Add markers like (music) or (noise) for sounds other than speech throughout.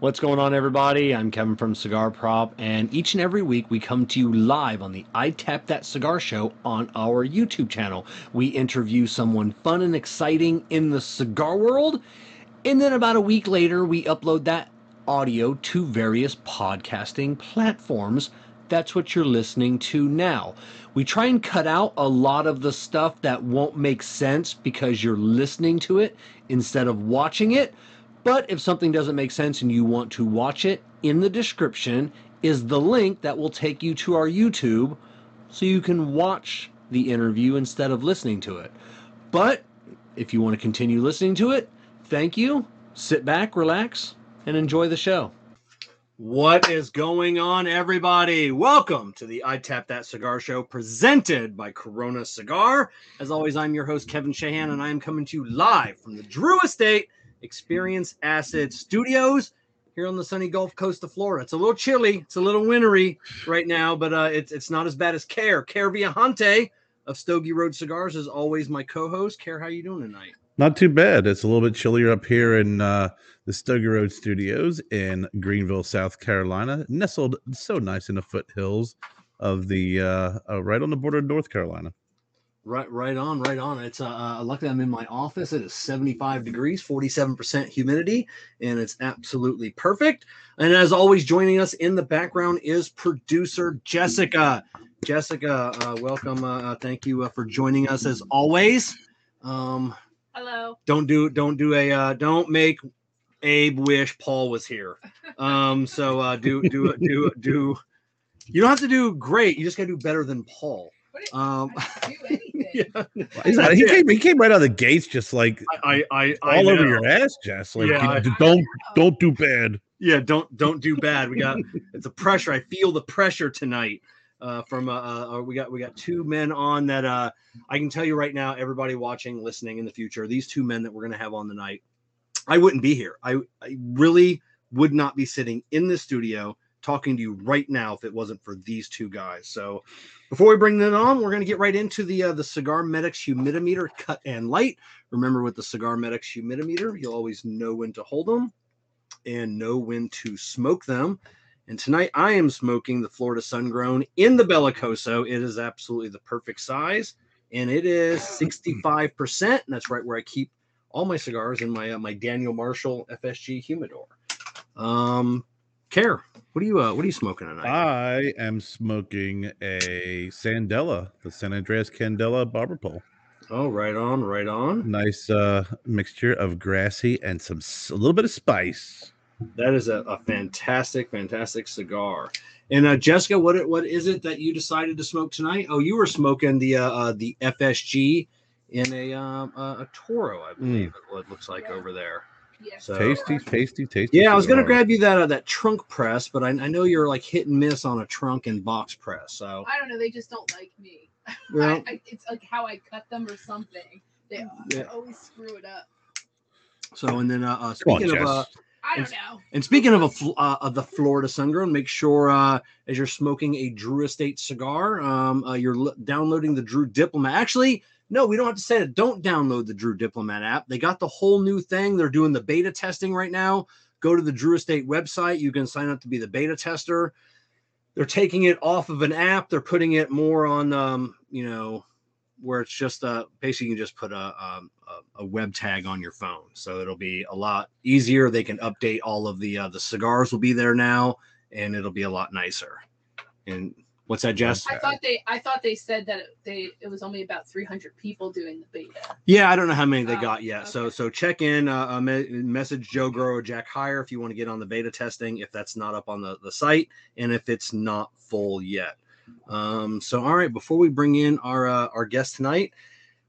What's going on, everybody? I'm Kevin from Cigar Prop, and each and every week we come to you live on the I'd Tap That Cigar Show on our YouTube channel. We interview someone fun and exciting in the cigar world, and then about a week later, we upload that audio to various podcasting platforms. That's what you're listening to now. We try and cut out a lot of the stuff that won't make sense because you're listening to it instead of watching it. But if something doesn't make sense and you want to watch it, in the description is the link that will take you to our YouTube so you can watch the interview instead of listening to it. But if you want to continue listening to it, thank you. Sit back, relax, and enjoy the show. What is going on, everybody? Welcome to the I'd Tap That Cigar Show presented by Corona Cigar. As always, I'm your host, Kevin Shahan, and I am coming to you live from the Drew Estate Experience Acid Studios here on the sunny Gulf Coast of Florida. It's a little chilly, it's a little wintry right now, but uh, it's it's not as bad as Kerr. Kerr Viajante of Stogie Road Cigars is always my co-host. Kerr, how you doing tonight? Not too bad. It's a little bit chillier up here in uh, the Stogie Road Studios in Greenville, South Carolina, nestled so nice in the foothills of the uh, uh, right on the border of North Carolina. Right, right on, right on. It's uh, uh, luckily I'm in my office. It is 75 degrees, 47% humidity, and it's absolutely perfect. And as always, joining us in the background is producer Jessica. Jessica, uh, welcome. Uh, uh, thank you uh, for joining us as always. Um, Hello. don't do, don't do a, uh, don't make Abe wish Paul was here. Um, so uh, do, do, do, do. You don't have to do great. You just got to do better than Paul. What did- Um, I didn't do (laughs) anything. yeah. Not- he came he came right out of the gates just like I, I, I all over your ass, Jess. Like Yeah, you- I- don't don't do bad. Yeah, don't don't do bad. We got (laughs) it's a pressure. I feel the pressure tonight. Uh, from uh, uh, we got we got two men on that. Uh, I can tell you right now, everybody watching, listening in the future, these two men that we're gonna have on the night, I wouldn't be here. I, I really would not be sitting in the studio talking to you right now if it wasn't for these two guys. So before we bring them on, we're gonna get right into the uh, the Cigar Medics humidimeter cut and light. Remember, with the Cigar Medics humidimeter, you'll always know when to hold them and know when to smoke them. And tonight I am smoking the Florida Sun Grown in the Bellicoso. It is absolutely the perfect size, and it is (clears throat) 65%. And that's right where I keep all my cigars in my uh, my Daniel Marshall FSG humidor. Um, Kerr, what are you uh, what are you smoking tonight? I am smoking a Sandela, the San Andreas Candela barber pole. oh, right on, right on. Nice uh, mixture of grassy and some a little bit of spice. That is a, a fantastic, fantastic cigar. And uh, Jessica, what what is it that you decided to smoke tonight? Oh, you were smoking the uh, uh the FSG in a um a, a Toro, I believe what it looks like Yeah. over there. Yes. So Tasty, tasty, tasty. yeah, I was gonna grab you that uh, that trunk press, but I, I know you're like hit and miss on a trunk and box press. So I don't know. They just don't like me. (laughs) well, I, I, it's like how I cut them or something. They Yeah. always screw it up. so and then uh, uh Come on, speaking of uh, I don't It's- know. And speaking of a fl- uh, of the Florida Sungrown, make sure uh, as you're smoking a Drew Estate cigar, um, uh, you're l- downloading the Drew Diplomat. Actually, no, we don't have to say that. Don't download the Drew Diplomat app. They got the whole new thing. They're doing the beta testing right now. Go to the Drew Estate website. You can sign up to be the beta tester. They're taking it off of an app. They're putting it more on, um, you know, where it's just uh basically you can just put a, a a web tag on your phone so it'll be a lot easier they can update all of the uh, the cigars will be there now and it'll be a lot nicer and what's that jess I thought they. I thought they said that they. It was only about 300 people doing the beta. yeah i don't know how many they Oh, got yet so okay. so check in uh, uh message joe grow or jack hire if you want to get on the beta testing if that's not up on the, the site and if it's not full yet um so all right before we bring in our uh, our guest tonight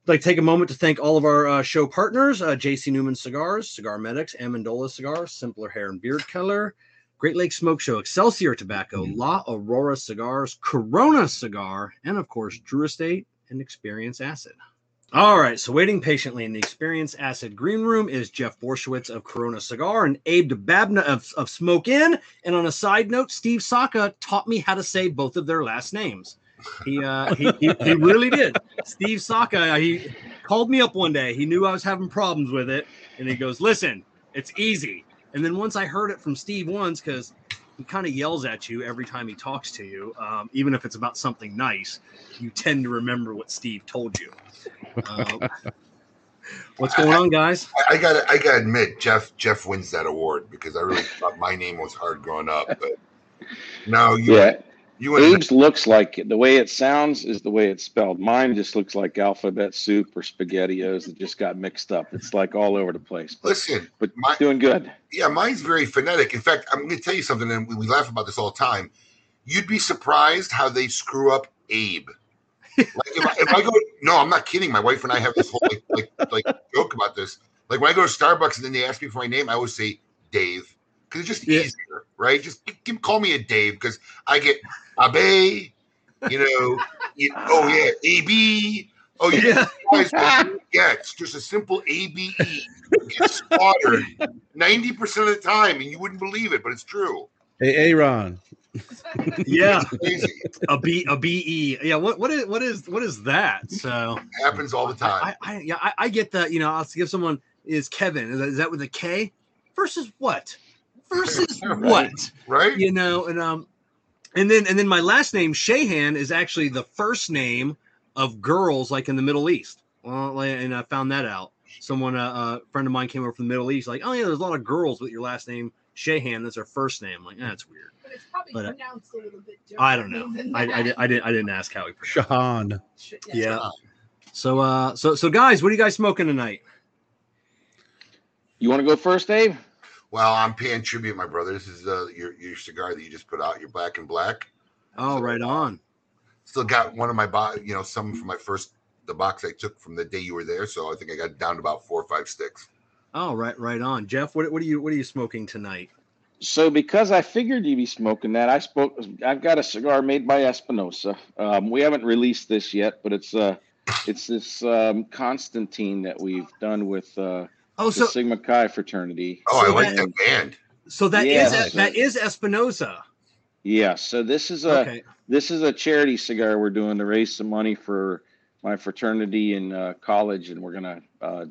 I'd like to take a moment to thank all of our uh, show partners uh, JC Newman Cigars, Cigar Medics, Amendola Cigars, Simpler Hair and Beard Color, Great Lakes Smoke Show, Excelsior Tobacco, Mhm. La Aurora Cigars, Corona Cigar, and of course, Drew Estate and Experience Acid. All right, so waiting patiently in the Experience Acid Green Room is Jeff Borysiewicz of Corona Cigar and Abe Dababneh of, of Smoke Inn. And on a side note, Steve Saka taught me how to say both of their last names. He uh, he, he, he really did. Steve Saka, he called me up one day. He knew I was having problems with it, and he goes, "Listen, it's easy. And then once I heard it from Steve once, because he kind of yells at you every time he talks to you, um, even if it's about something nice, you tend to remember what Steve told you. Um, (laughs) what's going on, guys? I, I got I got to admit, Jeff Jeff wins that award because I really thought my name was hard growing up, but no, you Yeah, you and Abe's looks like it. The way it sounds is the way it's spelled. Mine just looks like alphabet soup or spaghettios that just got mixed up. It's like all over the place. But, listen. but my- doing good. Yeah, mine's very phonetic. In fact, I'm going to tell you something, and we, we laugh about this all the time. You'd be surprised how they screw up Abe. Like if, I, if I go, no, I'm not kidding. My wife and I have this whole like, like like joke about this. Like when I go to Starbucks and then they ask me for my name, I always say Dave because it's just Yeah. easier, right? Just g- g- call me a Dave because I get Abe, you know. you- oh yeah, AB. Oh yeah, Yeah. (laughs) guys, yeah, it's just a simple ABE. Get slaughtered ninety percent of the time, and you wouldn't believe it, but it's true. Hey, Aaron. (laughs) Yeah, Crazy. a B a BE. Yeah, what what is what is what is that? So happens all the time. I, I yeah, I, I get that. You know, I'll give someone is Kevin. Is that, is that with a K? Versus what? Versus (laughs) what? right? You know, and um, and then and then my last name Shahan is actually the first name of girls like in the Middle East. Well, and I found that out. Someone, uh, a friend of mine came over from the Middle East, like, oh yeah, there's a lot of girls with your last name Shahan. That's their first name. Like, that's weird. But it's probably But, uh, pronounced a little bit different. I don't know. than I, I, did, I didn't I didn't ask how he pronounced. Shahan. Shit, Yeah. So uh so so guys, what are you guys smoking tonight? You want to go first, Abe? Well, I'm paying tribute, my brother. This is uh, your your cigar that you just put out. Your black and black. Oh, right on. Still got one of my bo- you know, some from my first the box I took from the day you were there. So I think I got down to about four or five sticks. Oh, right, right on. Jeff, what, what are you what are you smoking tonight? So because I figured you'd be smoking that, I spoke. I've got a cigar made by Espinosa. Um, we haven't released this yet, but it's uh, it's this um, Constantine that we've done with uh, Oh, the so Sigma Chi fraternity. Oh, So I like And- that band. so that is Yeah. that is Espinosa. Yeah. So this is a Okay. this is a charity cigar we're doing to raise some money for my fraternity in uh, college, and we're gonna uh,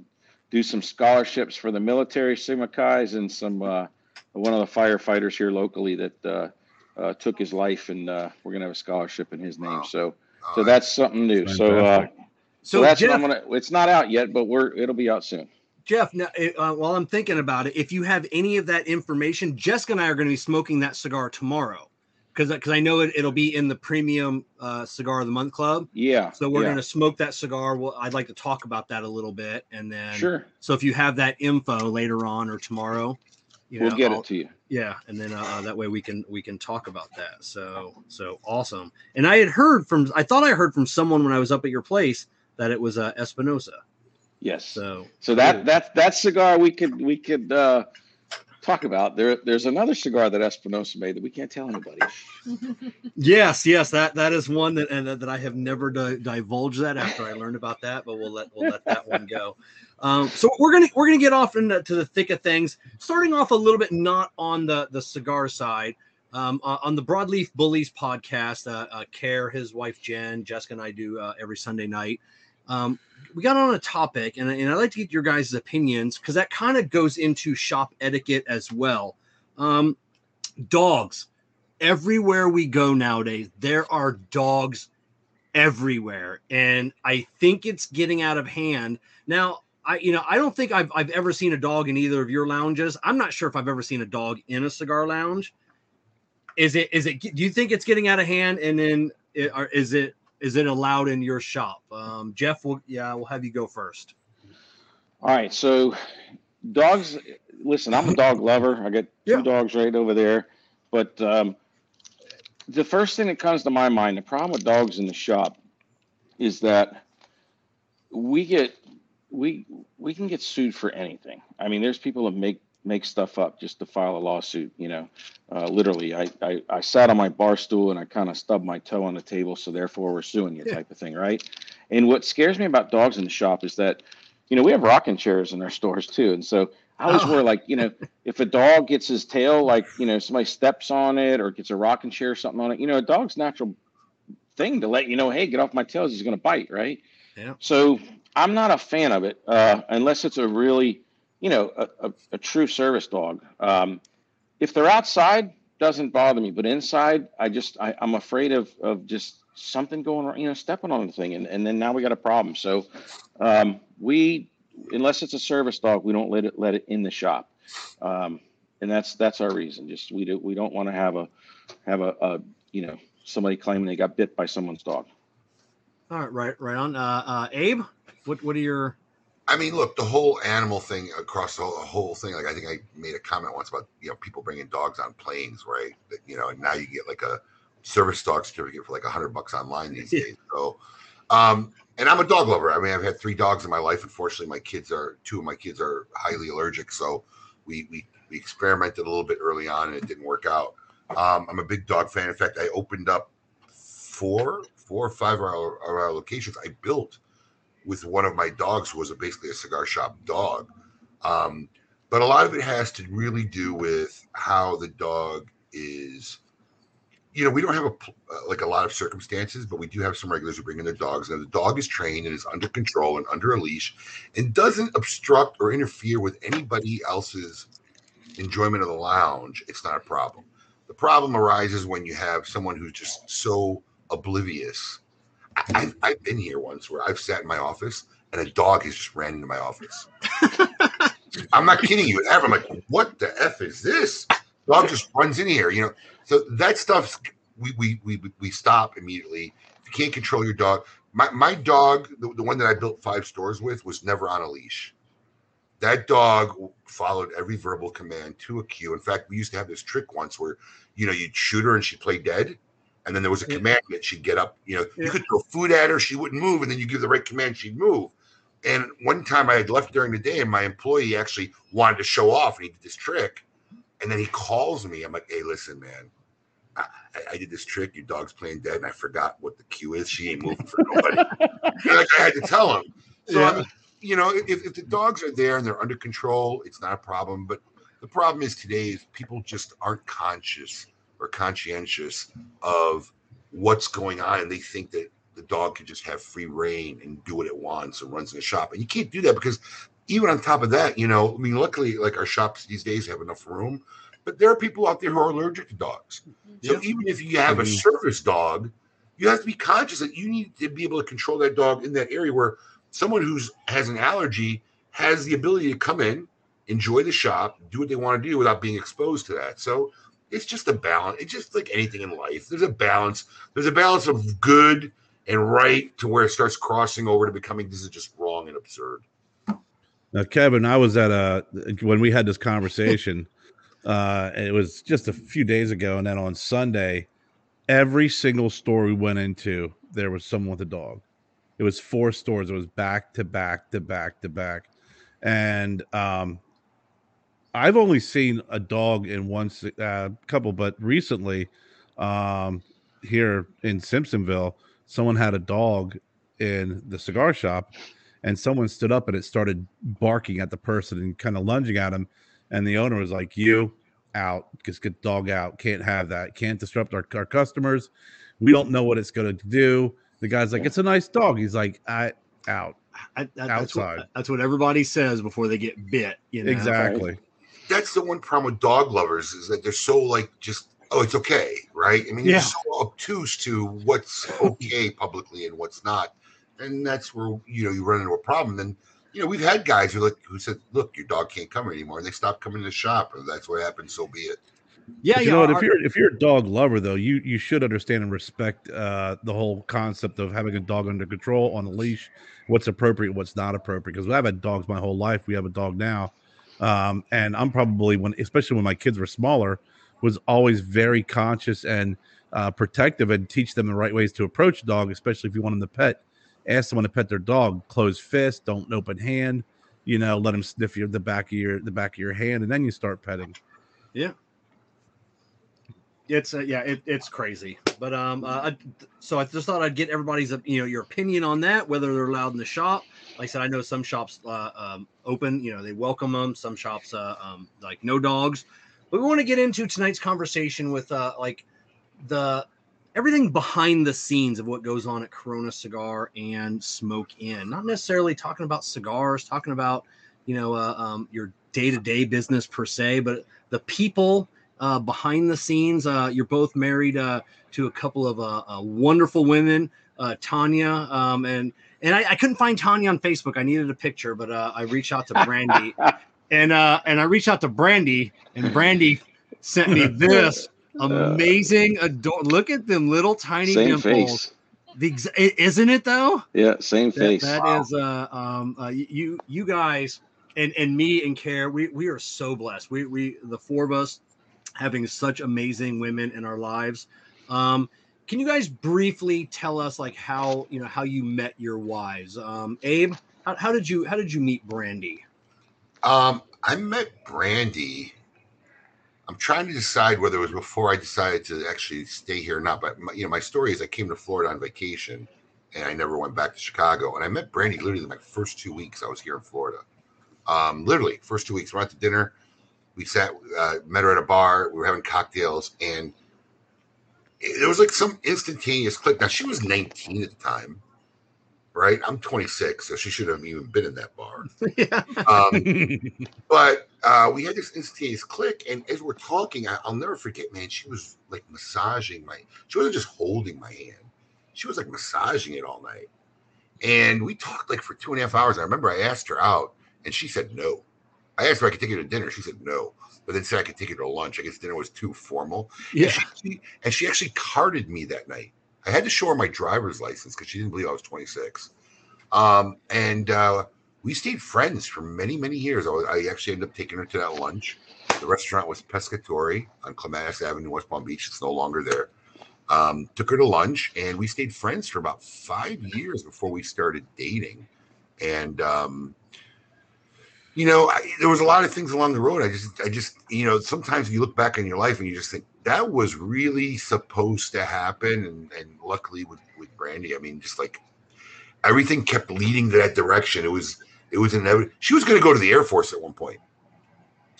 do some scholarships for the military Sigma Chi's and some uh, one of the firefighters here locally that uh, uh, took his life, and uh, we're gonna have a scholarship in his name. Wow. So All so right. that's something new. So uh, Fantastic. so, So, that's Jeff, what I'm gonna. It's not out yet, but we're it'll be out soon. Jeff, now, uh, while I'm thinking about it, if you have any of that information, Jessica and I are going to be smoking that cigar tomorrow because because I know it, it'll be in the premium uh, cigar of the month club. Yeah. So we're yeah. going to smoke that cigar. Well, I'd like to talk about that a little bit, and then sure. So if you have that info later on or tomorrow, you know, We'll get I'll- it to you. Yeah, and then uh, that way we can we can talk about that. So so awesome. And I had heard from I thought I heard from someone when I was up at your place that it was uh, Espinosa. Yes. So, So that that that cigar we could we could uh, talk about. There there's another cigar that Espinosa made that we can't tell anybody. (laughs) yes, yes, that that is one that and that I have never di- divulged that after I learned about that, but we'll let we'll let that one go. Um, so we're gonna we're gonna get off into the thick of things, starting off a little bit not on the the cigar side. Um, uh, on the Broadleaf Bullies podcast, uh, uh, Kerr, his wife Jen, Jessica, and I do uh, every Sunday night. Um, we got on a topic, and, and I'd like to get your guys' opinions because that kind of goes into shop etiquette as well. Um, dogs, everywhere we go nowadays, there are dogs everywhere, and I think it's getting out of hand. Now, I you know I don't think I've I've ever seen a dog in either of your lounges. I'm not sure if I've ever seen a dog in a cigar lounge. Is it is it? Do you think it's getting out of hand? And then is it is it allowed in your shop? Um, Jeff, will yeah, we'll have you go first. All right. So dogs. Listen, I'm a dog (laughs) lover. I got two Yeah. dogs right over there. But um, the first thing that comes to my mind, the problem with dogs in the shop, is that we get we we can get sued for anything. I mean, there's people that make make stuff up just to file a lawsuit. You know, uh, literally, I, I I sat on my bar stool and I kind of stubbed my toe on the table, so therefore we're suing you, type of thing, right? And what scares me about dogs in the shop is that, you know, we have rocking chairs in our (laughs) stores too, and so I always Oh. worry, like, you know, (laughs) if a dog gets his tail, like, you know, somebody steps on it or gets a rocking chair or something on it, you know, a dog's natural thing to let you know, hey, get off my tails, he's going to bite, right? Yeah. So I'm not a fan of it uh, unless it's a really you know, a, a, a true service dog. Um, if they're outside, doesn't bother me, but inside, I just I, I'm afraid of of just something going wrong, you know, stepping on the thing, and, and then now we got a problem. So um, we, unless it's a service dog, we don't let it let it in the shop, um, and that's that's our reason. Just we do we don't want to have a have a, a you know somebody claiming they got bit by someone's dog. All right, right, right on. Uh, uh, Abe, what what are your I mean, look, the whole animal thing across the whole, the whole thing. Like, I think I made a comment once about you know people bringing dogs on planes, right? That, you know, and now you get like a service dog certificate for like a hundred bucks online these (laughs) days. So, um, and I'm a dog lover. I mean, I've had three dogs in my life. Unfortunately, my kids are two of my kids are highly allergic, so we we, we experimented a little bit early on and it didn't work out. Um, I'm a big dog fan. In fact, I opened up four, four or five of our, of our locations. I built with one of my dogs was a, basically a cigar shop dog. Um, but a lot of it has to really do with how the dog is. You know, we don't have a uh, like a lot of circumstances, but we do have some regulars who bring in their dogs, and the dog is trained and is under control and under a leash, and doesn't obstruct or interfere with anybody else's enjoyment of the lounge. It's not a problem. The problem arises when you have someone who's just so oblivious I've, I've been here once where I've sat in my office and a dog has just ran into my office. (laughs) I'm not kidding you. Ever. I'm like, what the f is this? Dog just runs in here, you know. So that stuff's we we we we stop immediately. If you can't control your dog, my my dog, the, the one that I built five stores with, was never on a leash. That dog followed every verbal command to a cue. In fact, we used to have this trick once where, you know, you'd shoot her and she'd play dead. And then there was a command that she'd get up. You know, Yeah. you could throw food at her, she wouldn't move. And then you give the right command, she'd move. And one time I had left during the day and my employee actually wanted to show off and he did this trick. And then he calls me. I'm like, hey, listen, man, I, I- I did this trick. Your dog's playing dead and I forgot what the cue is. She ain't moving for nobody. (laughs) Like I had to tell him. So, I Yeah. mean, you know, if, if the dogs are there and they're under control, it's not a problem. But the problem is today is people just aren't conscious or conscientious of what's going on. And they think that the dog can just have free reign and do what it wants and runs in the shop. And you can't do that because even on top of that, you know, I mean, luckily, like our shops these days have enough room, but there are people out there who are allergic to dogs. So Yeah. even if you have a Mhm. service dog, you have to be conscious that you need to be able to control that dog in that area where someone who has an allergy has the ability to come in, enjoy the shop, do what they want to do without being exposed to that. So it's just a balance. It's just like anything in life. There's a balance. There's a balance of good and right to where it starts crossing over to becoming this is just wrong and absurd. Now, Kevin, I was at a when we had this conversation. (laughs) uh, it was just a few days ago, and then on Sunday, every single store we went into, there was someone with a dog. It was four stores. It was back to back to back to back, and um, I've only seen a dog in one s- uh, couple, but recently, um, here in Simpsonville, someone had a dog in the cigar shop, and someone stood up and it started barking at the person and kind of lunging at him, and the owner was like, "You out, just get the dog out. Can't have that. Can't disrupt our, our customers. We don't know what it's going to do." The guy's like, "It's a nice dog." He's like, "I out." I, that- that's what, Outside. that's what everybody says before they get bit. You know? Exactly. That's the one problem with dog lovers is that they're so like just oh it's okay right. I mean they're so obtuse to what's okay publicly and what's not, and that's where you know you run into a problem. Then you know we've had guys who like who said look your dog can't come here anymore and they stopped coming to the shop and that's what happened. So be it. Yeah, But you you know what? If you're if you're a dog lover, though, you you should understand and respect uh, the whole concept of having a dog under control on a leash. What's appropriate, what's not appropriate. Because I've had dogs my whole life. We have a dog now, um, and I'm probably when, especially when my kids were smaller, was always very conscious and uh, protective and teach them the right ways to approach a dog, especially if you want them to pet. Ask someone to pet their dog. Close fist. Don't open hand. You know, let them sniff your the back of your the back of your hand, and then you start petting. Yeah it's uh, yeah, it, it's crazy. But um, uh, so I just thought I'd get everybody's you know your opinion on that, whether they're allowed in the shop. Like I said, I know some shops uh, um, open, you know, they welcome them. Some shops uh, um, like no dogs. But we want to get into tonight's conversation with uh, like the everything behind the scenes of what goes on at Corona Cigar and Smoke Inn. Not necessarily talking about cigars, talking about you know uh, um, your day to day business per se, but the people uh, behind the scenes. Uh, you're both married uh, to a couple of uh, uh, wonderful women, uh, Tanya um, and and I, I couldn't find Tanya on Facebook. I needed a picture, but uh, I reached out to Brandy, (laughs) and uh, and I reached out to Brandy, and Brandy sent me (laughs) this amazing ador- Look at them little tiny Same dimples. face. The isn't it though? Yeah, same That- face. that is uh um uh, you you guys and and me and Kerr we we are so blessed. We we the four of us having such amazing women in our lives. Um can you guys briefly tell us like how you know how you met your wives? Um Abe, how, how did you how did you meet Brandy? Um, I met Brandy. I'm trying to decide whether it was before I decided to actually stay here or not. But my, you know, my story is I came to Florida on vacation, and I never went back to Chicago. And I met Brandy literally my first two weeks I was here in Florida. Um, literally first two weeks. We went to dinner. We sat, uh, met her at a bar. We were having cocktails, and there was like some instantaneous click. Now she was 19 at the time, right? I'm 26, so she should have even been in that bar. (laughs) yeah. Um, but uh, we had this instantaneous click, and as we're talking, I, I'll never forget, man. She was like massaging my. She wasn't just holding my hand; she was like massaging it all night. And we talked like for two and a half hours. I remember I asked her out, and she said no. I asked her if I could take her to dinner. She said no, but then said I could take her to lunch. I guess dinner was too formal. Yeah. And she, and she actually carded me that night. I had to show her my driver's license because she didn't believe I was 26. Um, and uh, we stayed friends for many, many years. I, was- I actually ended up taking her to that lunch. The restaurant was Pescatori on Clematis Avenue, West Palm Beach. It's no longer there. Um, took her to lunch, and we stayed friends for about five years before we started dating. And um, you know, I, there was a lot of things along the road. I just, I just, you know, sometimes you look back on your life and you just think that was really supposed to happen. And, and luckily with, with Brandy, I mean, just like everything kept leading to that direction. It was, it was inevitable. She was going to go to the Air Force at one point.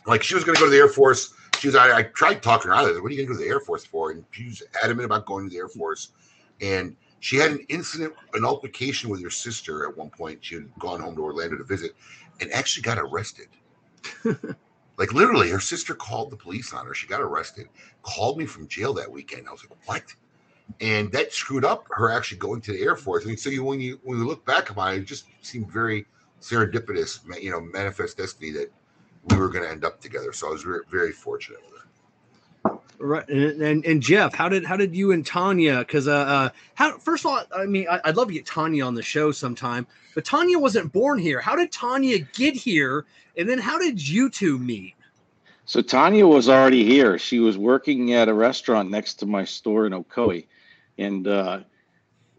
Like she was going to go to the Air Force. She was, I, I tried talking her out of it. What are you going to go to the Air Force for? And she was adamant about going to the Air Force. And she had an incident, an altercation with her sister at one point. She had gone home to Orlando to visit and actually got arrested. (laughs) like literally, her sister called the police on her. She got arrested, called me from jail that weekend. I was like, what? And that screwed up her actually going to the Air Force. Mean, so you when you when you look back upon it, it just seemed very serendipitous, you know, manifest destiny that we were going to end up together. So I was very, very fortunate with her. Right, and, and and Jeff, how did how did you and Tanya? Because uh, uh, how first of all, I mean, I, I'd love to get Tanya on the show sometime, but Tanya wasn't born here. How did Tanya get here? And then how did you two meet? So Tanya was already here. She was working at a restaurant next to my store in Ocoee. And uh,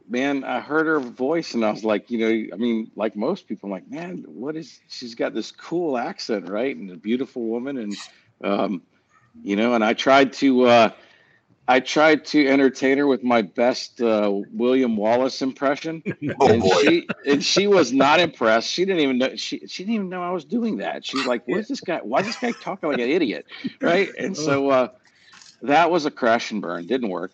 man, I heard her voice and I was like, you know, I mean, like most people, I'm like, man, what is she's got this cool accent, right? And a beautiful woman. And um, you know, and I tried to uh I tried to entertain her with my best uh, William Wallace impression, (laughs) Oh and boy. she and she was not impressed. She didn't even know she she didn't even know I was doing that. She's like, "What's this guy? Why is this guy talking like an idiot?" Right? And so uh, that was a crash and burn. Didn't work.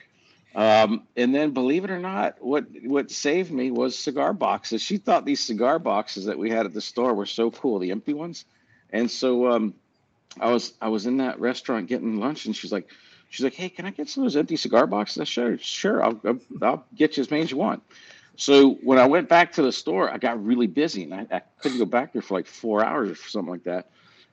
Um, and then, believe it or not, what what saved me was cigar boxes. She thought these cigar boxes that we had at the store were so cool, the empty ones. And so um, I was I was in that restaurant getting lunch, and she's like, she's like, "Hey, can I get some of those empty cigar boxes?" I sure, sure, I'll, I'll I'll get you as many as you want. So when I went back to the store, I got really busy, and I, I couldn't go back there for like four hours or something like that.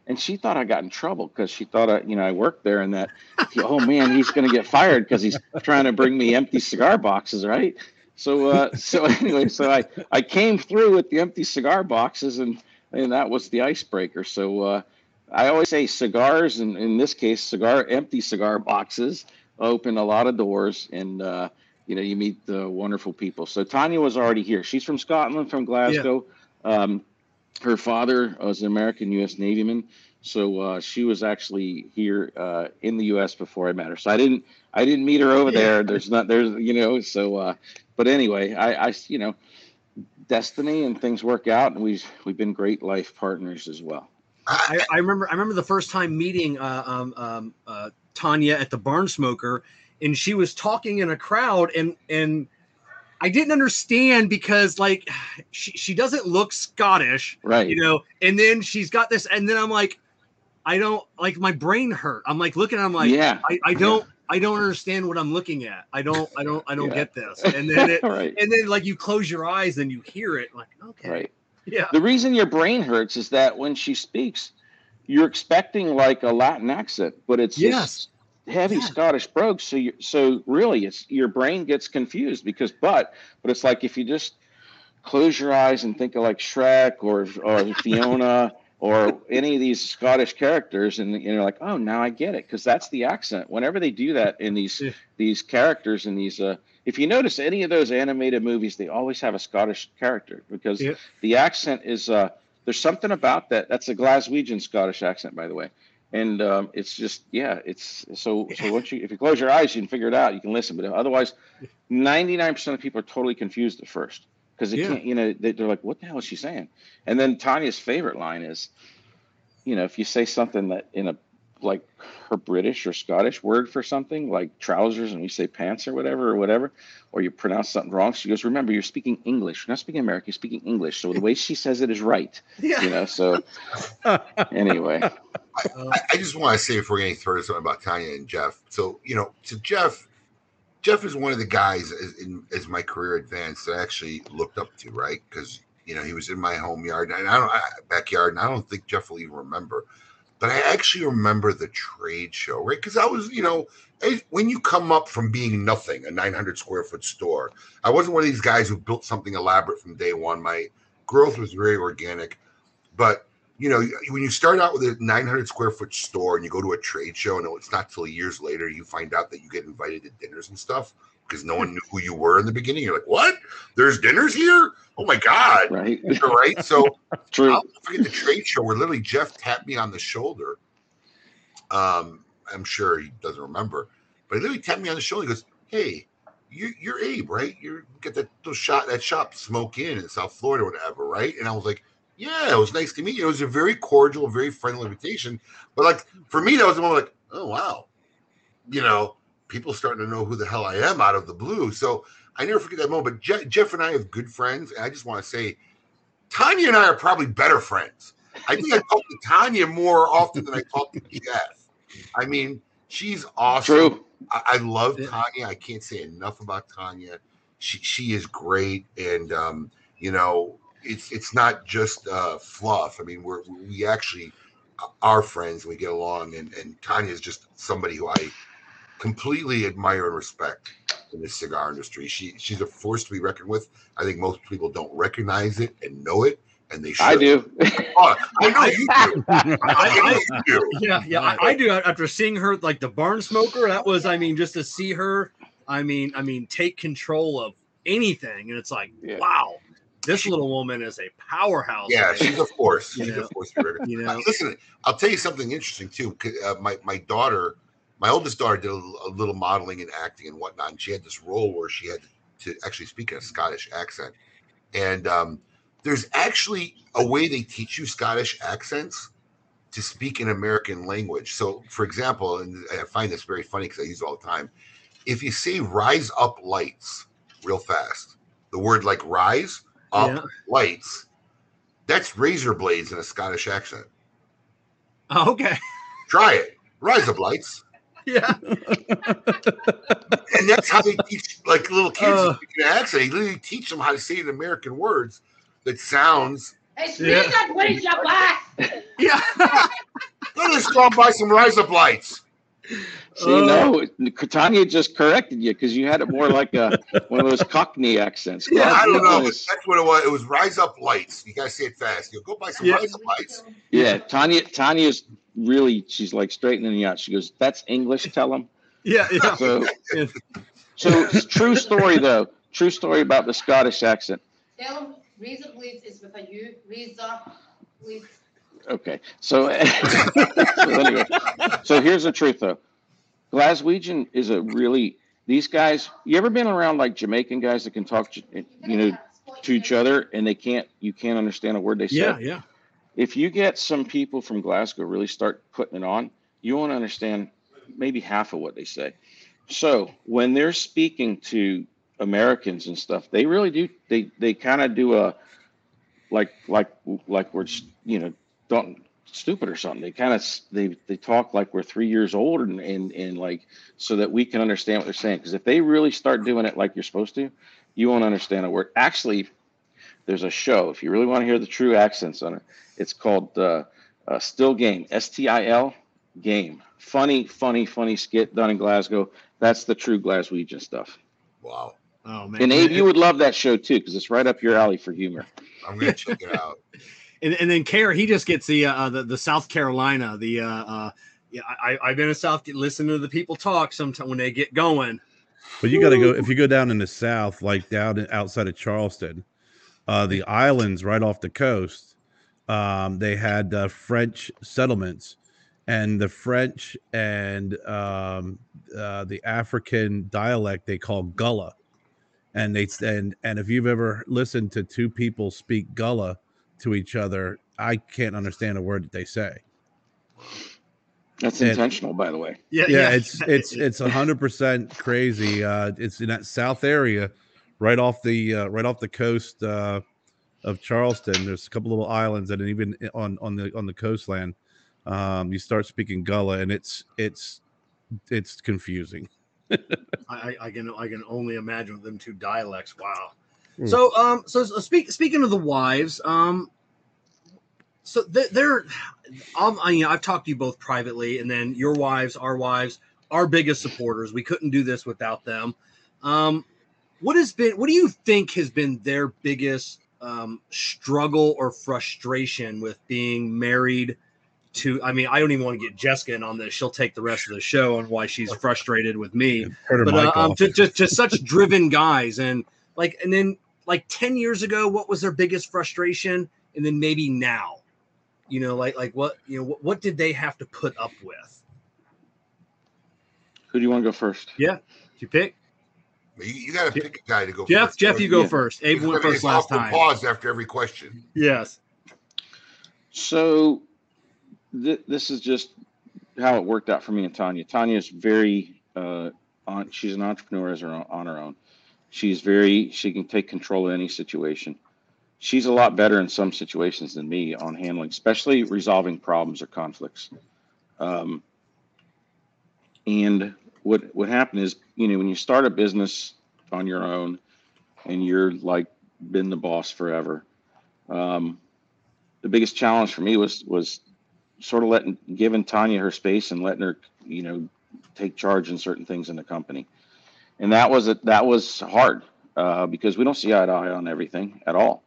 And she thought I got in trouble because she thought I, you know, I worked there, and that, (laughs) oh man, he's going to get fired because he's trying to bring me empty cigar boxes, right? So, uh, (laughs) so anyway, so I I came through with the empty cigar boxes, and and that was the icebreaker. So. Uh, I always say cigars, and in this case, cigar empty cigar boxes open a lot of doors, and uh, you know you meet the wonderful people. So Tanya was already here. She's from Scotland, from Glasgow. Um, her father was an American U.S. Navyman, so uh, she was actually here uh, in the U.S. before I met her. So I didn't I didn't meet her over Yeah. there. There's not there's you know so uh, but anyway I, I you know destiny and things work out, and we've we've been great life partners as well. I, I remember I remember the first time meeting uh, um, um, uh, Tanya at the Barn Smoker, and she was talking in a crowd, and and I didn't understand because like she she doesn't look Scottish, Right. you know, and then she's got this, and then I'm like, I don't like my brain hurt. I'm like looking, I'm like, yeah. I, I don't I don't understand what I'm looking at. I don't I don't I don't Yeah. get this. And then it (laughs) right. and then like you close your eyes and you hear it like okay Right. Yeah The reason your brain hurts is that when she speaks, you're expecting like a Latin accent, but it's Yes. heavy Yeah. Scottish brogue. So you so really, it's your brain gets confused because but but it's like if you just close your eyes and think of like Shrek or or (laughs) Fiona. Or any of these Scottish characters, and you're like, oh, now I get it, because that's the accent. Whenever they do that in these Yeah. these characters in these, uh, if you notice any of those animated movies, they always have a Scottish character because Yeah. the accent is uh there's something about that that's a glaswegian scottish accent by the way and um, it's just yeah it's so so once you if you close your eyes you can figure it out you can listen but otherwise 99% of people are totally confused at first because they Yeah. can't you know they, they're like what the hell is she saying? And then tanya's favorite line is you know if you say something that in a like her british or scottish word for something like trousers and we say pants or whatever or whatever or you pronounce something wrong she goes remember you're speaking english. You're not speaking american you're speaking english. So the way she says it is right yeah. you know so (laughs) anyway. Uh, I, I just want to say before getting further something about Tanya and Jeff. So you know, to Jeff, Jeff is one of the guys as, in, as my career advanced that I actually looked up to, right? Because you know he was in my home yard and I don't I, backyard, and I don't think Jeff will even remember. But I actually remember the trade show, right? Because I was, you know, when you come up from being nothing, a 900 square foot store, I wasn't one of these guys who built something elaborate from day one. My growth was very organic, but you know, when you start out with a 900 square foot store and you go to a trade show, and it's not till years later you find out that you get invited to dinners and stuff because no one knew who you were in the beginning. You're like, what? There's dinners here? Oh my God. right right. So (laughs) true I'll forget the trade show where literally Jeff tapped me on the shoulder. Um, I'm sure he doesn't remember, but he literally tapped me on the shoulder. He goes, Hey, you, you're Abe, right? You get that those shot that shop Smoke Inn in South Florida, whatever, right? And I was like, Yeah, it was nice to meet you. It was a very cordial, very friendly invitation. But like for me, that was the moment like, oh wow, you know, people starting to know who the hell I am out of the blue. So I never forget that moment. But Je- Jeff and I have good friends, and I just want to say, Tanya and I are probably better friends. I think I talk to Tanya more often than I talk to Jeff. I mean, she's awesome. true I, I love. Tanya. I can't say enough about Tanya. She she is great, and um, you know, it's it's not just uh, fluff. I mean, we're we actually are friends. We get along, and and Tanya is just somebody who I completely admire and respect in the cigar industry. She she's a force to be reckoned with. I think most people don't recognize it and know it, and they should. i do (laughs) Oh, I know you do. I, (laughs) I- know you do. yeah yeah I, I do after seeing her like the barn smoker that was i mean just to see her i mean i mean take control of anything and it's like Yeah. wow this little woman is a powerhouse Yeah, she's a force. You She's know. a force to be reckoned you know Listen, I'll tell you something interesting too. Uh, my my daughter, my oldest daughter, did a, a little modeling and acting and whatnot, and she had this role where she had to actually speak in a Scottish accent. And um, there's actually a way they teach you Scottish accents to speak in American language. So, for example, and I find this very funny because I use it all the time. If you say "rise up lights" real fast, the word like "rise up Yeah. lights," that's razor blades in a Scottish accent. Oh, okay Try it. Rise up lights. yeah And that's how they teach like little kids Uh. to speak an accent. They literally teach them how to say the American words that sounds. It's Yeah. me that brings you back. yeah (laughs) Go to the store and buy some rise up lights. See, Uh, no, Tanya just corrected you because you had it more like a one of those Cockney accents. Yeah, I don't know. but That's what it was. It was rise up lights. You gotta say it fast. You go buy some Yeah. rise up lights. Yeah, Tanya. Tanya's really. She's like straightening you out. She goes, "That's English. Tell them." yeah yeah So, Yeah. (laughs) so it's true story though. True story about the Scottish accent. Tell them Razor Blades is with a U. Razor Blades. Okay, so, (laughs) so anyway, so here's the truth though. Glaswegian is a really these guys. You ever been around like Jamaican guys that can talk, you know, to each other and they can't you can't understand a word they say. yeah yeah if you get some people from Glasgow really start putting it on, you won't understand maybe half of what they say. So when they're speaking to Americans and stuff, they really do. They they kind of do a like like like we're you know don't stupid or something. They kind of they they talk like we're three years old and and and like so that we can understand what they're saying. Because if they really start doing it like you're supposed to, you won't understand a word. Actually, there's a show. If you really want to hear the true accents on it, it's called uh, uh, Still Game. S T I L Game. Funny, funny, funny skit done in Glasgow. That's the true Glaswegian stuff. Wow. Oh man. And Abe, you would love that show too because it's right up your alley for humor. I'm gonna check it out. (laughs) and, and then Kerr, he just gets the uh, the, the South Carolina. The uh, uh, yeah, I I've been in South. Listen to the people talk sometimes when they get going. But you got to go if you go down in the south, like down outside of Charleston, uh, the islands right off the coast. Um, they had uh, French settlements, and the French and um, uh, the African dialect they call Gullah, and they and and if you've ever listened to two people speak Gullah to each other, I can't understand a word that they say. That's And- intentional, by the way. Yeah, yeah, it's it's it's a hundred percent crazy. Uh, it's in that south area, right off the uh, right off the coast uh, of Charleston. There's a couple little islands, and even on on the on the coastland, um, you start speaking Gullah, and it's it's it's confusing. (laughs) I, I I can I can only imagine them two dialects. Wow. Hmm. So um so, speak, speaking of the wives um so they- they're um, I, you know, I've talked to you both privately and then your wives our wives our biggest supporters. We couldn't do this without them. Um what has been what do you think has been their biggest um struggle or frustration with being married to I mean I don't even want to get Jessica in on this. She'll take the rest of the show on why she's frustrated with me. But uh, um, just, just just such driven guys and like and then like 10 years ago what was their biggest frustration and then maybe now you know like like what you know what, what did they have to put up with Who do you want to go first? Did you pick You, you got to pick a guy to go. jeff first. jeff you go Yeah. first abe went first last time Pause after every question. yes So th- this is just how it worked out for me and Tanya. Tanya is very uh, on. She's an entrepreneur as her own, on her own. She's very. She can take control of any situation. She's a lot better in some situations than me on handling, especially resolving problems or conflicts. Um, and what what happened is, you know, when you start a business on your own, and you're like been the boss forever. Um, the biggest challenge for me was was sort of letting giving Tanya her space and letting her you know take charge in certain things in the company, and that was a, that was hard uh, because we don't see eye to eye on everything at all,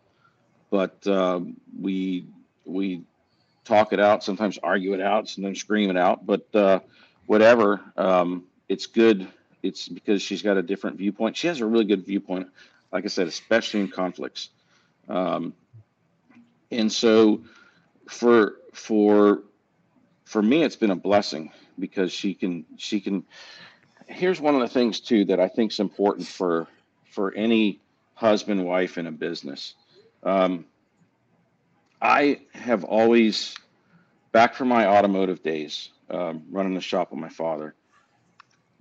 but um, we we talk it out, sometimes argue it out, sometimes scream it out, but uh, whatever. Um, it's good. It's because she's got a different viewpoint. She has a really good viewpoint, like I said, especially in conflicts. Um, and so for for for me it's been a blessing because she can she can here's one of the things too that i think is important for for any husband wife in a business um, i have always back from my automotive days um, running the shop with my father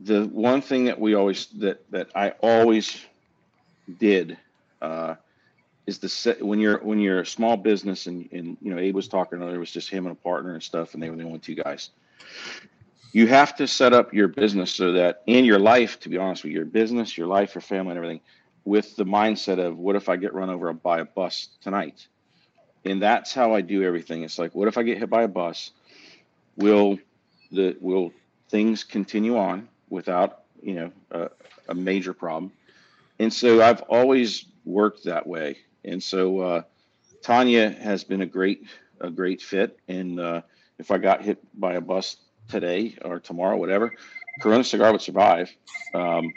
the one thing that we always that that i always did uh, is the set when you're when you're a small business and and you know Abe was talking earlier it was just him and a partner and stuff and they were the only two guys. You have to set up your business so that in your life, to be honest with you, your business, your life, your family, and everything, with the mindset of what if I get run over by a bus tonight, and that's how I do everything. It's like what if I get hit by a bus? Will the will things continue on without you know a, a major problem? And so I've always worked that way and so uh, Tanya has been a great a great fit. And uh, if I got hit by a bus today or tomorrow, whatever, Corona Cigar would survive. Um,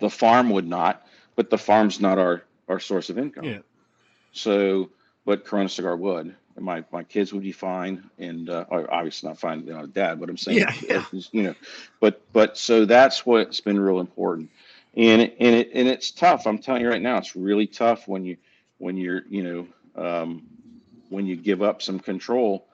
the farm would not, but the farm's not our our source of income. Yeah. So, but Corona Cigar would. And my my kids would be fine, and uh, obviously not fine, you know, dad. But I'm saying, Yeah, yeah. you know, but but so that's what's been real important and it, and it and it's tough. I'm telling you right now, it's really tough when you when you're you know um, when you give up some control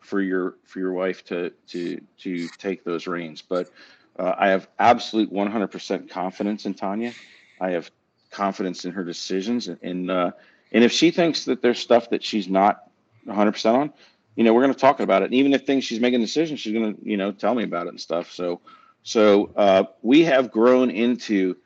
for your for your wife to to to take those reins. But uh, I have absolute 100% confidence in Tanya. I have confidence in her decisions, and and, uh, and if she thinks that there's stuff that she's not 100 percent on, you know, we're going to talk about it. And even if things she's making decisions, she's going to you know tell me about it and stuff. So so uh, we have grown into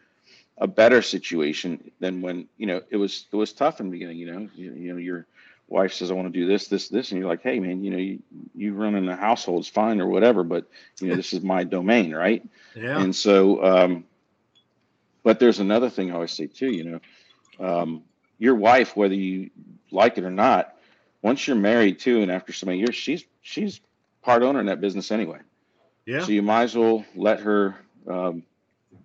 a better situation than when you know it was it was tough in the beginning. You know, you, you know your wife says I want to do this, this, this, and you're like, hey man, you know, you you running the household's fine or whatever, but you know this is my domain, right? Yeah. And so, um, but there's another thing I always say too. You know, um, your wife, whether you like it or not, once you're married too, and after so many years, she's she's part owner in that business anyway. yeah. So you might as well let her, um,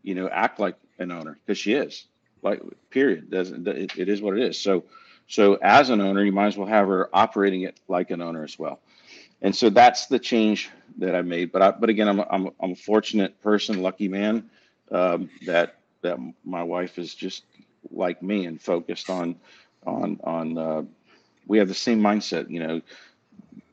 you know, act like an owner because she is. Like, period. Doesn't it, it is what it is. So, so as an owner, you might as well have her operating it like an owner as well. And so that's the change that I made. But I, but again, I'm I'm I'm a fortunate person, lucky man, um, that that my wife is just like me and focused on on on. Uh, we have the same mindset, you know,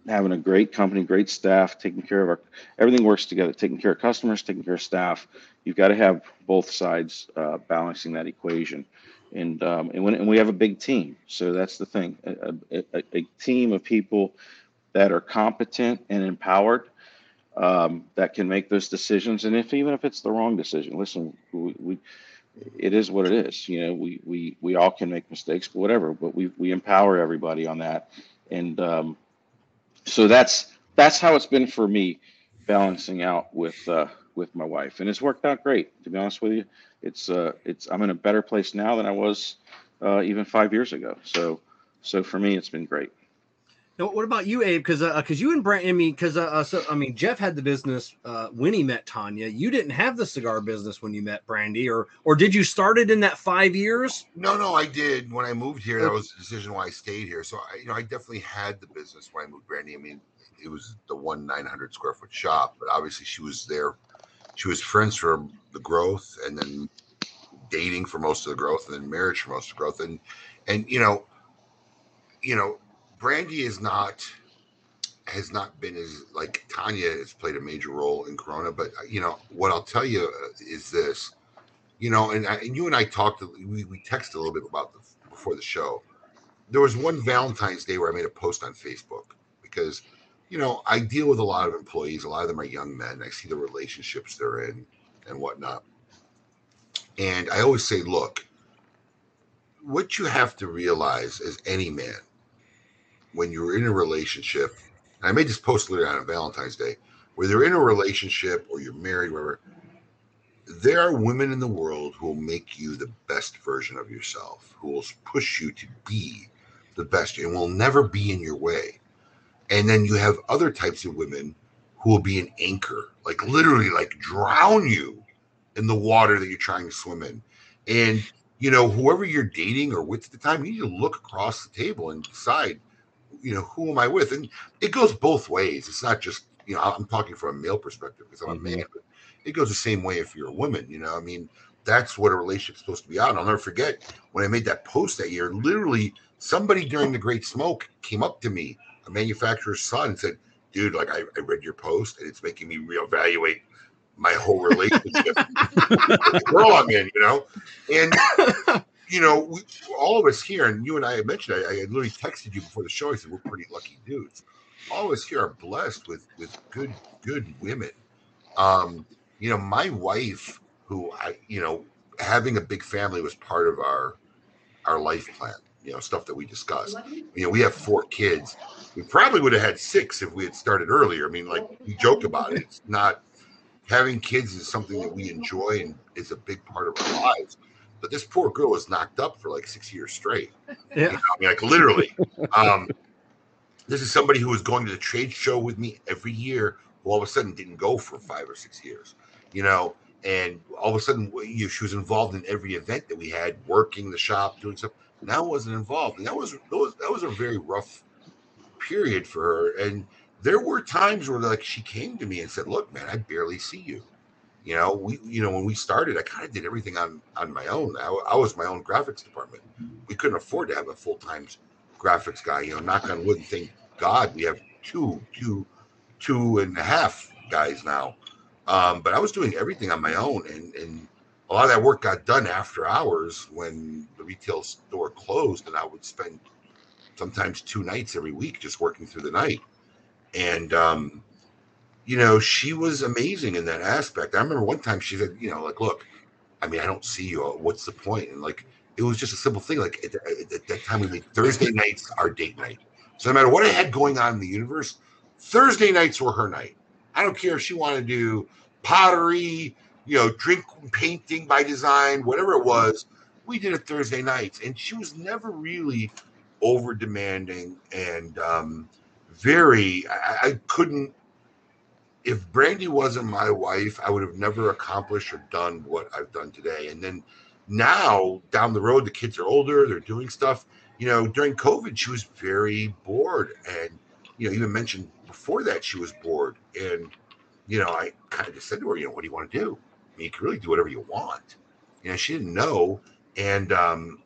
having a great company, great staff, taking care of our everything works together. Taking care of customers, taking care of staff. You've got to have both sides uh, balancing that equation. And um, and when and we have a big team, so that's the thing. A, a, a, team of people that are competent and empowered um, that can make those decisions. And if even if it's the wrong decision, listen, we, we it is what it is. You know, we we we all can make mistakes, but whatever. But we we empower everybody on that, and um, so that's that's how it's been for me, balancing out with uh, with my wife, and it's worked out great. To be honest with you, it's uh, it's I'm in a better place now than I was uh, even five years ago. So so for me, it's been great. Now, what about you, Abe? Because because you and Brent, I mean, because uh, uh, so I mean, Jeff had the business uh, when he met Tanya. You didn't have the cigar business when you met Brandy, or or did you start it in that five years? No, no, I did. When I moved here, that was the decision why I stayed here. So I, you know, I definitely had the business when I moved Brandy. I mean, it was the one 900 square foot shop, but obviously she was there. She was friends for the growth, and then dating for most of the growth, and then marriage for most of the growth, and and you know, you know, Brandy is not has not been as like Tanya has played a major role in Corona, but you know what I'll tell you uh, is this, you know, and, I, and you and I talked, we we texted a little bit about the before the show. There was one Valentine's Day where I made a post on Facebook because, you know, I deal with a lot of employees. A lot of them are young men. I see the relationships they're in and whatnot. And I always say, look, what you have to realize as any man when you're in a relationship, and I made this post literally on Valentine's Day, where they're in a relationship or you're married, whatever, there are women in the world who will make you the best version of yourself, who will push you to be the best and will never be in your way. And then you have other types of women who will be an anchor, like literally like drown you in the water that you're trying to swim in. And you know, whoever you're dating or with at the time, you need to look across the table and decide, you know, who am I with? And it goes both ways. It's not just, you know, I'm talking from a male perspective because I'm Mhm. a man, but it goes the same way if you're a woman, you know. I mean, that's what a relationship's supposed to be out. I'll never forget when I made that post that year, literally somebody during the Great Smoke came up to me, a manufacturer's son, said, Dude, like I, I read your post and it's making me reevaluate my whole relationship girl I'm in, you know? And you know, we, all of us here, and you and I had mentioned, I, I had literally texted you before the show. I said we're pretty lucky dudes. All of us here are blessed with with good good women. Um, you know, my wife, who I, you know, having a big family was part of our our life plan. You know, stuff that we discussed. You know, we have four kids. We probably would have had six if we had started earlier. I mean, like we joke about it. It's not having kids is something that we enjoy and is a big part of our lives. But this poor girl was knocked up for like six years straight. You Yeah. know, I mean, like literally. Um, this is somebody who was going to the trade show with me every year, who all of a sudden didn't go for five or six years. You know, and all of a sudden you know, she was involved in every event that we had, working the shop, doing stuff. Now wasn't involved, and that was was that was a very rough period for her. And there were times where like she came to me and said, "Look, man, I barely see you." You know, we you know when we started, I kind of did everything on on my own. I, I was my own graphics department. We couldn't afford to have a full time graphics guy. You know, knock on wood. And thank God we have two, two, two and a half guys now. Um, but I was doing everything on my own, and and a lot of that work got done after hours when the retail store closed, and I would spend sometimes two nights every week just working through the night. And um, you know, she was amazing in that aspect. I remember one time she said, you know, like, look, I mean, I don't see you. What's the point? And like, it was just a simple thing. Like at, at that time, we made Thursday nights our date night. So no matter what I had going on in the universe, Thursday nights were her night. I don't care if she wanted to do pottery, you know, drink painting by design, whatever it was. We did it Thursday nights, and she was never really over demanding and um, very. I, I couldn't. If Brandy wasn't my wife, I would have never accomplished or done what I've done today. And then now down the road, the kids are older, they're doing stuff. You know, during COVID, she was very bored. And, you know, even mentioned before that she was bored. And, you know, I kind of just said to her, you know, what do you want to do? You can really do whatever you want. You know, she didn't know. And, um,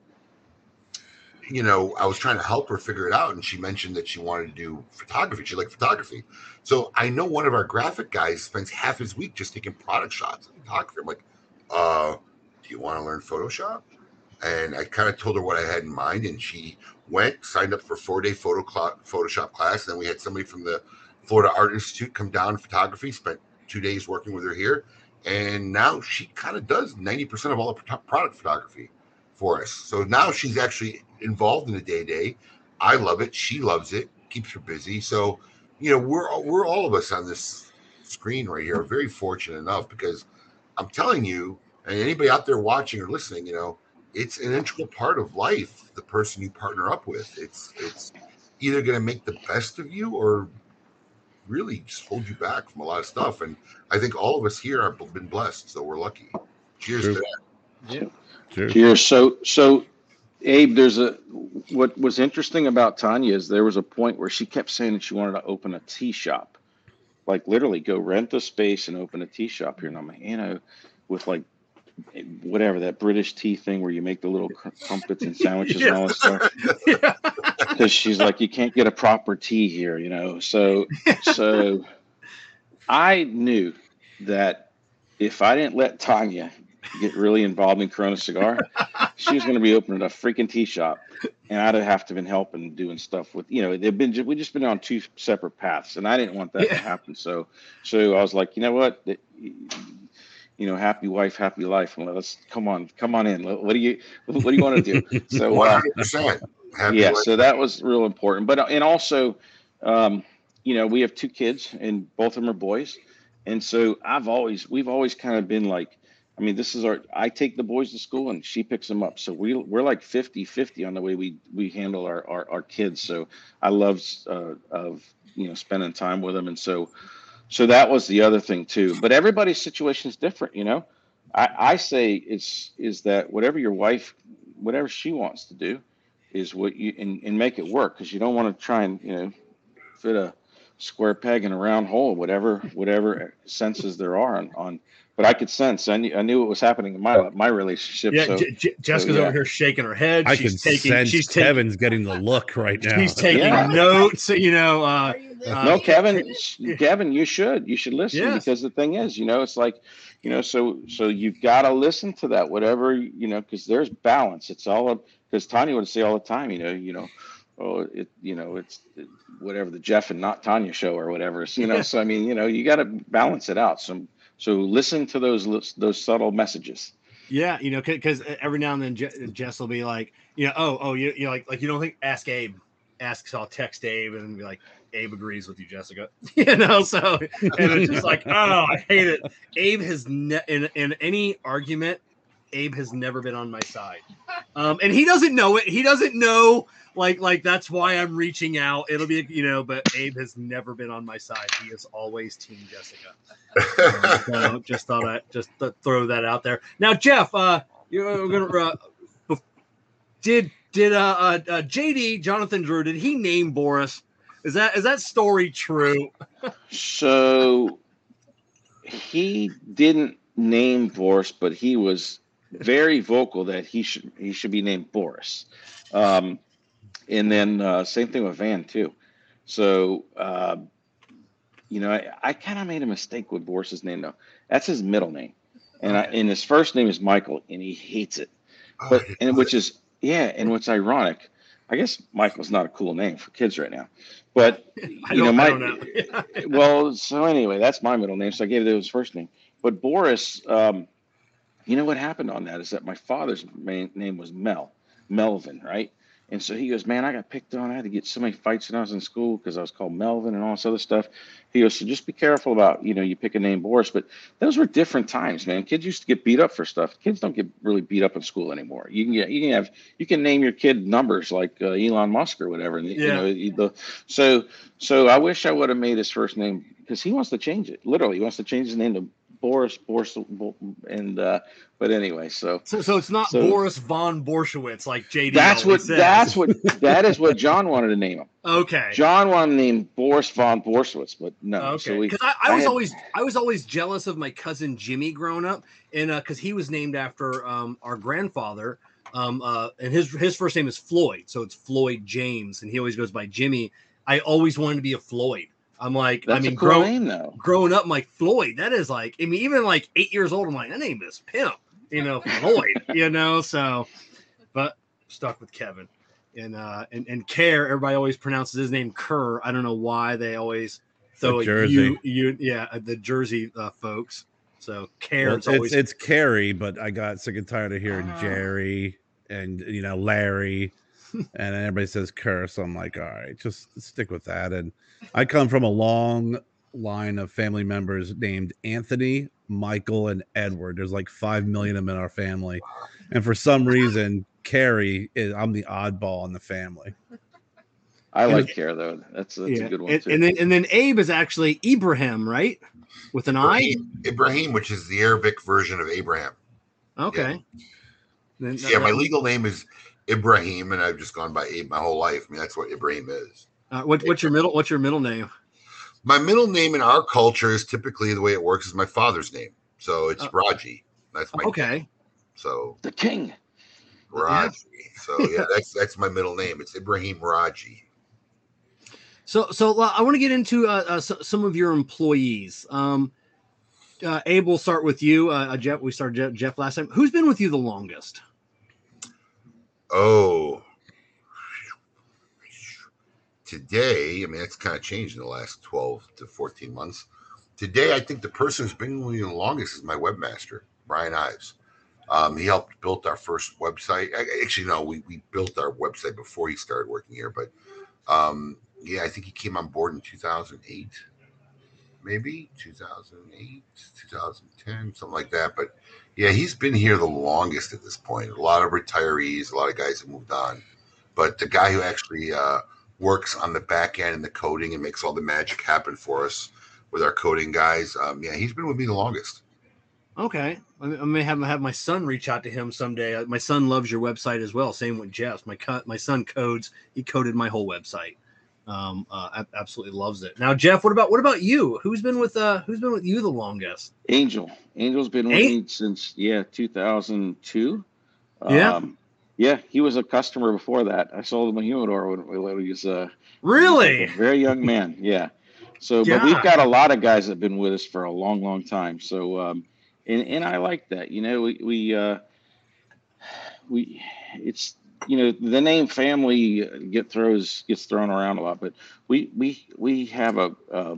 you know, I was trying to help her figure it out. And she mentioned that she wanted to do photography. She liked photography. So I know one of our graphic guys spends half his week just taking product shots of photography. I'm like, uh, do you want to learn Photoshop? And I kind of told her what I had in mind, and she went, signed up for four day photo cl- Photoshop class. And then we had somebody from the Florida Art Institute come down photography, spent two days working with her here. And now she kind of does 90% of all the product photography for us. So now she's actually involved in the day day. I love it. She loves it. Keeps her busy. So, you know, we're we're all of us on this screen right here are very fortunate enough because I'm telling you, and anybody out there watching or listening, you know, it's an integral part of life. The person you partner up with, it's it's either going to make the best of you or really just hold you back from a lot of stuff. And I think all of us here have been blessed, so we're lucky. Cheers True. to that. Yeah. Cheers. Cheers. So so Abe, there's a what was interesting about Tanya is there was a point where she kept saying that she wanted to open a tea shop, like literally go rent the space and open a tea shop here. And I'm like, you know, with like whatever that British tea thing where you make the little crumpets and sandwiches and all that (laughs) stuff. Because yeah. she's like, you can't get a proper tea here, you know. So, so I knew that if I didn't let Tanya get really involved in Corona Cigar, she was going to be opening a freaking tea shop, and I'd have to been helping doing stuff with you know they've been we just been on two separate paths, and I didn't want that yeah. to happen. So so I was like, you know what, you know, happy wife, happy life. and let's come on, come on in. What do you what do you want to do? (laughs) So uh, yeah, so that was real important. But uh, and also, um, you know, we have two kids, and both of them are boys, and so I've always we've always kind of been like I mean, this is our, I take the boys to school and she picks them up. So we, we're like 50, 50 on the way we, we handle our, our, our kids. So I love, uh, of, you know, spending time with them. And so, so that was the other thing too, but everybody's situation is different, you know, I, I say it's, is that whatever your wife, whatever she wants to do is what you, and, and make it work. Cause you don't want to try and, you know, fit a square peg in a round hole, whatever, whatever senses there are on, on but I could sense. I knew, I knew what was happening in my my relationship. Yeah, so, J- J- Jessica's so, yeah. over here shaking her head. I she's can taking, sense she's taking, Kevin's getting the look right now. She's taking yeah. notes. You know. Uh, uh, no, Kevin. Kevin, you should you should listen yes. because the thing is, you know, it's like, you know, so so you've got to listen to that. Whatever you know, because there's balance. It's all because Tanya would say all the time, you know, you know. Oh, it you know it's whatever the Jeff and not Tanya show or whatever. So, you know, so I mean, you know, you got to balance it out. So so listen to those those subtle messages. Yeah, you know, because every now and then Jess will be like, you know, oh, oh, you, you know, like, like you don't think ask Abe, ask, so I'll text Abe and be like, Abe agrees with you, Jessica. (laughs) you know, so and it's just like, oh, I hate it. Abe has ne- in in any argument, Abe has never been on my side, um, and he doesn't know it. He doesn't know like like that's why I'm reaching out. It'll be you know, but Abe has never been on my side. He is always Team Jessica. um, so just thought I just th- throw that out there. Now, Jeff, uh, you're gonna uh, did did uh, uh, uh, JD Jonathan Drew did he name Boris? Is that is that story true? so he didn't name Boris, but he was very vocal that he should he should be named Boris. Um, and then uh, same thing with Van too. So uh, you know, I, I kind of made a mistake with Boris's name though. That's his middle name. and I, and his first name is Michael, and he hates it. But and which is yeah, and what's ironic, I guess Michael's not a cool name for kids right now, but (laughs) you know my know. (laughs) well, so anyway, that's my middle name, so I gave it his first name. But Boris, um, you know what happened on that is that my father's main name was Mel, Melvin, right? And so he goes, man, I got picked on. I had to get so many fights when I was in school because I was called Melvin and all this other stuff. He goes, so just be careful about, you know, you pick a name Boris. But those were different times, man. Kids used to get beat up for stuff. Kids don't get really beat up in school anymore. You can get, you can have, you can name your kid numbers like uh, Elon Musk or whatever. And, you know, the, so, so I wish I would have made his first name because he wants to change it. Literally, he wants to change his name to Boris Boris, and uh, but anyway, so So, so it's not So- Boris von Borysiewicz like JD. that's what says. that's what (laughs) that is what John wanted to name him. Okay. John wanted to name Boris von Borysiewicz, but no. Okay, because I, I I was had- always I was always jealous of my cousin Jimmy growing up, and uh because he was named after um, our grandfather, um, uh, and his his first name is Floyd, so it's Floyd James, and he always goes by Jimmy. I always wanted to be a Floyd. I'm like, that's I mean, a cool grow, name though. growing up, I'm like Floyd. That is like, I mean, even like eight years old, I'm like, that name is pimp, you know, Floyd, (laughs) you know. So, but stuck with Kevin, and uh, and and Care. Everybody always pronounces his name Kerr. I don't know why they always throw Like Jersey. you you yeah uh, the Jersey uh, folks. So Care. Well, it's it's always it's Carrie, but I got sick and tired of hearing Ah. Jerry and you know Larry, (laughs) and then everybody says Kerr. So I'm like, all right, just stick with that. And I come from a long line of family members named Anthony, Michael, and Edward. There's like five million of them in our family, and for some reason, Carrie is I'm the oddball in the family. I And like it- Care though. That's that's yeah. a good one and, too. and then and then Abe is actually Ibrahim, right? With an I. Ibrahim, Ibrahim, which is the Arabic version of Abraham. Okay. Then- Yeah, my legal name is Ibrahim, and I've just gone by Abe my whole life. I mean, that's what Ibrahim is. Uh, what, what's your middle? What's your middle name? My middle name in our culture is typically the way it works is my father's name, so it's Uh, Raji. That's my Okay. so the King. Raji. So yeah, that's that's my middle name. It's Ibrahim Raji. So, so I want to get into uh, uh, some of your employees. Um, uh, Abe, we'll start with you. Uh, uh, Jeff, we started Jeff, Jeff last time. Who's been with you the longest? Oh, today, I mean, it's kind of changed in the last 12 to 14 months. Today, I think the person who's been with me the longest is my webmaster, Brian Ives. Um, he helped build our first website. Actually, no, we, we built our website before he started working here, but um, yeah, I think he came on board in 2008, maybe 2008, 2010, something like that. But yeah, he's been here the longest at this point. A lot of retirees, a lot of guys have moved on. But the guy who actually uh, works on the back end and the coding and makes all the magic happen for us with our coding guys, um, yeah, he's been with me the longest. Okay, I, I may have have my son reach out to him someday. Uh, My son loves your website as well. Same with Jeff. My cut, my son codes. He coded my whole website. Um, uh, absolutely loves it. Now, Jeff, what about what about you? Who's been with uh Who's been with you the longest? Angel. Angel's been with An- me since yeah, 2002. Yeah. Um, yeah, he was a customer before that. I sold him a humidor when, when he was uh, Really? a very young man. Yeah. So, but we've got a lot of guys that have been with us for a long, long time. So, um, and and I like that. You know, we we uh, we it's you know the name family get throws gets thrown around a lot, but we we we have a uh,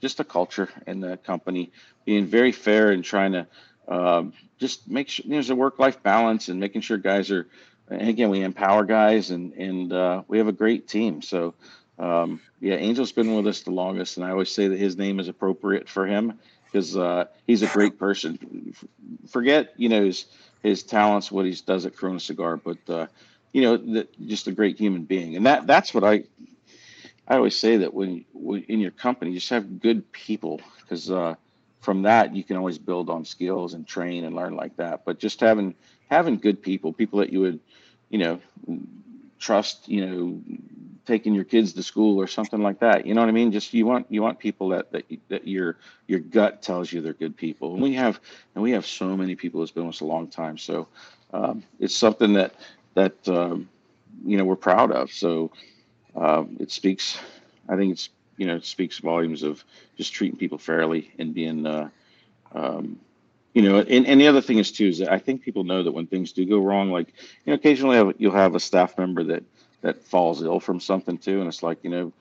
just a culture in the company being very fair and trying to um, just make sure there's a work life balance and making sure guys are and again we empower guys and and uh, we have a great team. So um, yeah angel's been with us the longest and i always say that his name is appropriate for him because uh, he's a great (laughs) person. Forget you know his his talents what he does at corona cigar but uh, you know the, just a great human being. And that that's what i i always say that when, when in your company you just have good people because uh, from that you can always build on skills and train and learn like that. But just having having good people people that you would you know trust you know taking your kids to school or something like that. You know what i mean? Just you want you want people that that, that your your gut tells you they're good people. And we have and we have so many people. That's been with us a long time. So um, it's something that that um, you know we're proud of. So um, it speaks i think it's you know speaks volumes of just treating people fairly and being uh, um, you know, and, and the other thing is too is that I think people know that when things do go wrong, like you know, occasionally have, you'll have a staff member that that falls ill from something too, and it's like you know,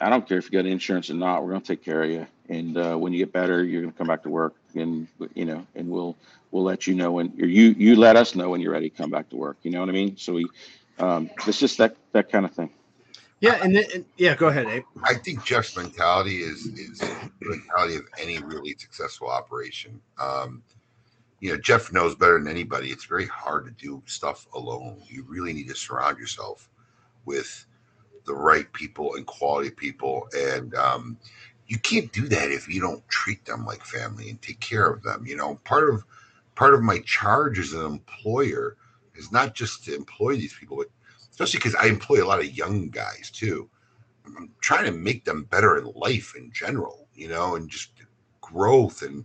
I don't care if you got insurance or not, we're going to take care of you, and uh, when you get better, you're going to come back to work, and you know, and we'll we'll let you know when you you let us know when you're ready to come back to work. You know what I mean? So we, um, it's just that that kind of thing. Yeah, and, then, and yeah, go ahead, Abe. I think Jeff's mentality is is the mentality of any really successful operation. Um, you know, Jeff knows better than anybody. It's very hard to do stuff alone. You really need to surround yourself with the right people and quality people, and um, you can't do that if you don't treat them like family and take care of them. You know, part of part of my charge as an employer is not just to employ these people, but especially because I employ a lot of young guys too. I'm trying to make them better in life in general, you know, and just growth and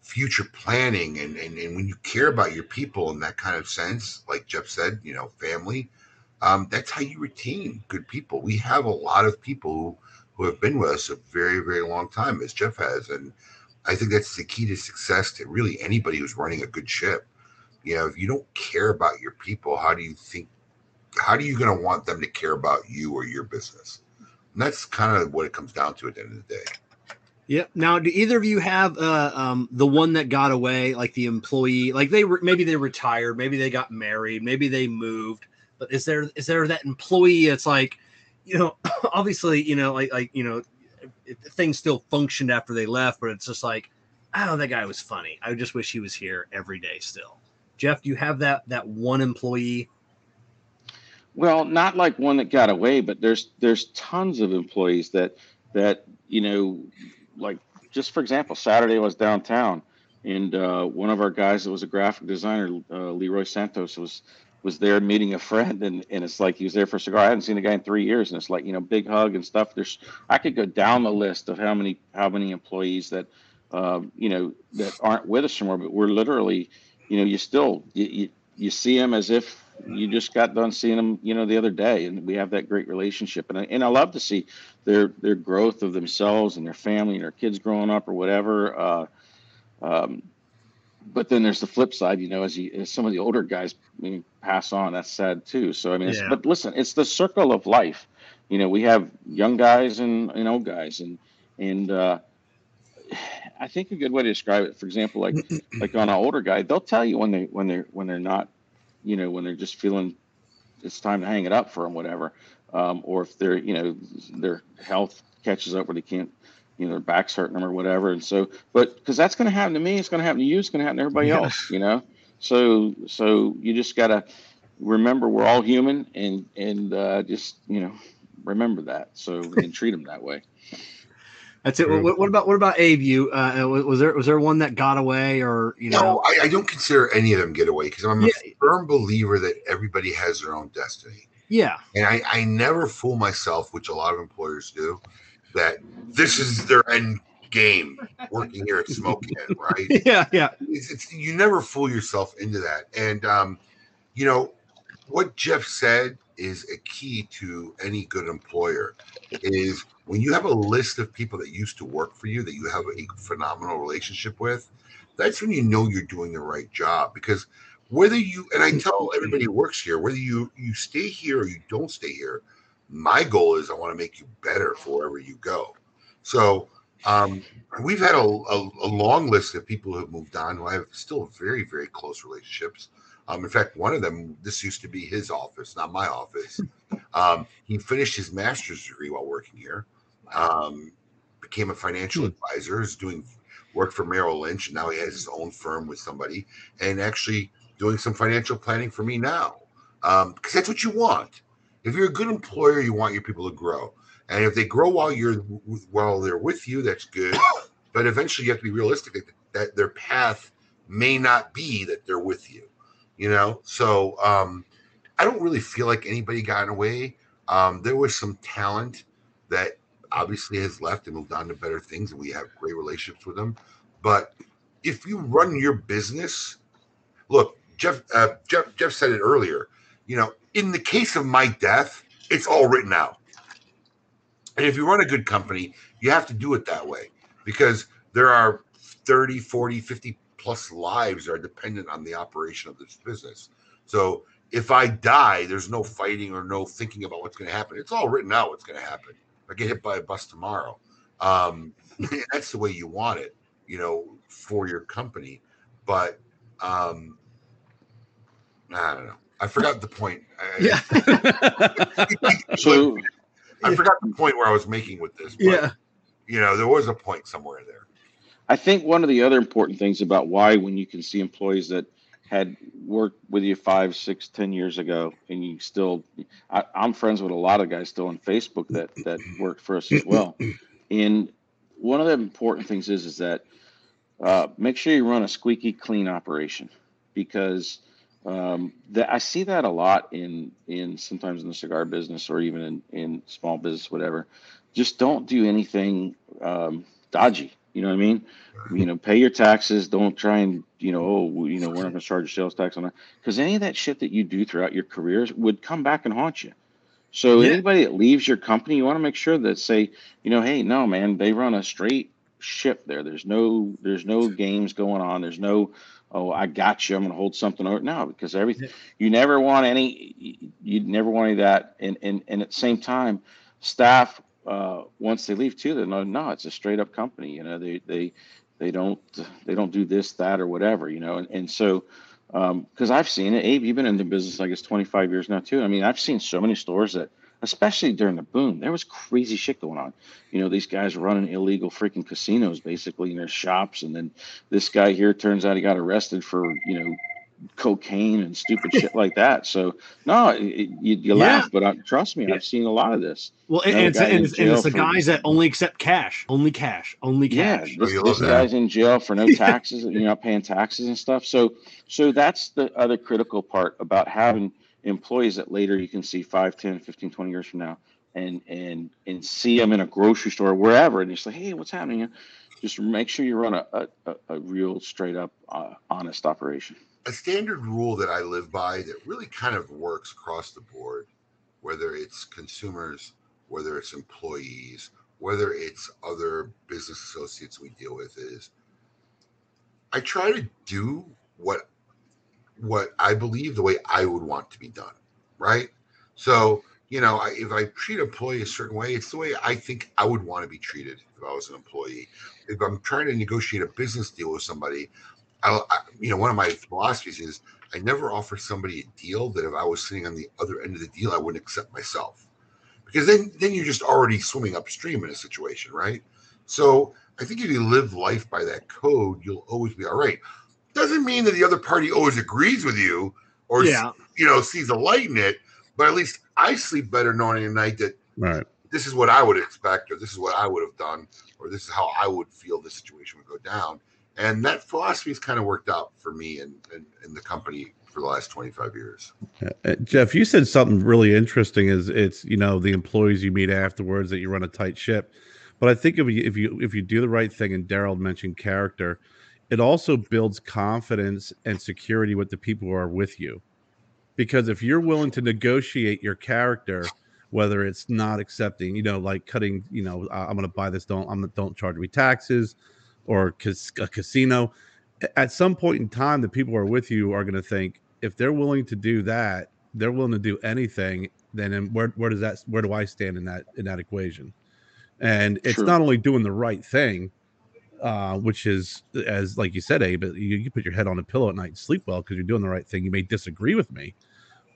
future planning. And, and, and when you care about your people in that kind of sense, like Jeff said, you know, family, um, that's how you retain good people. We have a lot of people who, who have been with us a very, very long time, as Jeff has. And I think that's the key to success to really anybody who's running a good ship. You know, if you don't care about your people, how do you think how are you going to want them to care about you or your business? And that's kind of what it comes down to at the end of the day. Yeah. Now, do either of you have uh, um, the one that got away, like the employee, like they re- maybe they retired, maybe they got married, maybe they moved, but is there is there that employee? It's like, you know, (coughs) obviously, you know, like like you know, things still functioned after they left, but it's just like, oh, that guy was funny. I just wish he was here every day still. Jeff, do you have that that one employee well, not like one that got away, but there's there's tons of employees that that you know, like just for example, Saturday was downtown, and uh, one of our guys that was a graphic designer, uh, Leroy Santos, was was there meeting a friend, and, and it's like he was there for a cigar. I hadn't seen the guy in three years, and it's like you know, big hug and stuff. There's I could go down the list of how many how many employees that um, you know that aren't with us anymore, but we're literally, you know, you still you, you, you see them as if you just got done seeing them, you know, the other day, and we have that great relationship. And I, and I love to see their their growth of themselves and their family and their kids growing up or whatever. Uh, um, but then there's the flip side, you know, as, you, as some of the older guys I mean, pass on, that's sad too. So I mean, yeah. but listen, it's the circle of life. You know, we have young guys and, and old guys, and and uh, I think a good way to describe it, for example, like (clears throat) like on an older guy, they'll tell you when they when they're when they're not you know, when they're just feeling it's time to hang it up for them, whatever. Um, or if they're, you know, their health catches up where they can't, you know, their back's hurting them or whatever. And so, but because that's going to happen to me, it's going to happen to you, it's going to happen to everybody yeah. else, you know? So, so you just got to remember we're all human and, and uh, just, you know, remember that. So we can treat them that way. That's it. What, what, about what about Abe? You uh, was there was there one that got away, or you know? No, I, I don't consider any of them get away because I'm a yeah. firm believer that everybody has their own destiny. Yeah, and I, I never fool myself, which a lot of employers do, that this is their end game working here at Smoke Inn right? (laughs) Yeah, yeah. It's, it's, you never fool yourself into that, and um, you know what Jeff said is a key to any good employer is when you have a list of people that used to work for you that you have a phenomenal relationship with, that's when you know you're doing the right job. Because whether you and I tell everybody who works here, whether you you stay here or you don't stay here, my goal is I want to make you better for wherever you go. So um, we've had a, a, a, long list of people who have moved on who I have still very, very close relationships. Um, in fact, one of them, this used to be his office, not my office. (laughs) Um, he finished his master's degree while working here um, became a financial hmm. advisor, is doing work for Merrill Lynch, and now he has his own firm with somebody, and actually doing some financial planning for me now. Um, because that's what you want. If you're a good employer, you want your people to grow, and if they grow while you're while they're with you, that's good. (coughs) But eventually, you have to be realistic that, that their path may not be that they're with you. You know, so um, I don't really feel like anybody got in away. Um, there was some talent that obviously has left and moved on to better things, and we have great relationships with them. But if you run your business, look, Jeff, uh, Jeff, Jeff said it earlier. You know, in the case of my death, it's all written out. And if you run a good company, you have to do it that way because there are 30, 40, 50 plus lives are dependent on the operation of this business. So if I die, there's no fighting or no thinking about what's going to happen. It's all written out what's going to happen. If I get hit by a bus tomorrow, um, (laughs) that's the way you want it, you know, for your company. But um, I don't know. I forgot the point. I- Yeah. (laughs) So I forgot the point where I was making with this. But, yeah. You know, there was a point somewhere there. I think one of the other important things about why when you can see employees that had worked with you five, six, ten years ago, and you still, I, I'm friends with a lot of guys still on Facebook that that worked for us as well. And one of the important things is is that uh, make sure you run a squeaky clean operation because um, that I see that a lot in in sometimes in the cigar business or even in in small business, whatever. Just don't do anything um, dodgy. You know what I mean? You know, pay your taxes. Don't try and you know, oh, you know, we're not going to charge a sales tax on that because any of that shit that you do throughout your careers would come back and haunt you. So Yeah. anybody that leaves your company, you want to make sure that say, you know, hey, no, man, they run a straight ship there. There's no, there's no games going on. There's no, oh, I got you. I'm going to hold something over. No, because everything Yeah. you never want any, you never want any of that. And and and at the same time, staff uh, once they leave too, they know no, it's a straight up company. You know, they they they don't they don't do this that or whatever. You know, and and so because I've seen it. Abe, you've been in the business, I guess, 25 years now too. I mean, I've seen so many stores that, especially during the boom, there was crazy shit going on. You know, these guys running illegal freaking casinos basically in their shops, and then this guy here turns out he got arrested for you know cocaine and stupid shit like (laughs) that. So no, it, it- you, you Yeah. laugh, but I, trust me, Yeah. I've seen a lot of this. Well, and, Another and it's, and, it's, and it's the for- guys that only accept cash, only cash, only Yeah, cash. this, you this guy's in jail for no (laughs) taxes. you're not paying taxes and stuff. So, so that's the other critical part about having employees that later you can see 5, 10, 15, 20 years from now and, and, and see them in a grocery store, wherever. And just like, Hey, what's happening? Just make sure you run a, a, a, a real straight up, uh, honest operation. A standard rule that I live by that really kind of works across the board, whether it's consumers, whether it's employees, whether it's other business associates we deal with, is I try to do what what I believe the way I would want to be done, right? So you know, I, if I treat an employee a certain way, it's the way I think I would want to be treated if I was an employee. If I'm trying to negotiate a business deal with somebody, I, I, you know, one of my philosophies is I never offer somebody a deal that if I was sitting on the other end of the deal, I wouldn't accept myself, because then then you're just already swimming upstream in a situation, right? So I think if you live life by that code, you'll always be all right. Doesn't mean that the other party always agrees with you or Yeah. you know sees a light in it, but at least I sleep better knowing at night that Right. this is what I would expect, or this is what I would have done, or this is how I would feel the situation would go down. And that philosophy has kind of worked out for me and, and the company for the last 25 years. Uh, Jeff, you said something really interesting. Is it's you know the employees you meet afterwards that you run a tight ship, but I think if you if you if you do the right thing, and Daryl mentioned character, it also builds confidence and security with the people who are with you, because if you're willing to negotiate your character, whether it's not accepting, you know, like cutting, you know, "Uh, I'm going to buy this, don't I'm don't charge me taxes, or cas- a casino. At some point in time, the people who are with you are going to think if they're willing to do that, they're willing to do anything. Then where where does that where do I stand in that in that equation? And it's True. not only doing the right thing, uh, which is as like you said, Abe, you, you put your head on a pillow at night and sleep well because you're doing the right thing. You may disagree with me,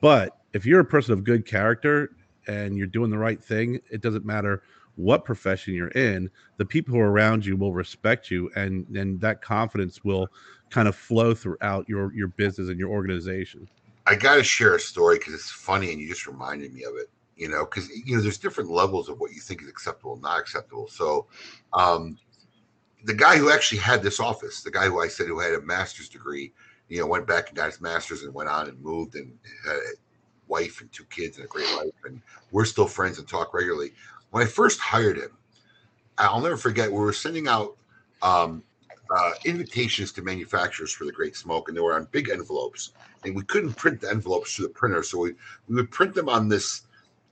but if you're a person of good character and you're doing the right thing, it doesn't matter what profession you're in. The people who are around you will respect you, and and that confidence will kind of flow throughout your your business and your organization. I got to share a story because it's funny and you just reminded me of it. You know, because you know, there's different levels of what you think is acceptable, not acceptable. So, um, the guy who actually had this office, the guy who I said who had a master's degree, you know, went back and got his master's and went on and moved and had a wife and two kids and a great life, and we're still friends and talk regularly. When I first hired him, I'll never forget. We were sending out um, uh, invitations to manufacturers for the Great Smoke, and they were on big envelopes and we couldn't print the envelopes through the printer. So we, we would print them on this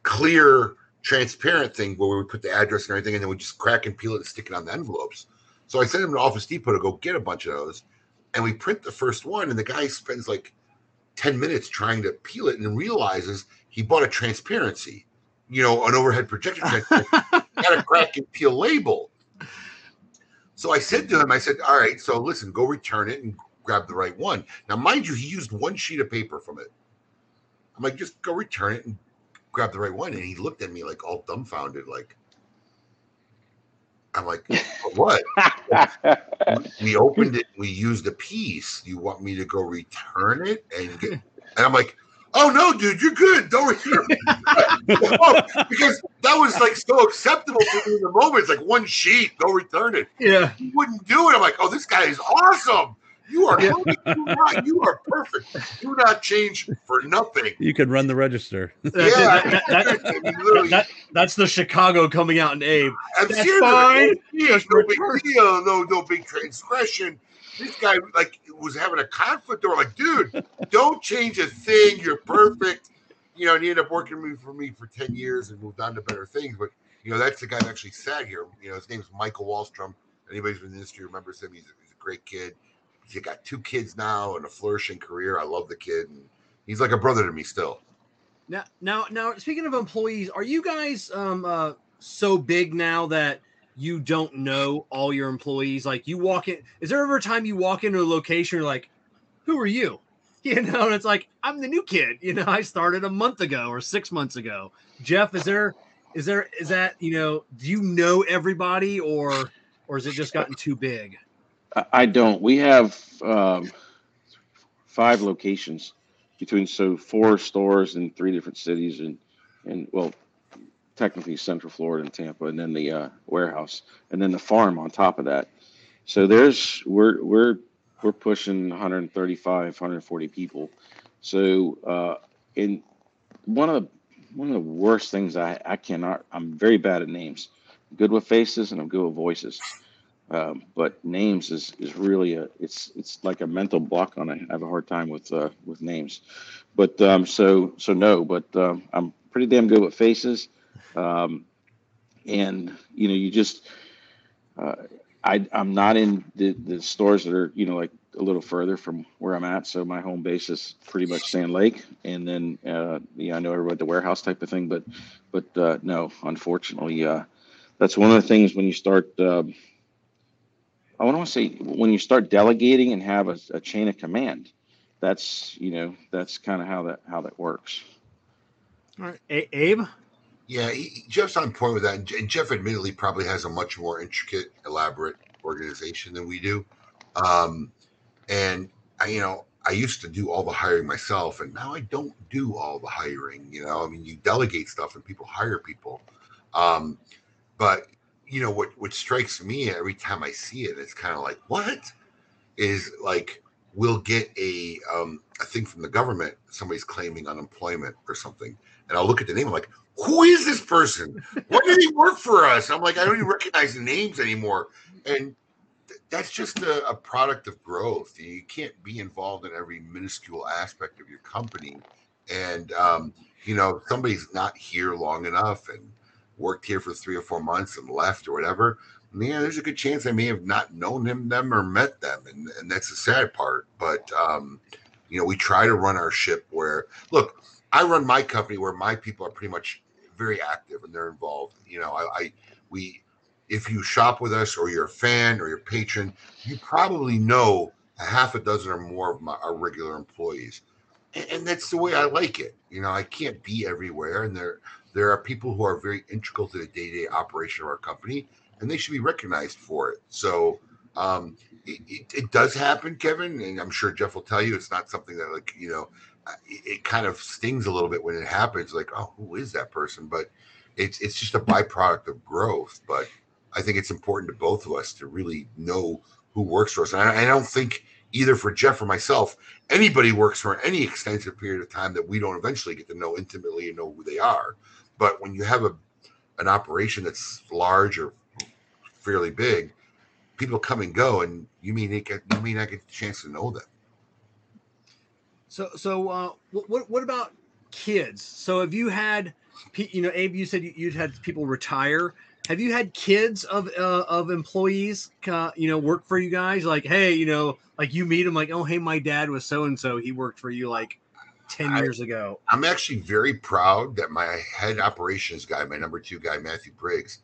clear, transparent thing where we would put the address and everything, and then we just crack and peel it and stick it on the envelopes. So I sent him to Office Depot to go get a bunch of those, and we print the first one, and the guy spends like ten minutes trying to peel it, and realizes he bought a transparency, you know, an overhead projector, got (laughs) a crack and peel label. So I said to him, I said, "All right, so listen, go return it and grab the right one." Now, mind you, he used one sheet of paper from it. I'm like, just go return it and grab the right one. And he looked at me like all dumbfounded, like, I'm like, what? (laughs) we opened it, we used a piece. You want me to go return it and get and I'm like, oh no, dude, you're good. Don't return (laughs) it. because that was like so acceptable to me in the moment. It's like one sheet, go return it. Yeah. He wouldn't do it. I'm like, oh, this guy is awesome. You are Yeah. (laughs) perfect. You are- you are perfect. Do not change for nothing. You could run the register. (laughs) That's, Yeah, that- that- that- I mean, literally, that- that's the Chicago coming out in Abe. I'm That's fine. Oh, no, no big deal. No, no big transgression. This guy like was having a conflict. Or like, dude, don't change a thing. You're perfect. You know, and he ended up working for me for ten years and moved on to better things. But you know, that's the guy that actually sat here. You know, his name's Michael Wallstrom. Anybody who's in the industry remembers him. He's a, he's a great kid. He's got two kids now and a flourishing career. I love the kid, and he's like a brother to me still. Now, now, now. Speaking of employees, are you guys um uh so big now that you don't know all your employees? Like, you walk in. Is there ever a time you walk into a location, you're like, "Who are you?" (laughs) You know, and it's like, "I'm the new kid." (laughs) You know, I started a month ago or six months ago. Jeff, is there, is there, is that you know, do you know everybody or or is it just gotten too big? I- I don't. We have um, five locations between so four stores in three different cities and and well, technically Central Florida and Tampa, and then the uh, warehouse, and then the farm on top of that. So there's we're we're we're pushing 135, 140 people. So uh, in one of the one of the worst things I I cannot I'm very bad at names. I'm good with faces and I'm good with voices um, but names is is really a it's it's like a mental block on it. I have a hard time with uh, with names, but um, so so no, but um, I'm pretty damn good with faces, um, and you know you just uh, I I'm not in the the stores that are you know like a little further from where I'm at, so my home base is pretty much Sand Lake, and then uh, yeah I know everybody the warehouse type of thing, but but uh, no, unfortunately, uh, that's one of the things when you start. Um, I want to say when you start delegating and have a, a chain of command, that's you know that's kind of how that how that works. All right, A- Abe. Yeah, he, Jeff's on point with that. And Jeff admittedly probably has a much more intricate, elaborate organization than we do. Um, and I, you know, I used to do all the hiring myself, and now I don't do all the hiring. You know, I mean, you delegate stuff and people hire people. Um, but you know what? What strikes me every time I see it, it's kind of like what is like we'll get a um, a thing from the government. Somebody's claiming unemployment or something, and I'll look at the name. I'm like, who is this person? When did he work for us? I'm like, I don't even recognize names anymore. And th- that's just a, a product of growth. You can't be involved in every minuscule aspect of your company. And, um, you know, somebody's not here long enough and worked here for three or four months and left or whatever. Yeah, there's a good chance I may have not known him, them, or met them, and and that's the sad part. But um, you know, we try to run our ship where, look, I run my company where my people are pretty much very active and they're involved. You know, I, I we if you shop with us or you're a fan or you're a patron, you probably know a half a dozen or more of my our regular employees. And, and that's the way I like it. You know, I can't be everywhere and there there are people who are very integral to the day-to-day operation of our company and they should be recognized for it. So um it, it, it does happen, Kevin, and I'm sure Jeff will tell you it's not something that like, you know, it, kind of stings a little bit when it happens like oh who is that person? But it's it's just a byproduct of growth. But i think it's important to both of us to really know who works for us. And i, I don't think either for jeff or myself anybody works for any extensive period of time that we don't eventually get to know intimately and know who they are. But when you have a an operation that's large or fairly big people come and go and you may not get you may not get the chance to know them So, so uh, what, what what about kids? So, have you had, you know, Abe, you said you- you'd had people retire. have you had kids of uh, of employees, uh, you know, work for you guys? Like, hey, you know, like you meet them, like, oh, hey, my dad was so and so. He worked for you like ten I- years ago. I'm actually very proud that my head operations guy, my number two guy, Matthew Briggs,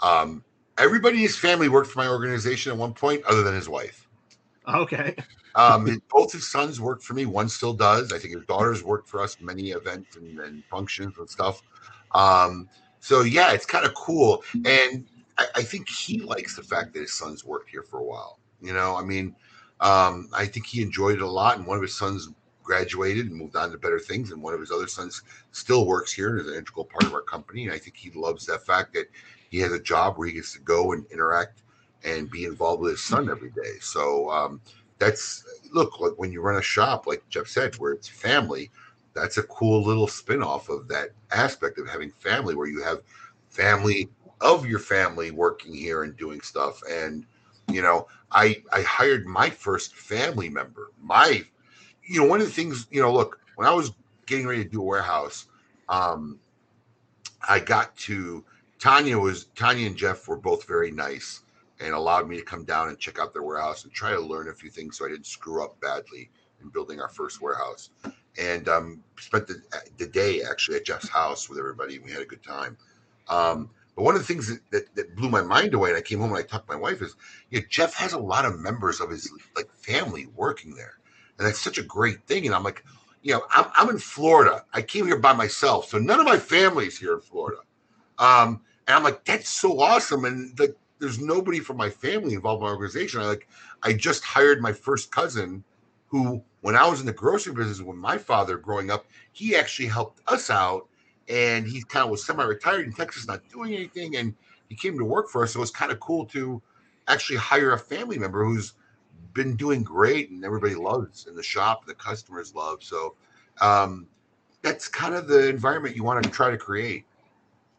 um, everybody in his family worked for my organization at one point, other than his wife. Okay. Um, both his sons worked for me. One still does. I think his daughters worked for us many events and, and functions and stuff. Um, so yeah, it's kind of cool, and I, I think he likes the fact that his sons worked here for a while. You know, I mean, um, I think he enjoyed it a lot, and one of his sons graduated and moved on to better things, and one of his other sons still works here and is an integral part of our company. And I think he loves that fact that he has a job where he gets to go and interact and be involved with his son every day. So um, that's look like when you run a shop, like Jeff said, where it's family. That's a cool little spin-off of that aspect of having family, where you have family of your family working here and doing stuff. And you know, I I hired my first family member. My, you know, one of the things, you know, look, when I was getting ready to do a warehouse, um, I got to Tanya was Tanya and Jeff were both very nice and allowed me to come down and check out their warehouse and try to learn a few things so I didn't screw up badly in building our first warehouse. And um, spent the, the day actually at Jeff's house with everybody. We had a good time. Um, but one of the things that, that, that blew my mind away, and I came home and I talked to my wife, is yeah, Jeff has a lot of members of his like family working there, and that's such a great thing. And I'm like, you know, I'm, I'm in Florida. I came here by myself, so none of my family's here in Florida. Um, and I'm like, that's so awesome. And like, there's nobody from my family involved in my organization. I like, I just hired my first cousin, who, when I was in the grocery business with my father growing up, he actually helped us out, and he kind of was semi-retired in Texas, not doing anything, and he came to work for us. So it was kind of cool to actually hire a family member who's been doing great, and everybody loves in the shop, the customers love. So um, that's kind of the environment you want to try to create.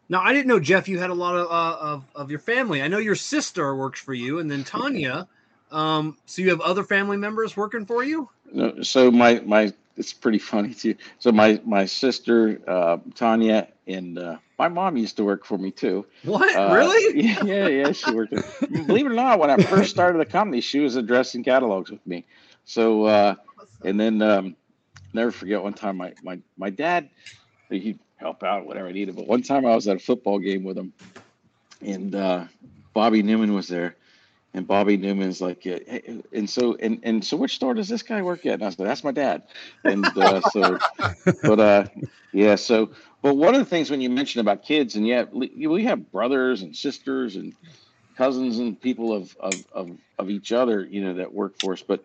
Now I didn't know Jeff. You had a lot of uh, of of your family. I know your sister works for you, and then Tanya. Um, so you have other family members working for you. No, so my my it's pretty funny too. So my my sister uh, Tanya and uh, my mom used to work for me too. What Uh, really? (laughs) Yeah, yeah, yeah. She worked. Believe it or not, when I first started the company, she was addressing catalogs with me. So uh, and then um, never forget one time my my my dad he'd help out whatever I needed. But one time I was at a football game with him, and uh, Bobby Newman was there. And Bobby Newman's like, yeah, hey, and so and and so which store does this guy work at? And I said, that's my dad. And uh, so, (laughs) but uh, yeah, so but one of the things when you mention about kids, and yeah, we we have brothers and sisters and cousins and people of of of, of each other, you know, that work for us. But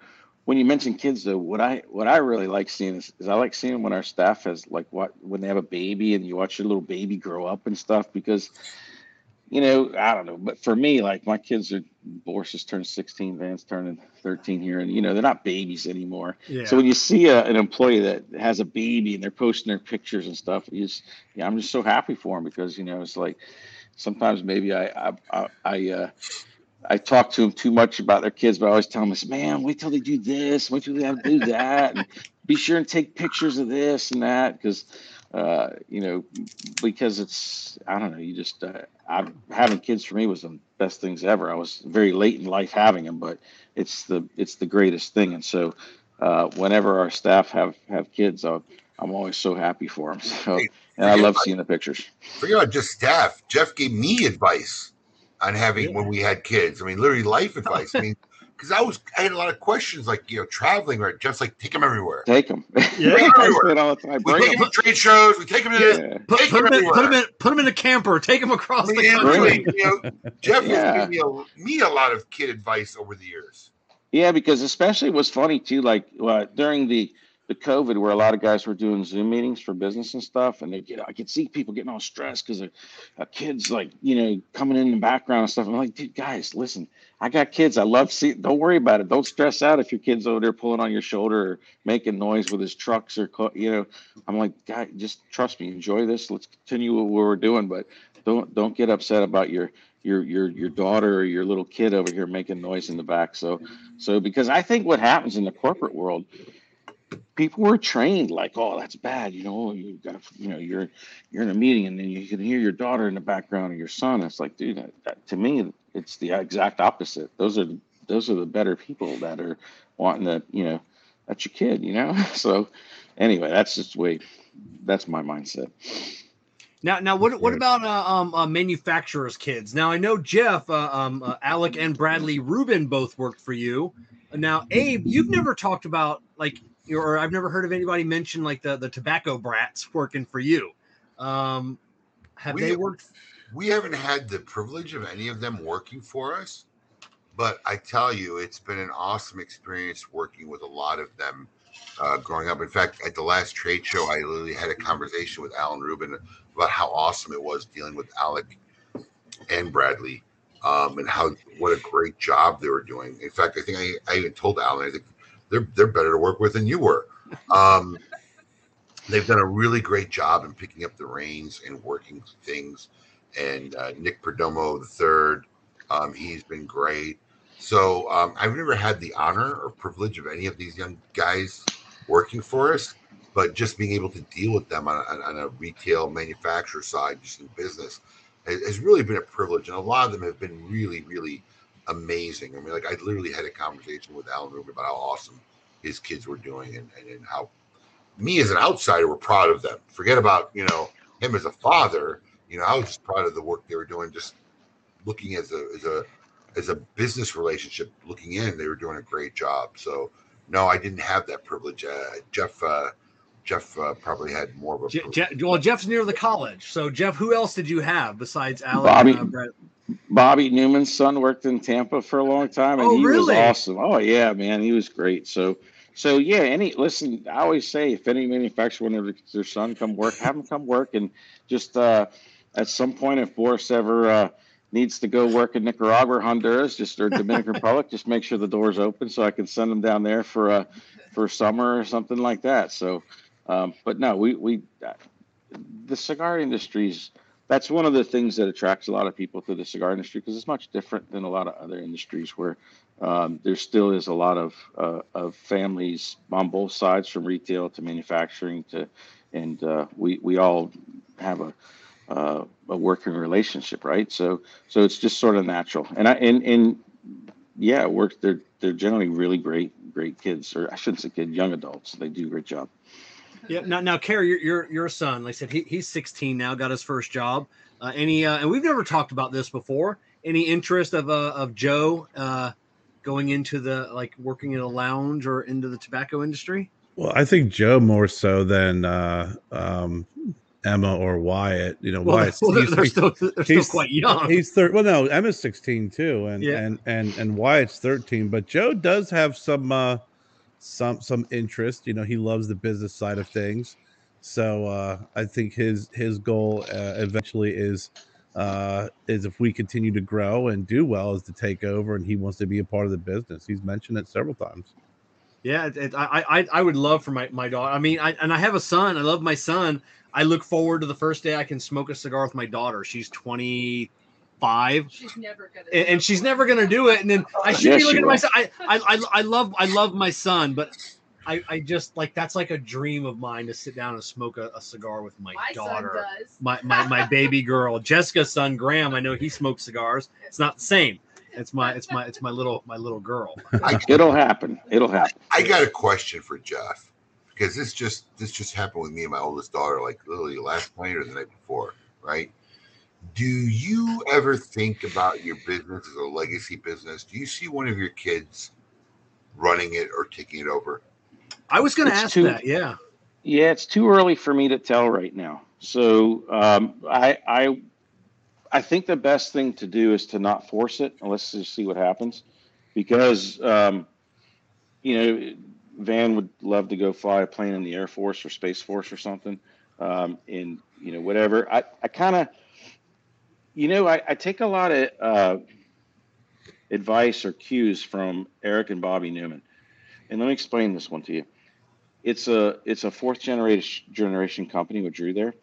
when you mention kids, though, what I what I really like seeing is, is I like seeing when our staff has like what when they have a baby and you watch your little baby grow up and stuff because you know I don't know, but for me, like my kids are Boris just turned 16, Vance turning 13 here, and you know they're not babies anymore. Yeah. So when you see a, an employee that has a baby and they're posting their pictures and stuff, you just, yeah, I'm just so happy for them because you know it's like sometimes maybe I I I, I uh, I talk to them too much about their kids, but I always tell them, "Man, wait till they do this, wait till they have to do that, and be sure and take pictures of this and that," because uh, you know, because it's I don't know, you just uh, I, having kids for me was the best things ever. I was very late in life having them, but it's the it's the greatest thing, and so uh, whenever our staff have have kids, i I'm always so happy for them. (laughs) So, and I love seeing the pictures. Forget about just staff. Jeff gave me advice on having Yeah. when we had kids. I mean, literally life (laughs) advice. I mean, because I was I had a lot of questions like you know traveling. Right, just like take them everywhere. Take them. (laughs) Yeah. I say it all the time. We take them to trade shows. We take them to this. Yeah. Put, Take put, them in, put, him everywhere. in, put him in a camper. Take him across I the country. literally, you know, Jeff Yeah. has given me a, me a lot of kid advice over the years. Yeah, because especially what's funny too, like uh, during the the COVID, where a lot of guys were doing Zoom meetings for business and stuff, and they get I could see people getting all stressed because a, a kid's like you know coming in the background and stuff. I'm like, dude, guys, listen, I got kids. I love see. Don't worry about it. Don't stress out if your kid's over there pulling on your shoulder or making noise with his trucks or you know. I'm like, guy, just trust me. Enjoy this. Let's continue what we're doing, but don't don't get upset about your your your your daughter or your little kid over here making noise in the back. So so because I think what happens in the corporate world, people were trained like, oh, that's bad. You know, you got, you know, you're you're in a meeting and then you can hear your daughter in the background or your son. It's like, dude, that, that, to me, it's the exact opposite. Those are those are the better people that are wanting to, you know, that's your kid, you know. (laughs) So anyway, that's just the way. That's my mindset. Now, now, what what about uh, um, uh, manufacturers' kids? Now, I know Jeff, uh, um, uh, Alec, and Bradley Rubin both worked for you. Now, Abe, you've never talked about like, or I've never heard of anybody mention like the the tobacco brats working for you. Um, have We- they worked? we haven't had the privilege of any of them working for us, but I tell you, it's been an awesome experience working with a lot of them uh, growing up. In fact, at the last trade show, I literally had a conversation with Alan Rubin about how awesome it was dealing with Alec and Bradley, um, and how what a great job they were doing. In fact, I think I, I even told Alan, I think they're they're better to work with than you were. (laughs) Um, they've done a really great job in picking up the reins and working things and uh, Nick Perdomo the third. Um, he's been great. So um, I've never had the honor or privilege of any of these young guys working for us, but just being able to deal with them on, on, on a retail manufacturer side, just in business, has, has really been a privilege. And a lot of them have been really, really amazing. I mean, like I literally had a conversation with Alan Rubin about how awesome his kids were doing and, and, and how me as an outsider were proud of them. Forget about, you know, him as a father you know, I was just proud of the work they were doing. Just looking as a as a as a business relationship, looking in, they were doing a great job. So no, I didn't have that privilege. Uh, Jeff uh, Jeff uh, probably had more of a. Je- privilege. Je- well, Jeff's near the college. So, Jeff, who else did you have besides Alec? Bobby. and, uh, Brad- Bobby Newman's son worked in Tampa for a long time, and Oh, he really? was awesome. Oh yeah, man, he was great. So, so yeah. Any listen, I always say if any manufacturer wanted their son come work, have him come work, and just uh, at some point, if Boris ever uh, needs to go work in Nicaragua or Honduras, just or Dominican (laughs) Republic, just make sure the door's open so I can send him down there for uh, for summer or something like that. So, um, but no, we we uh, the cigar industry's that's one of the things that attracts a lot of people to the cigar industry because it's much different than a lot of other industries where um, there still is a lot of uh, of families on both sides from retail to manufacturing to and uh, we we all have a uh, a working relationship right? So so it's just sort of natural. And I and and yeah work they're they're generally really great great kids or I shouldn't say kid young adults. They do a great job Yeah. Now, now, Carrie, your your, your son, like I said, he, he's 16 now, got his first job. Uh, any, uh, and we've never talked about this before. Any interest of uh, of Joe uh, going into the like working in a lounge or into the tobacco industry? Well, I think Joe more so than uh, um, Emma or Wyatt. You know, Well, Wyatt's (laughs) well, they're, he's- still they're still he's- quite young. He's third. Well, no, Emma's sixteen too, and Yeah. and and and Wyatt's thirteen. But Joe does have some uh, some some interest. You know, he loves the business side of things. So uh, I think his his goal uh, eventually is uh, is if we continue to grow and do well, is to take over, and he wants to be a part of the business. He's mentioned it several times. Yeah, it, it, I, I I would love for my my daughter. I mean, I and I have a son. I love my son. I look forward to the first day I can smoke a cigar with my daughter. She's 25. She's never gonna. and, and she's never gonna do it. And then I should Yes, be looking at myself. I, I, I, I love, I love my son, but I, I just like that's like a dream of mine to sit down and smoke a, a cigar with my, My daughter, son does. my, my, my baby girl, (laughs) Jessica's son Graham. I know he smokes cigars. It's not the same. It's my, it's my, it's my little, my little girl. it'll happen it'll happen I got a question for Jeff because this just this just happened with me and my oldest daughter, like literally last night or the night before, right? Do you ever think about your business as a legacy business? Do you see one of your kids running it or taking it over? I was gonna ask too- that. Yeah. Yeah, it's too early for me to tell right now. So um, I, I, I think the best thing to do is to not force it. and Let's just see what happens, because um, you know Van would love to go fly a plane in the Air Force or Space Force or something, um, and you know whatever. I, I kind of, you know, I, I take a lot of uh, advice or cues from Eric and Bobby Newman, and let me explain this one to you. It's a it's a fourth generation generation company with Drew there,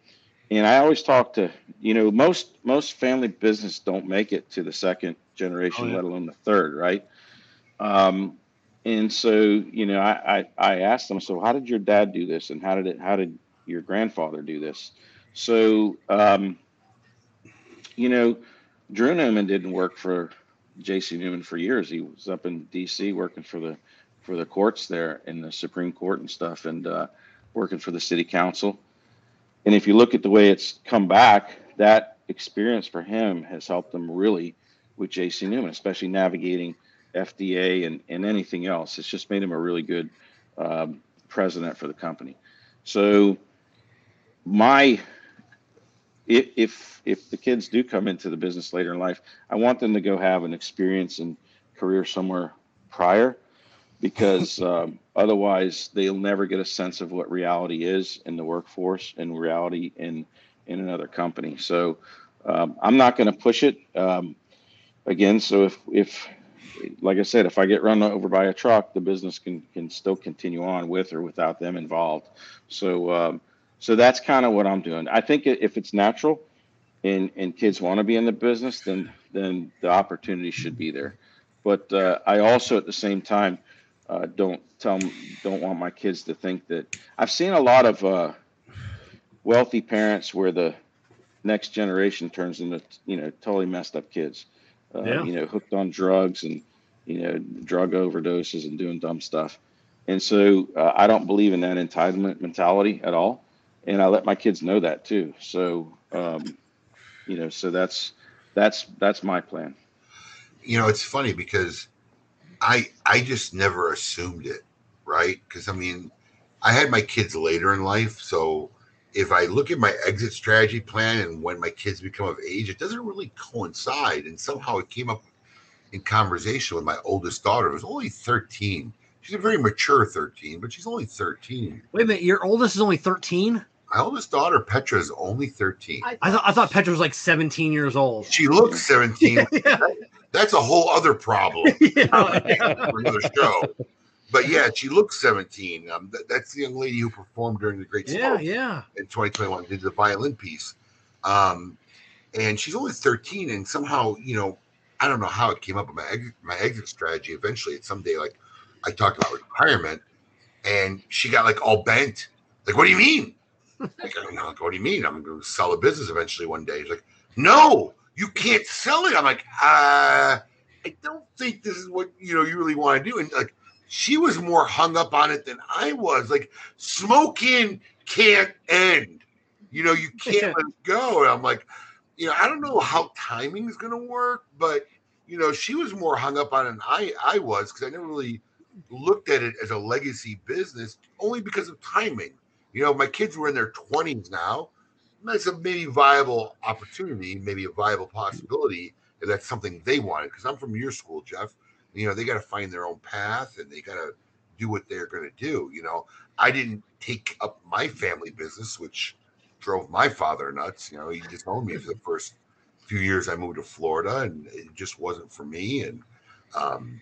and I always talk to you know most most family business don't make it to the second generation, Oh, yeah. let alone the third, right? Um, and so you know I, I i asked them so how did your dad do this? And how did it how did your grandfather do this? So um you know drew newman didn't work for jc newman for years he was up in dc working for the for the courts there in the supreme court and stuff and uh working for the city council and if you look at the way it's come back that experience for him has helped him really with jc newman especially navigating FDA and, and anything else. It's just made him a really good um, president for the company. So my if, if if the kids do come into the business later in life, I want them to go have an experience and career somewhere prior, because (laughs) um, otherwise they'll never get a sense of what reality is in the workforce and reality in in another company. So um, I'm not going to push it um, again. So if if like I said, if I get run over by a truck, the business can can still continue on with or without them involved. So um, so that's kind of what I'm doing. I think if it's natural, and and kids want to be in the business, then then the opportunity should be there. But uh, I also at the same time uh, don't tell them, don't want my kids to think that I've seen a lot of uh, wealthy parents where the next generation turns into you know totally messed up kids uh, yeah. you know, hooked on drugs and, you know, drug overdoses and doing dumb stuff. And so uh, I don't believe in that entitlement mentality at all. And I let my kids know that too. So, um, you know, so that's, that's, that's my plan. You know, it's funny because I, I just never assumed it. Right. Cause I mean, I had my kids later in life. So if I look at my exit strategy plan and when my kids become of age, it doesn't really coincide. And somehow it came up in conversation with my oldest daughter, who's only 13. She's a very mature 13, but she's only 13. Wait a minute, your oldest is only 13? My oldest daughter, Petra, is only 13. I, I thought I thought Petra was like 17 years old. She looks 17. (laughs) yeah. That's a whole other problem. (laughs) yeah. (laughs) for another show but yeah, she looks 17. Um, th- that's the young lady who performed during the Great Smoke. Yeah, yeah. In 2021, did the violin piece. Um, and she's only 13, and somehow, you know, I don't know how it came up with my exit, my exit strategy. Eventually, at someday, like I talked about retirement, and she got like all bent. Like, what do you mean? Like, I don't. Like, what do you mean? I'm going to sell a business eventually one day. He's like, no, you can't sell it. I'm like, uh, I don't think this is what you know you really want to do. And like, she was more hung up on it than I was. Like smoking can't end. You know, you can't (laughs) let it go. And I'm like, you know, I don't know how timing is gonna work, but you know, she was more hung up on it than I I was because I never really looked at it as a legacy business only because of timing. You know, my kids were in their 20s now. That's a maybe viable opportunity, maybe a viable possibility if that's something they wanted. Because I'm from your school, Jeff you know they got to find their own path and they got to do what they're going to do you know i didn't take up my family business which drove my father nuts you know he disowned me for the first few years i moved to florida and it just wasn't for me and um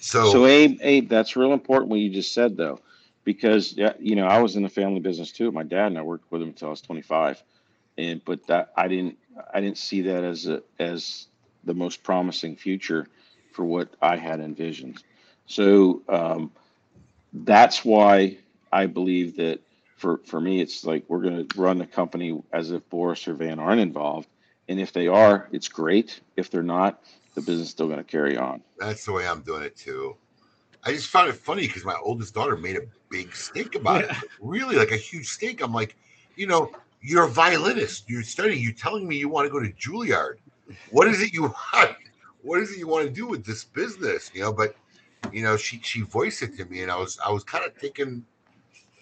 so so abe abe that's real important what you just said though because you know i was in the family business too my dad and i worked with him until i was 25 and but that i didn't i didn't see that as a as the most promising future for what I had envisioned. So um, that's why I believe that for, for me, it's like we're going to run the company as if Boris or Van aren't involved. And if they are, it's great. If they're not, the business is still going to carry on. That's the way I'm doing it too. I just found it funny because my oldest daughter made a big stink about yeah. it. Really, like a huge stink. I'm like, you know, you're a violinist. You're studying. You're telling me you want to go to Juilliard. What is it you (laughs) want? what is it you want to do with this business? You know, but you know, she she voiced it to me, and I was I was kind of taken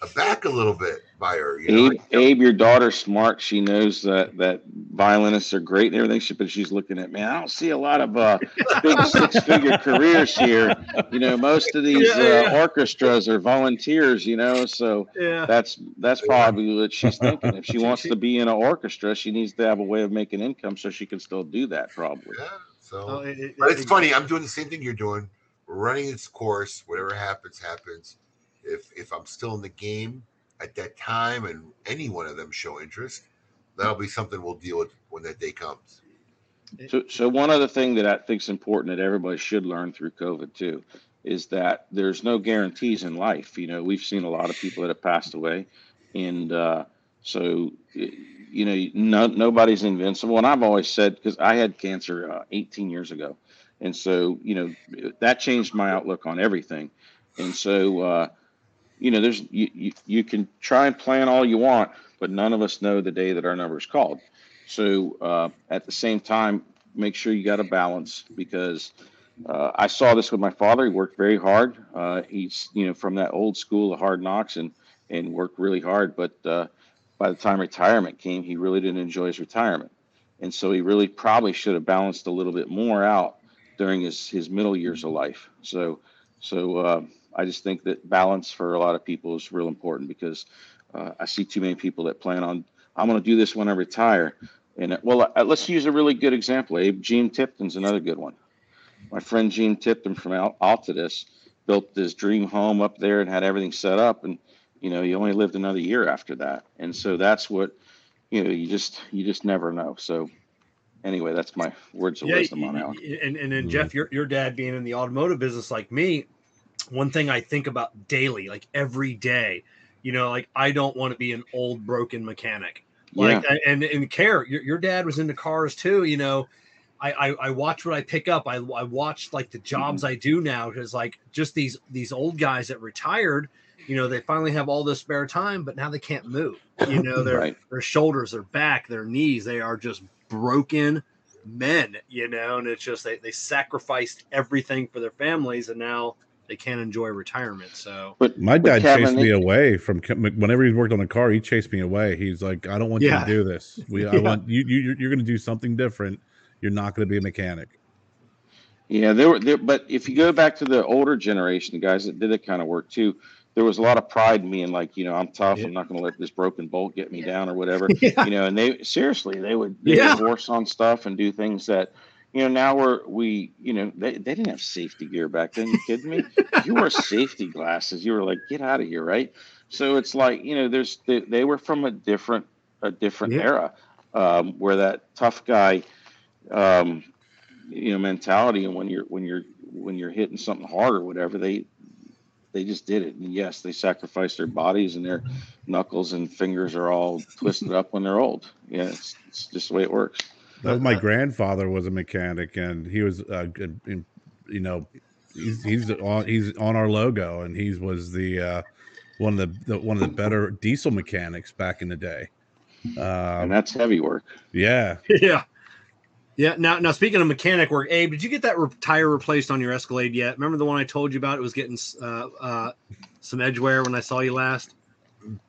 aback a little bit by her. You know? Abe, Abe, your daughter's smart. She knows that that violinists are great and everything. But she's looking at me. I don't see a lot of uh, big (laughs) six figure careers here. You know, most of these yeah, uh, orchestras are volunteers. You know, so yeah. that's that's probably what she's thinking. If she (laughs) wants to be in an orchestra, she needs to have a way of making income so she can still do that. Probably. Yeah. So, oh, it, it, but it's it, funny. I'm doing the same thing you're doing. We're running its course. Whatever happens, happens. If if I'm still in the game at that time, and any one of them show interest, that'll be something we'll deal with when that day comes. So, so one other thing that I think is important that everybody should learn through COVID too is that there's no guarantees in life. You know, we've seen a lot of people that have passed away, and uh, so you know, no, nobody's invincible. And I've always said because I had cancer uh, 18 years ago, and so you know that changed my outlook on everything. And so uh, you know, there's you, you you can try and plan all you want, but none of us know the day that our number is called. So uh, at the same time, make sure you got a balance because uh, I saw this with my father. He worked very hard. Uh, he's you know from that old school of hard knocks and and worked really hard. But uh, by the time retirement came, he really didn't enjoy his retirement, and so he really probably should have balanced a little bit more out during his his middle years of life. So so uh, I just think that balance for a lot of people is real important because uh, I see too many people that plan on I'm going to do this when I retire. And uh, well, uh, let's use a really good example. Abe Gene Tipton's another good one. My friend Gene Tipton from Al- Altadis built this dream home up there and had everything set up, and you know he only lived another year after that. And so that's what you know. You just you just never know. So anyway, that's my words of wisdom on Al. And and then Jeff, your your dad being in the automotive business like me, one thing I think about daily, like every day, you know, like I don't want to be an old broken mechanic. Like Yeah. and and Kerr, your, your dad was into cars too, you know. I, I, I watch what I pick up. I, I watch like the jobs mm-hmm. I do now because like just these these old guys that retired, you know, they finally have all this spare time, but now they can't move. You know, (laughs) their Right. their shoulders, their back, their knees, they are just broken men, you know, and it's just they, they sacrificed everything for their families and now they can't enjoy retirement. So But My dad Kevin, chased me away from whenever he worked on a car. He chased me away. He's like, "I don't want you to do this. We, I (laughs) want you. you you're going to do something different. You're not going to be a mechanic." Yeah, there were there, but if you go back to the older generation, the guys that did that kind of work too, there was a lot of pride in me and like, you know, I'm tough. Yeah. I'm not going to let this broken bolt get me Yeah. down or whatever. (laughs) yeah, You know, and they seriously, they would they Yeah. would horse on stuff and do things that, you know, now we're we, you know, they, they didn't have safety gear back then. You kidding me? you wore (laughs) safety glasses. You were like, get out of here, right? So it's like, you know, there's they, they were from a different a different Yeah. era um, where that tough guy, um, you know, mentality, and when you're when you're when you're hitting something hard or whatever, they they just did it. And yes, they sacrificed their bodies and their knuckles and fingers are all twisted up when they're old. Yeah, it's, it's just the way it works. That my grandfather was a mechanic, and he was, uh, in, you know, he's he's on he's on our logo, and he was the uh, one of the, the one of the better diesel mechanics back in the day. And Um, that's heavy work. yeah, (laughs) yeah, yeah. Now, now speaking of mechanic work, Abe, did you get that re- tire replaced on your Escalade yet? Remember the one I told you about? It was getting uh, uh, some edge wear when I saw you last.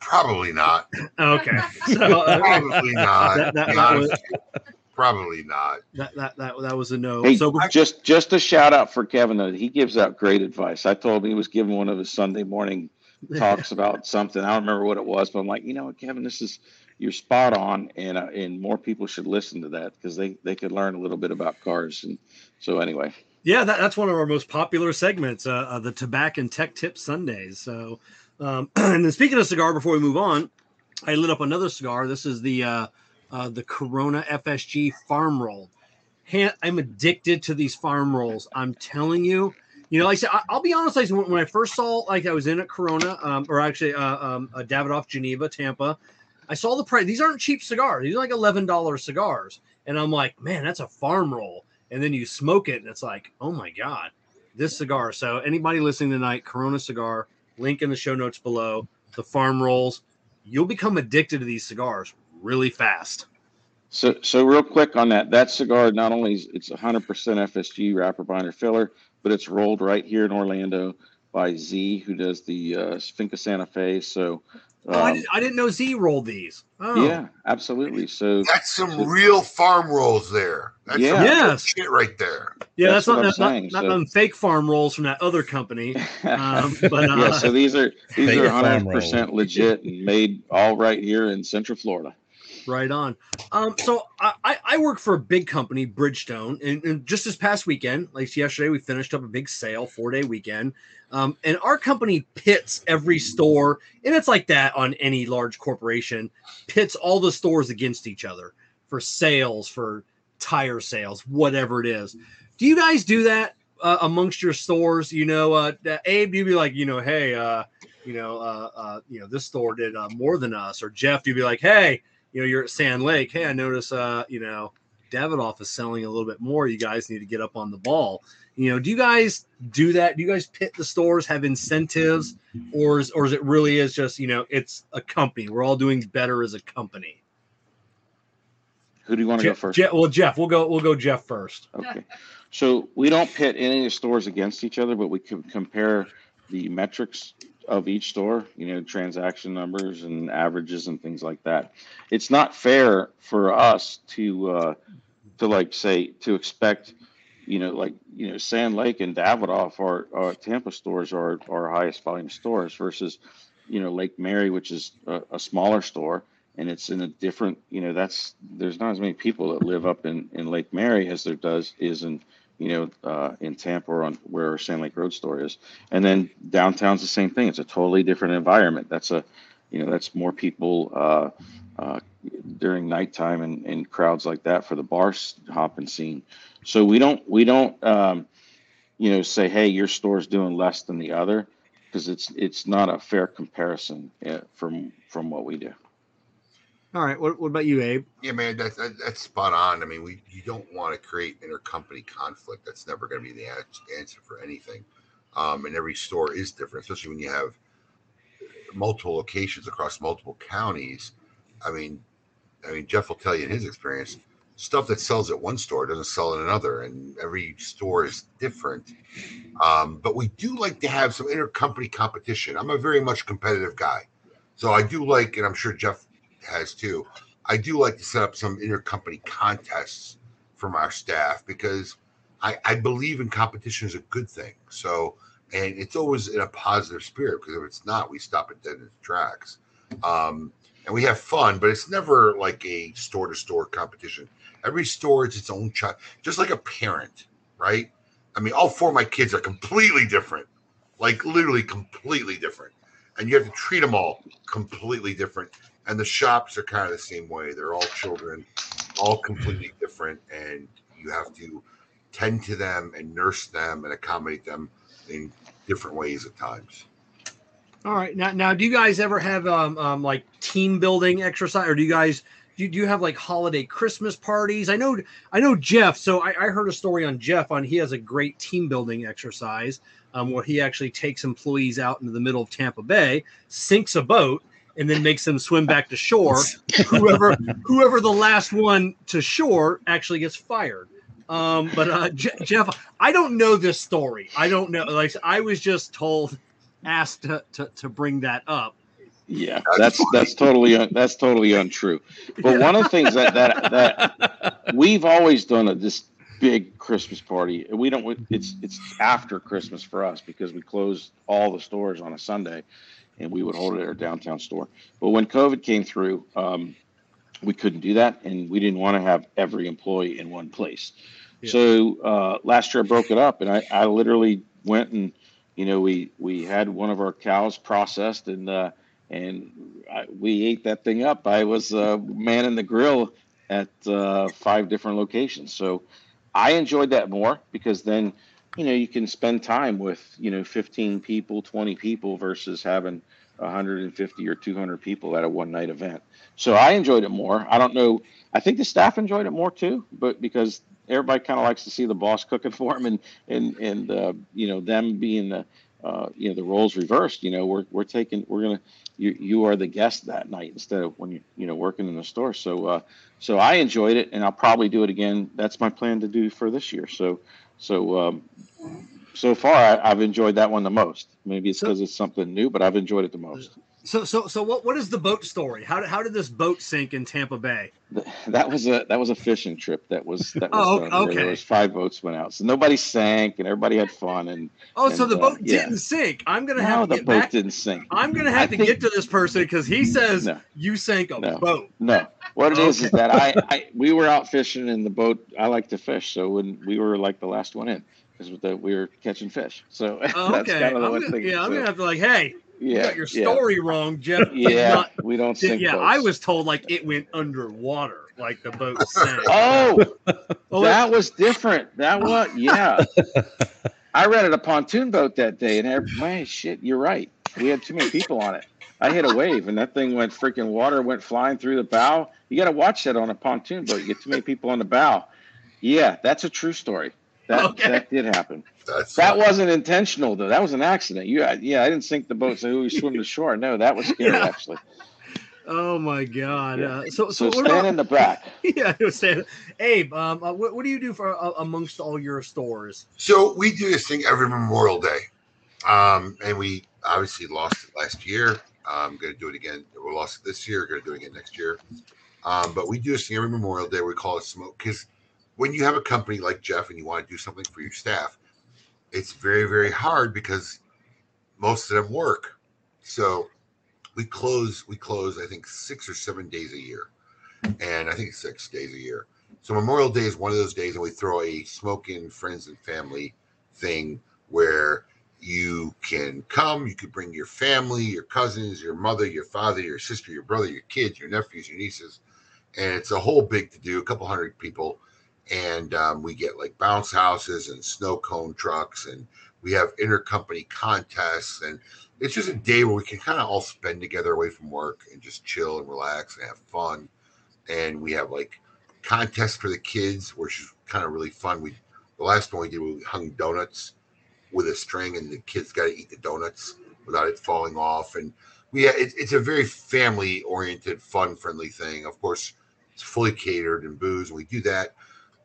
Probably not. Okay, (laughs) so uh, Probably not. That- that- to that was- with you. Probably not. that, that that that was a no. Hey, so just just a shout out for Kevin. Though he gives out great advice. I told him he was giving one of his Sunday morning (laughs) talks about something. I don't remember what it was, but I'm like, you know what, Kevin, this is you're spot on, and uh, and more people should listen to that because they they could learn a little bit about cars. And so anyway, Yeah, that, that's one of our most popular segments, uh, uh, the Tobacco and Tech Tip Sundays. So, um, (clears throat) and then speaking of cigar, before we move on, I lit up another cigar. This is the uh, the Corona FSG Farm Roll. I'm addicted to these farm rolls. I'm telling you. You know, like I said, I, I'll be honest. When, when I first saw, like I was in at Corona, um, or actually uh, um, uh, Davidoff, Geneva, Tampa. I saw the price. These aren't cheap cigars. These are like eleven dollars cigars, and I'm like, man, that's a farm roll and then you smoke it and it's like oh my god this cigar so anybody listening tonight corona cigar link in the show notes below the farm rolls you'll become addicted to these cigars really fast so so real quick on that, that cigar not only is it's 100% FSG wrapper binder filler, but it's rolled right here in Orlando by Z, who does the uh, Finca Santa Fe. So. oh I, um, didn't, I didn't know z rolled these oh Yeah, absolutely. So That's some real farm rolls there. That's Yeah. some Yes. shit right there. yeah That's that's, not what I'm that's not, saying, not so- them fake farm rolls from that other company (laughs) um, but uh, yeah, so these are these are 100 percent legit and made all right here in Central Florida. Right on. Um, so I, I- work for a big company, Bridgestone, and, and just this past weekend, like yesterday, we finished up a big sale, four day weekend. Um, and our company pits every store, and it's like that on any large corporation, pits all the stores against each other for sales, for tire sales, whatever it is. Do you guys do that? uh, amongst your stores? You know, uh, Abe, you'd be like, you know, hey, uh, you know, uh, uh, you know, this store did uh, more than us, or Jeff, you'd be like, hey, you know, you're at Sand Lake. Hey, I notice, uh, you know, Davidoff is selling a little bit more. You guys need to get up on the ball. You know, do you guys do that? Do you guys pit the stores, have incentives, or is, or is it really is just you know it's a company? We're all doing better as a company. Who do you want to go Jeff, first? Jeff, well, Jeff, we'll go. We'll go Jeff first. Okay. So we don't pit any of the stores against each other, but we can compare the metrics of each store, you know, transaction numbers and averages and things like that. It's not fair for us to uh to like say to expect, you know, like, you know, Sand Lake and Davidoff are, are Tampa stores are our highest volume stores versus, you know, Lake Mary, which is a, a smaller store and it's in a different, you know, that's there's not as many people that live up in in Lake Mary as there does is in you know, uh, in Tampa or on where Sand Lake Road store is. And then downtown's the same thing. It's a totally different environment. That's a, you know, that's more people uh, uh, during nighttime and, and crowds like that for the bar hopping scene. So we don't, we don't, um, you know, say, hey, your store's doing less than the other because it's it's not a fair comparison uh, from from what we do. All right. What, what about you, Abe? Yeah, man, that's that, that's spot on. I mean, we you don't want to create intercompany conflict. That's never going to be the answer for anything. Um, and every store is different, especially when you have multiple locations across multiple counties. I mean, I mean, Jeff will tell you in his experience, stuff that sells at one store doesn't sell in another, and every store is different. Um, but we do like to have some intercompany competition. I'm a very much competitive guy, so I do like, and I'm sure Jeff has too. I do like to set up some intercompany contests from our staff because I, I believe in competition is a good thing. So, and it's always in a positive spirit because if it's not, we stop it dead in its tracks. Um, and we have fun, but it's never like a store to store competition. Every store is its own child, just like a parent, right? I mean, all four of my kids are completely different, like literally completely different. And you have to treat them all completely different and the shops are kind of the same way. They're all children, all completely different, and you have to tend to them and nurse them and accommodate them in different ways at times. All right. Now, now, do you guys ever have um, um like team building exercise, or do you guys do you, do you have like holiday Christmas parties? I know, I know Jeff. So I, I heard a story on Jeff on he has a great team building exercise um, where he actually takes employees out into the middle of Tampa Bay, sinks a boat, and then makes them swim back to shore. (laughs) whoever whoever the last one to shore actually gets fired. Um, but uh, Je- Jeff, I don't know this story. I don't know. Like I was just told, asked to, to, to bring that up. Yeah, that's that's totally un, that's totally untrue. But one of the things that that that we've always done a, this big Christmas party. We don't. It's it's after Christmas for us because we close all the stores on a Sunday, and we would hold it at our downtown store. But when COVID came through, um, we couldn't do that, and we didn't want to have every employee in one place. Yeah. So uh, last year I broke it up, and I, I literally went and you know we we had one of our cows processed and. Uh, and I, we ate that thing up. I was uh, manning the grill at uh, five different locations, so I enjoyed that more because then, you know, you can spend time with you know 15 people, 20 people versus having 150 or 200 people at a one night event. So I enjoyed it more. I don't know. I think the staff enjoyed it more too, but because everybody kind of likes to see the boss cooking (laughs) for them and and and uh, you know them being the uh, you know the roles reversed. You know we're we're taking we're gonna you you are the guest that night instead of when you you know working in the store. So uh, so I enjoyed it, and I'll probably do it again. That's my plan to do for this year. So so um, so far I, I've enjoyed that one the most. Maybe it's because it's something new, but I've enjoyed it the most. So so so what what is the boat story? How did how did this boat sink in Tampa Bay? That was a that was a fishing trip. That was that was Oh, where okay. there was five boats went out, so nobody sank and everybody had fun. And Oh, so the uh, boat yeah. didn't sink. I'm gonna no, have to the boat back. didn't sink. I'm gonna I have to think- get to this person because he says No. you sank a No. boat. No, what it is is that I, I we were out fishing in the boat. I like to fish, so when we were like the last one in because we were catching fish. So Oh, (laughs) that's kind of the I'm one gonna, thing. yeah, I'm gonna have to like, hey, you yeah, got your yeah. story wrong, Jeff. (laughs) Yeah, not- we don't did- sink. yeah, boats. I was told like it went underwater. like the boat (laughs) sank. Oh, (laughs) Oh, that was different. That was yeah. I rented a pontoon boat that day, and every, man, shit, you're right. We had too many people on it. I hit a wave, and that thing went freaking water went flying through the bow. You got to watch that on a pontoon boat. You get too many people on the bow. Yeah, that's a true story. That (laughs) Okay. that did happen. That's That wasn't intentional though. That was an accident. You, yeah, I didn't sink the boat so we (laughs) swim to shore. No, that was scary Yeah. actually. oh my god. Yeah. Uh, so, so, So what stand about, in the back. (laughs) yeah, I was saying, Abe, um, uh, what, what do you do for uh, amongst all your stores? So we do this thing every Memorial Day, um, and we obviously lost it last year. I'm going to do it again. We lost it this year. Going to do it again next year. Um, but we do this thing every Memorial Day. We call it smoke because when you have a company like Jeff and you want to do something for your staff, it's very very hard because most of them work. So we close we close I think six or seven days a year, and I think six days a year. So Memorial Day is one of those days, and we throw a smoking friends and family thing where you can come, you could bring your family, your cousins, your mother, your father, your sister, your brother, your kids, your nephews, your nieces, and it's a whole big to do, a couple hundred people, and um, we get like bounce houses and snow cone trucks, and we have intercompany contests, and it's just a day where we can kind of all spend together away from work and just chill and relax and have fun, and we have like contests for the kids, which is kind of really fun. We the last one we did we hung donuts with a string, and the kids got to eat the donuts without it falling off. And we it, it's a very family oriented, fun friendly thing. Of course, it's fully catered and booze, and we do that.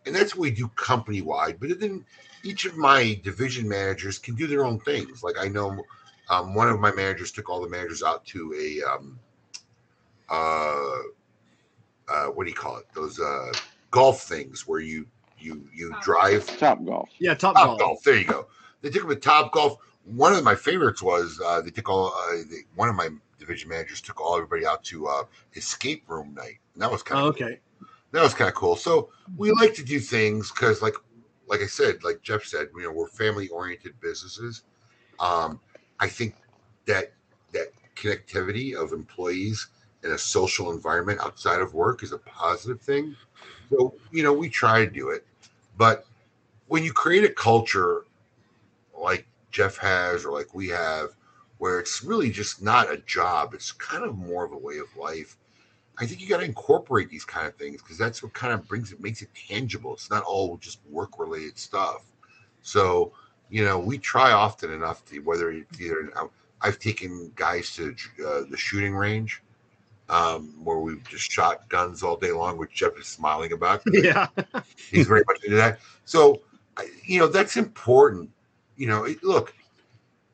And that's what we do company wide. But then each of my division managers can do their own things. Like I know um, one of my managers took all the managers out to a um, uh, uh, what do you call it? Those uh, golf things where you you you drive Top golf. Yeah, top, Top golf. Golf. There you go. They took them to Top Golf. One of my favorites was uh, they took all. Uh, they, one of my division managers took all everybody out to uh, escape room night, and that was kind Oh, of okay. That was kind of cool. So we like to do things because, like, like I said, like Jeff said, you know, we're family oriented businesses. Um, I think that that connectivity of employees in a social environment outside of work is a positive thing. So you know, we try to do it, but when you create a culture like Jeff has or like we have, where it's really just not a job, it's kind of more of a way of life. I think you got to incorporate these kind of things because that's what kind of brings it, makes it tangible. It's not all just work related stuff. So, you know, we try often enough to whether it's either I've taken guys to uh, the shooting range um, where we've just shot guns all day long, which Jeff is smiling about. Yeah. he's very much into that. So, you know, that's important. You know, look,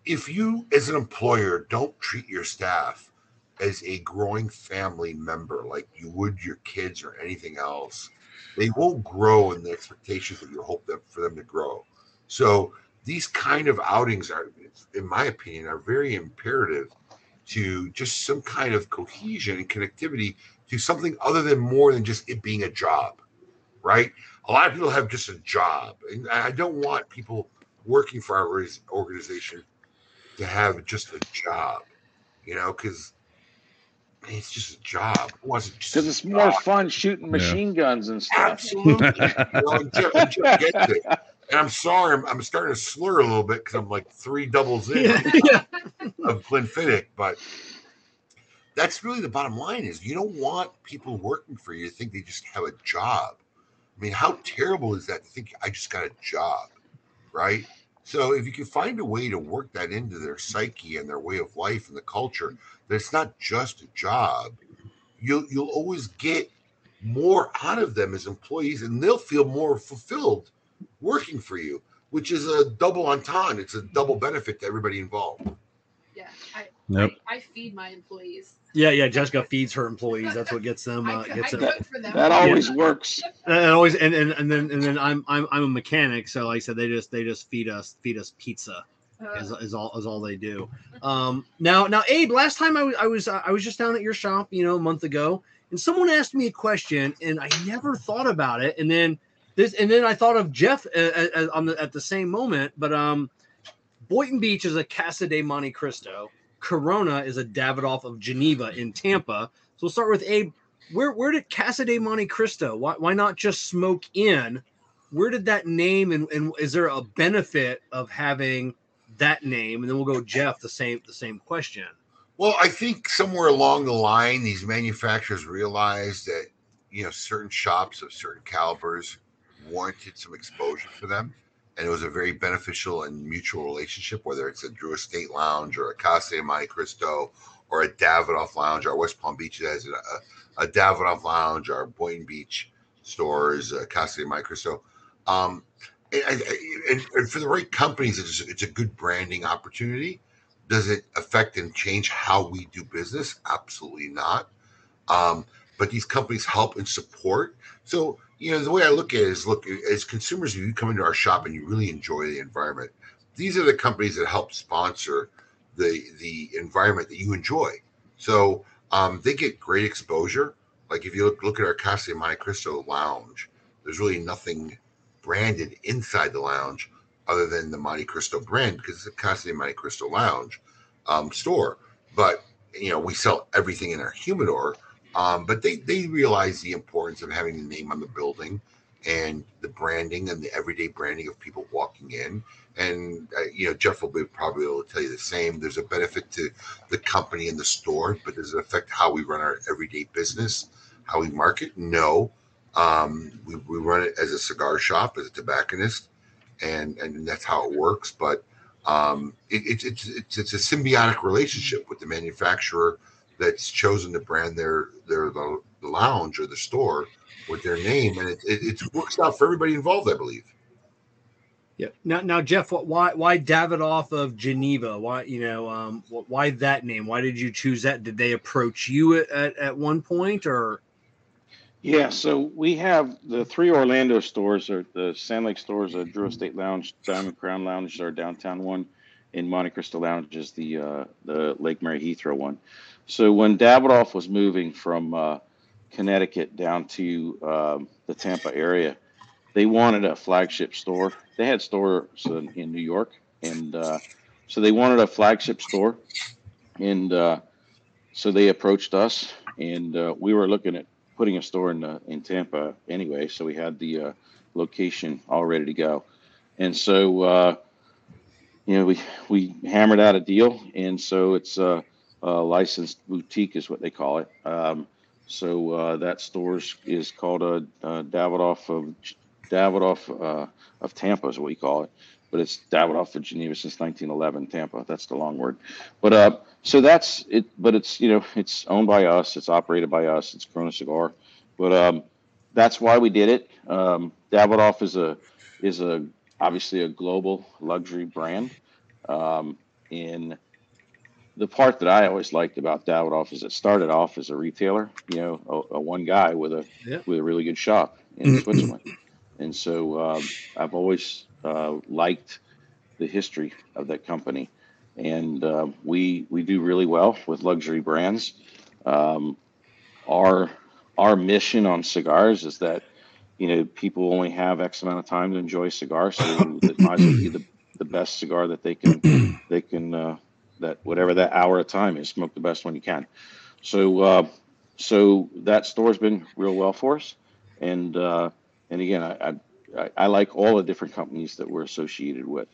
if you as an employer don't treat your staff as a growing family member like you would your kids or anything else, they won't grow in the expectations that you hope that for them to grow. So these kind of outings are, in my opinion, are very imperative to just some kind of cohesion and connectivity to something other than more than just it being a job, right? A lot of people have just a job, and I don't want people working for our organization to have just a job, you know, because it's just a job. Who wants to just Because it's more job? fun shooting machine guns and stuff. Absolutely. you know, and Jeff, and Jeff gets it. And I'm sorry, I'm, I'm starting to slur a little bit because I'm like three doubles in Yeah. (laughs) yeah. of Glenfiddich, but that's really the bottom line is you don't want people working for you to think they just have a job. I mean, how terrible is that to think I just got a job, right? So if you can find a way to work that into their psyche and their way of life and the culture, that it's not just a job, you'll you'll always get more out of them as employees and they'll feel more fulfilled working for you, which is a double entendre. It's a double benefit to everybody involved. Yeah, I, Nope. I, I feed my employees. Yeah, yeah. Jessica feeds her employees. That's what gets them. (laughs) Uh, cook- I gets them. for them. That always works. (laughs) And always, and, and and then and then I'm I'm I'm a mechanic, so like I said, they just they just feed us feed us pizza is, is all is all they do. Um, now now Abe, last time I was I was uh, I was just down at your shop, you know, a month ago, and someone asked me a question, and I never thought about it, and then this and then I thought of Jeff uh, uh, on the at the same moment, but um, Boynton Beach is a Casa de Montecristo. Corona is a Davidoff of Geneva in Tampa. So we'll start with Abe. where where did Casa de Montecristo? Why why not just Smoke Inn? Where did that name and, and is there a benefit of having that name? And then we'll go Jeff the same the same question. Well, I think somewhere along the line, these manufacturers realized that you know certain shops of certain calibers warranted some exposure for them, and it was a very beneficial and mutual relationship. Whether it's a Drew Estate Lounge or a Casa Montecristo or a Davidoff Lounge, our West Palm Beach has a, a Davidoff Lounge, our Boynton Beach stores, uh, Casa Montecristo. Um, and, and, and for the right companies, it's, it's a good branding opportunity. Does it affect and change how we do business? Absolutely not. Um, but these companies help and support. So, you know, the way I look at it is look, as consumers, if you come into our shop and you really enjoy the environment, these are the companies that help sponsor the the environment that you enjoy. So um, they get great exposure. Like if you look look at our Casa Montecristo lounge, there's really nothing branded inside the lounge other than the Montecristo brand because it's a de Montecristo lounge um, store. But you know, we sell everything in our humidor. Um, but they they realize the importance of having the name on the building and the branding and the everyday branding of people walking in. And uh, you know, Jeff will be probably able to tell you the same. There's a benefit to the company and the store, but does it affect how we run our everyday business, how we market? No. Um, we, we run it as a cigar shop, as a tobacconist, and and that's how it works. But um, it, it, it's it's it's a symbiotic relationship with the manufacturer that's chosen to brand their their the, lounge or the store with their name, and it, it, it works out for everybody involved, I believe. Yeah. Now, now, Jeff, why, why Davidoff of Geneva? Why, you know, um, why that name? Why did you choose that? Did they approach you at, at, at one point, or? Yeah, so we have the three Orlando stores, or the Sand Lake stores, the Drew Estate Lounge, Diamond Crown Lounge, is our downtown one, and Montecristo Lounge is the uh, the Lake Mary Heathrow one. So when Davidoff was moving from uh, Connecticut down to um, the Tampa area, they wanted a flagship store. They had stores in, in New York, and uh, so they wanted a flagship store, and uh, so they approached us, and uh, we were looking at putting a store in uh, in Tampa anyway. So we had the uh, location all ready to go, and so uh, you know we we hammered out a deal, and so it's a, a licensed boutique is what they call it. Um, so uh, that store is called a, Davidoff of Davidoff uh, of Tampa is what we call it, but it's Davidoff of Geneva since 1911. Tampa, that's the long word. But uh, so that's it. But it's you know it's owned by us. It's operated by us. It's Corona Cigar. But um, that's why we did it. Um, Davidoff is a is a obviously a global luxury brand. Um, in the part that I always liked about Davidoff is it started off as a retailer, you know, a, a one guy with a Yeah. with a really good shop in (clears throat) Switzerland, and so um, I've always uh, liked the history of that company, and uh, we we do really well with luxury brands. Um, our our mission on cigars is that you know people only have X amount of time to enjoy cigars, so it might as well be the, the best cigar that they can (clears throat) they can uh, that whatever that hour of time is, smoke the best one you can. So uh, so that store's been real well for us, and uh, and again I, I I like all the different companies that we're associated with.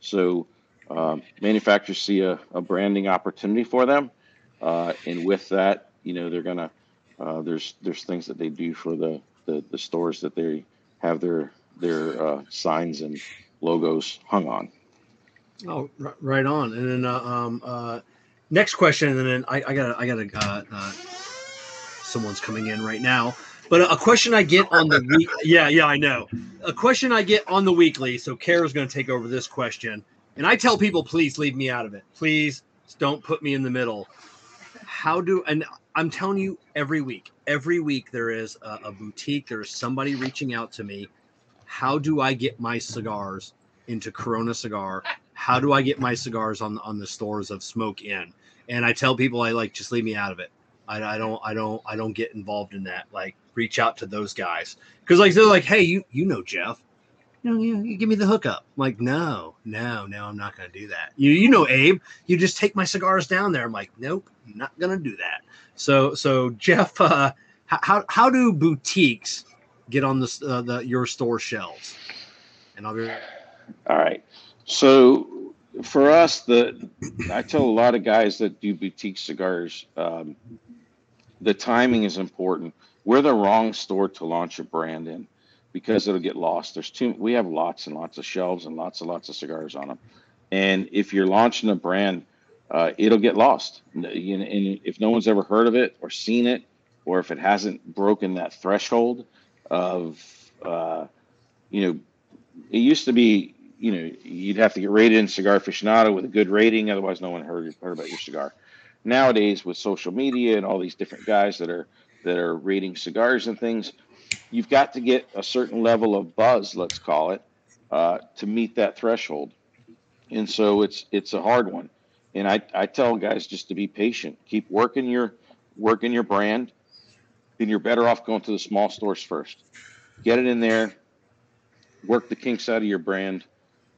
So um, manufacturers see a, a branding opportunity for them, uh, and with that, you know they're gonna uh, there's there's things that they do for the, the the stores that they have their their uh, signs and logos hung on. Oh, right on. And then uh, um, uh, next question, and then I, I got I got uh, someone's coming in right now. But a question I get on the week, yeah, yeah, I know. A question I get on the weekly. So Kerr's going to take over this question, and I tell people, please leave me out of it. Please don't put me in the middle. How do and I'm telling you every week, every week there is a, a boutique. There's somebody reaching out to me. How do I get my cigars into Corona Cigar? How do I get my cigars on on the stores of Smoke Inn? And I tell people I like just leave me out of it. I, I don't I don't I don't get involved in that. Like reach out to those guys because like they're like, hey, you you know Jeff, you know you, you give me the hookup. I'm like no no no, I'm not gonna do that. You you know Abe, you just take my cigars down there. I'm like nope, not gonna do that. So so Jeff, uh, how how, do boutiques get on this uh, the your store shelves? And I'll be All right. So for us, the I tell a lot of guys that do boutique cigars, um, the timing is important. We're the wrong store to launch a brand in because it'll get lost. There's too we have lots and lots of shelves and lots and lots of cigars on them, and if you're launching a brand, uh, it'll get lost. And if no one's ever heard of it or seen it, or if it hasn't broken that threshold of, uh, you know, it used to be you know, you'd have to get rated in Cigar Aficionado with a good rating, otherwise no one heard heard about your cigar. Nowadays, with social media and all these different guys that are that are rating cigars and things, you've got to get a certain level of buzz, let's call it, uh, to meet that threshold. And so it's it's a hard one. And I, I tell guys just to be patient, keep working your working your brand, and you're better off going to the small stores first. Get it in there, work the kinks out of your brand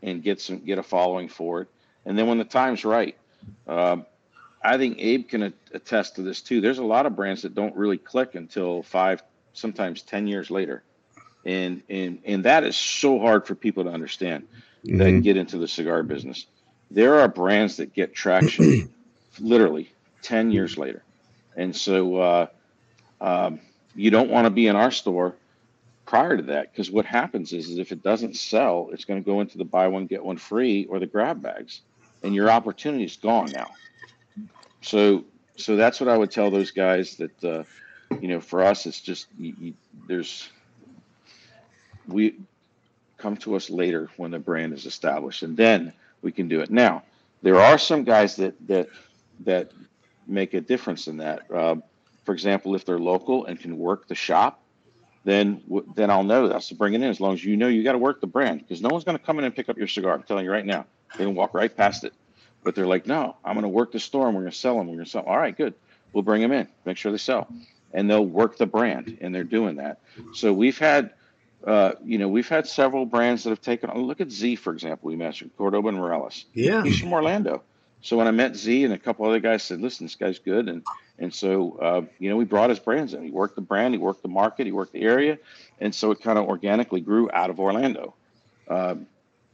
and get some get a following for it. And then when the time's right, um, I think Abe can attest to this too. There's a lot of brands that don't really click until five, sometimes ten years later, and and and that is so hard for people to understand mm-hmm. that get into the cigar business. There are brands that get traction (clears throat) literally ten years later, and so uh, um, you don't want to be in our store prior to that because what happens is, is if it doesn't sell it's going to go into the buy one get one free or the grab bags and your opportunity is gone now so so that's what i would tell those guys that uh, you know for us it's just you, you, there's we come to us later when the brand is established and then we can do it now there are some guys that that that make a difference in that um, for example if they're local and can work the shop then then I'll know that's to bring it in. As long as you know you got to work the brand, because no one's going to come in and pick up your cigar. I'm telling you right now, they can walk right past it. But they're like, no, I'm going to work the store and we're going to sell them. We're going to sell. Them. All right, good. We'll bring them in, make sure they sell, and they'll work the brand, and they're doing that. So we've had, uh, you know, we've had several brands that have taken. Look at Z, for example. We mentioned Cordoba and Morales. Yeah, he's from Orlando. So when I met Z and a couple other guys said, listen, this guy's good, and and so, uh, you know, we brought his brands in. He worked the brand, he worked the market, he worked the area. And so it kind of organically grew out of Orlando. Uh,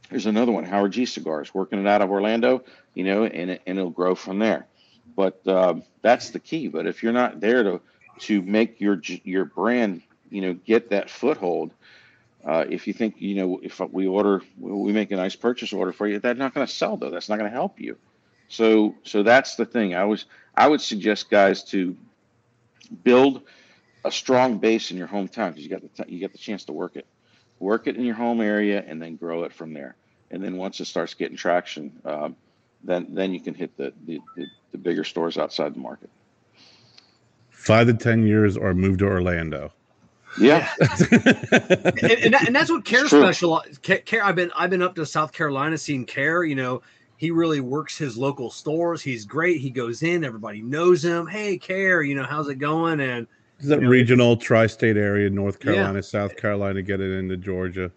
there's another one, Howard G Cigars, working it out of Orlando, you know, and, and it'll grow from there. But uh, that's the key. But if you're not there to, to make your, your brand, you know, get that foothold, uh, if you think, you know, if we order, we make a nice purchase order for you, that's not going to sell though. That's not going to help you. So, so that's the thing. I was, I would suggest guys to build a strong base in your hometown because you got the you get the chance to work it, work it in your home area, and then grow it from there. And then once it starts getting traction, um, then then you can hit the, the, the the bigger stores outside the market. Five to ten years, or move to Orlando. Yeah, and, and, that, and, that's what Kerr Special Kerr. I've been I've been up to South Carolina seeing Kerr. You know, he really works his local stores. He's great. He goes in, everybody knows him. Hey, Kerr, you know, how's it going? And is that you know, regional tri-state area, North Carolina, yeah. South Carolina, get it into Georgia.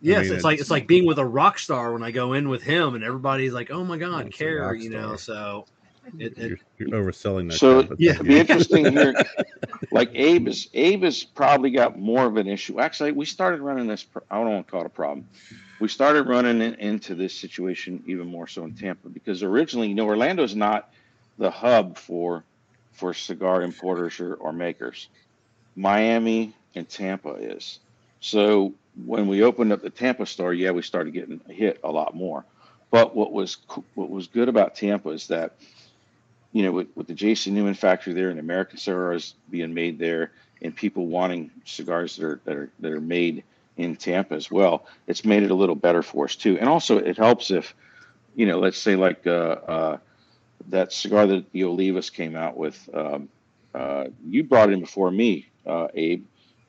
Yes, I mean, it's, it's, like it's like being with a rock star when I go in with him, and everybody's like, "Oh my God, Kerr," you know. So it, it, you're, you're, overselling that. So yeah, it'd be (laughs) interesting here. Like Abe is Abe has probably got more of an issue. Actually, we started running this. I don't want to call it a problem we started running in, into this situation even more so in Tampa because originally, you know, Orlando is not the hub for for cigar importers or, or makers. Miami and Tampa is. So when we opened up the Tampa store, yeah, we started getting hit a lot more. But what was what was good about Tampa is that, you know, with, with the J.C. Newman factory there and American cigars being made there, and people wanting cigars that are that are that are made in Tampa as well. It's made it a little better for us too, and also it helps if, you know, let's say like uh, uh, that cigar that the Olivas came out with. Um, uh, you brought it in before me, uh, Abe,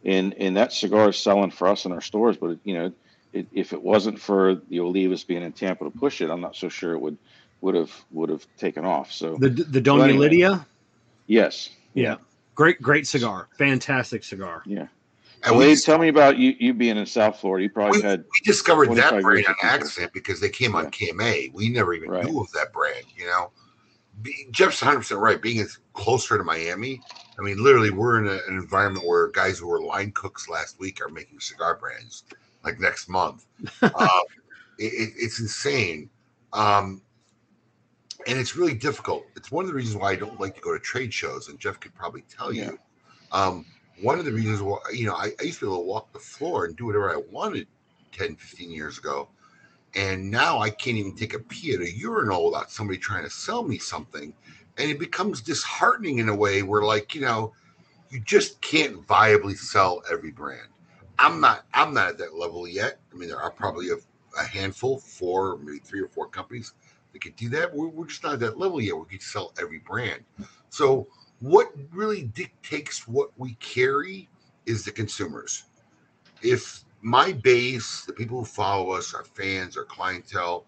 and and that cigar is selling for us in our stores. But it, you know, it, if it wasn't for the Olivas being in Tampa to push it, I'm not so sure it would would have would have taken off. So the the Doña anyway, Lydia. Yes. Yeah. Great, great cigar. Fantastic cigar. Yeah. And Wade, tell me about you, you being in South Florida. You probably we, had. We discovered that brand on accident because they came yeah. on KMA. We never even right. knew of that brand. You know, Be, Jeff's 100 percent right. Being closer to Miami, I mean, literally, we're in a, an environment where guys who were line cooks last week are making cigar brands like next month. (laughs) it, it, it's insane. Um, and it's really difficult. It's one of the reasons why I don't like to go to trade shows, and Jeff could probably tell Yeah. you. Um, one of the reasons why, you know, I, I used to be able to walk the floor and do whatever I wanted 10, 15 years ago. And now I can't even take a pee at a urinal without somebody trying to sell me something. And it becomes disheartening in a way where, like, you know, you just can't viably sell every brand. I'm not I'm not at that level yet. I mean, there are probably a, a handful, four, maybe three or four companies that could do that. We're, we're just not at that level yet. We could sell every brand. So what really dictates what we carry is the consumers. If my base, the people who follow us, our fans, our clientele,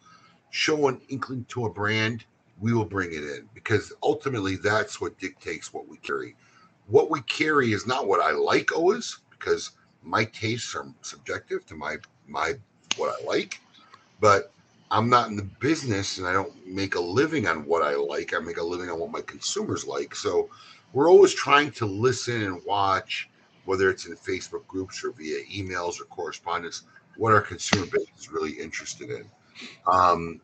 show an inkling to a brand, we will bring it in because ultimately that's what dictates what we carry. What we carry is not what I like always because my tastes are subjective to my my what I like, but I'm not in the business and I don't make a living on what I like. I make a living on what my consumers like. So we're always trying to listen and watch, whether it's in Facebook groups or via emails or correspondence, what our consumer base is really interested in. Um,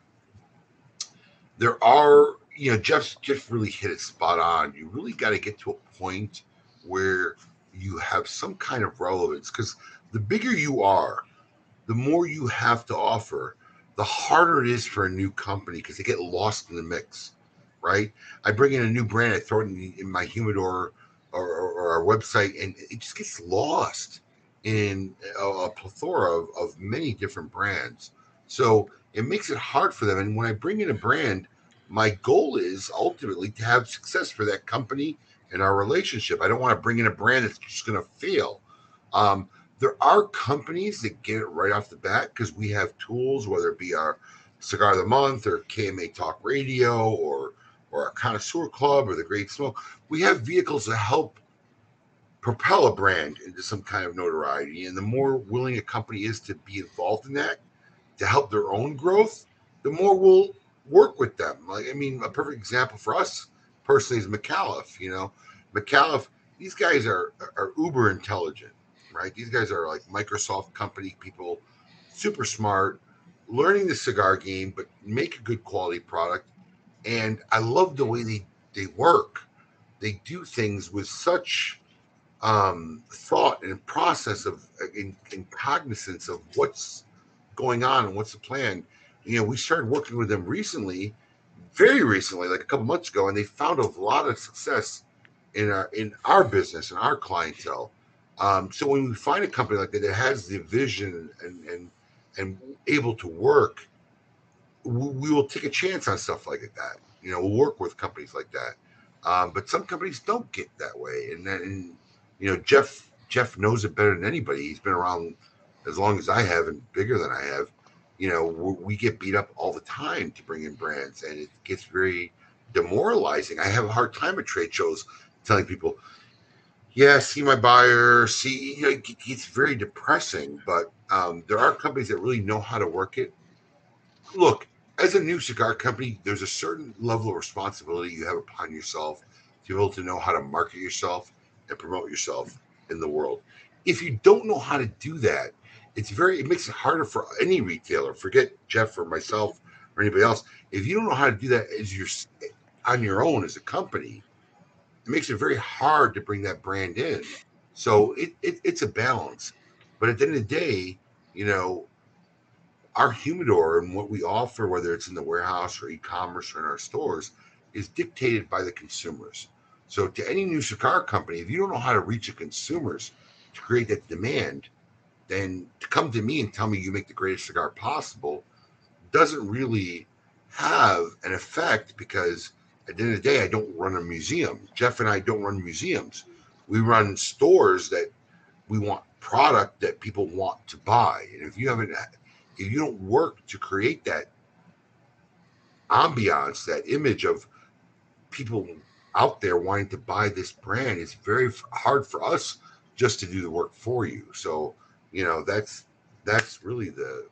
there are, you know, Jeff Jeff really hit it spot on. You really got to get to a point where you have some kind of relevance because the bigger you are, the more you have to offer, the harder it is for a new company because they get lost in the mix, right? I bring in a new brand, I throw it in, in my humidor or, or, our website, and it just gets lost in a, a plethora of, of many different brands. So it makes it hard for them. And when I bring in a brand, my goal is ultimately to have success for that company and our relationship. I don't want to bring in a brand that's just going to fail. Um, there are companies that get it right off the bat because we have tools, whether it be our Cigar of the Month or KMA Talk Radio or or our Connoisseur Club or the Great Smoke. We have vehicles that help propel a brand into some kind of notoriety. And the more willing a company is to be involved in that, to help their own growth, the more we'll work with them. Like, I mean, a perfect example for us personally is McAuliffe. You know, McAuliffe, these guys are are uber intelligent, right? These guys are like Microsoft company people, super smart, learning the cigar game, but make a good quality product. And I love the way they they work. They do things with such um, thought and process of in, in cognizance of what's going on and what's the plan. You know, we started working with them recently, very recently, like a couple months ago, and they found a lot of success in our in our business and our clientele. Um, so when we find a company like that that has the vision and and and able to work, we, will take a chance on stuff like that. You know, we'll work with companies like that. Um, but some companies don't get that way, and then you know Jeff Jeff knows it better than anybody. He's been around as long as I have and bigger than I have. You know, we, get beat up all the time to bring in brands, and it gets very demoralizing. I have a hard time at trade shows telling people, "Yeah, see my buyer." See, you know, it, it's very depressing. But um, there are companies that really know how to work it. Look, as a new cigar company, there's a certain level of responsibility you have upon yourself to be able to know how to market yourself and promote yourself in the world. If you don't know how to do that, it's very it makes it harder for any retailer. Forget Jeff or myself or anybody else. If you don't know how to do that as your on your own as a company, it makes it very hard to bring that brand in. So it, it it's a balance. But at the end of the day, you know, our humidor and what we offer, whether it's in the warehouse or e-commerce or in our stores, is dictated by the consumers. So to any new cigar company, if you don't know how to reach the consumers to create that demand, then to come to me and tell me you make the greatest cigar possible doesn't really have an effect because at the end of the day, I don't run a museum. Jeff and I don't run museums. We run stores that we want product that people want to buy. And if you haven't if you don't work to create that ambiance, that image of people out there wanting to buy this brand, it's very hard for us just to do the work for you. So, you know, that's that's really the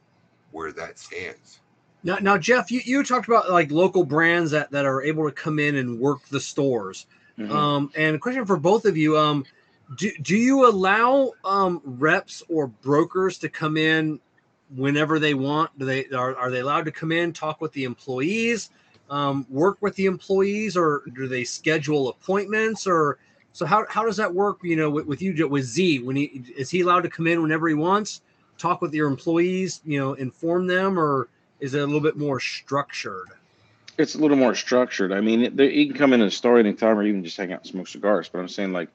where that stands. Now, now, Jeff, you, you talked about like local brands that, that are able to come in and work the stores. Mhm. Um, and a question for both of you. Um, do, do you allow um, reps or brokers to come in whenever they want? Do they are, are they allowed to come in, talk with the employees, um, work with the employees, or do they schedule appointments? Or so how, how does that work? You know, with, with you with Z, when he is he allowed to come in whenever he wants, talk with your employees, you know, inform them, or is it a little bit more structured? it's a little more structured. I mean, you can come in and store anytime, or even just hang out and smoke cigars. But I'm saying, like,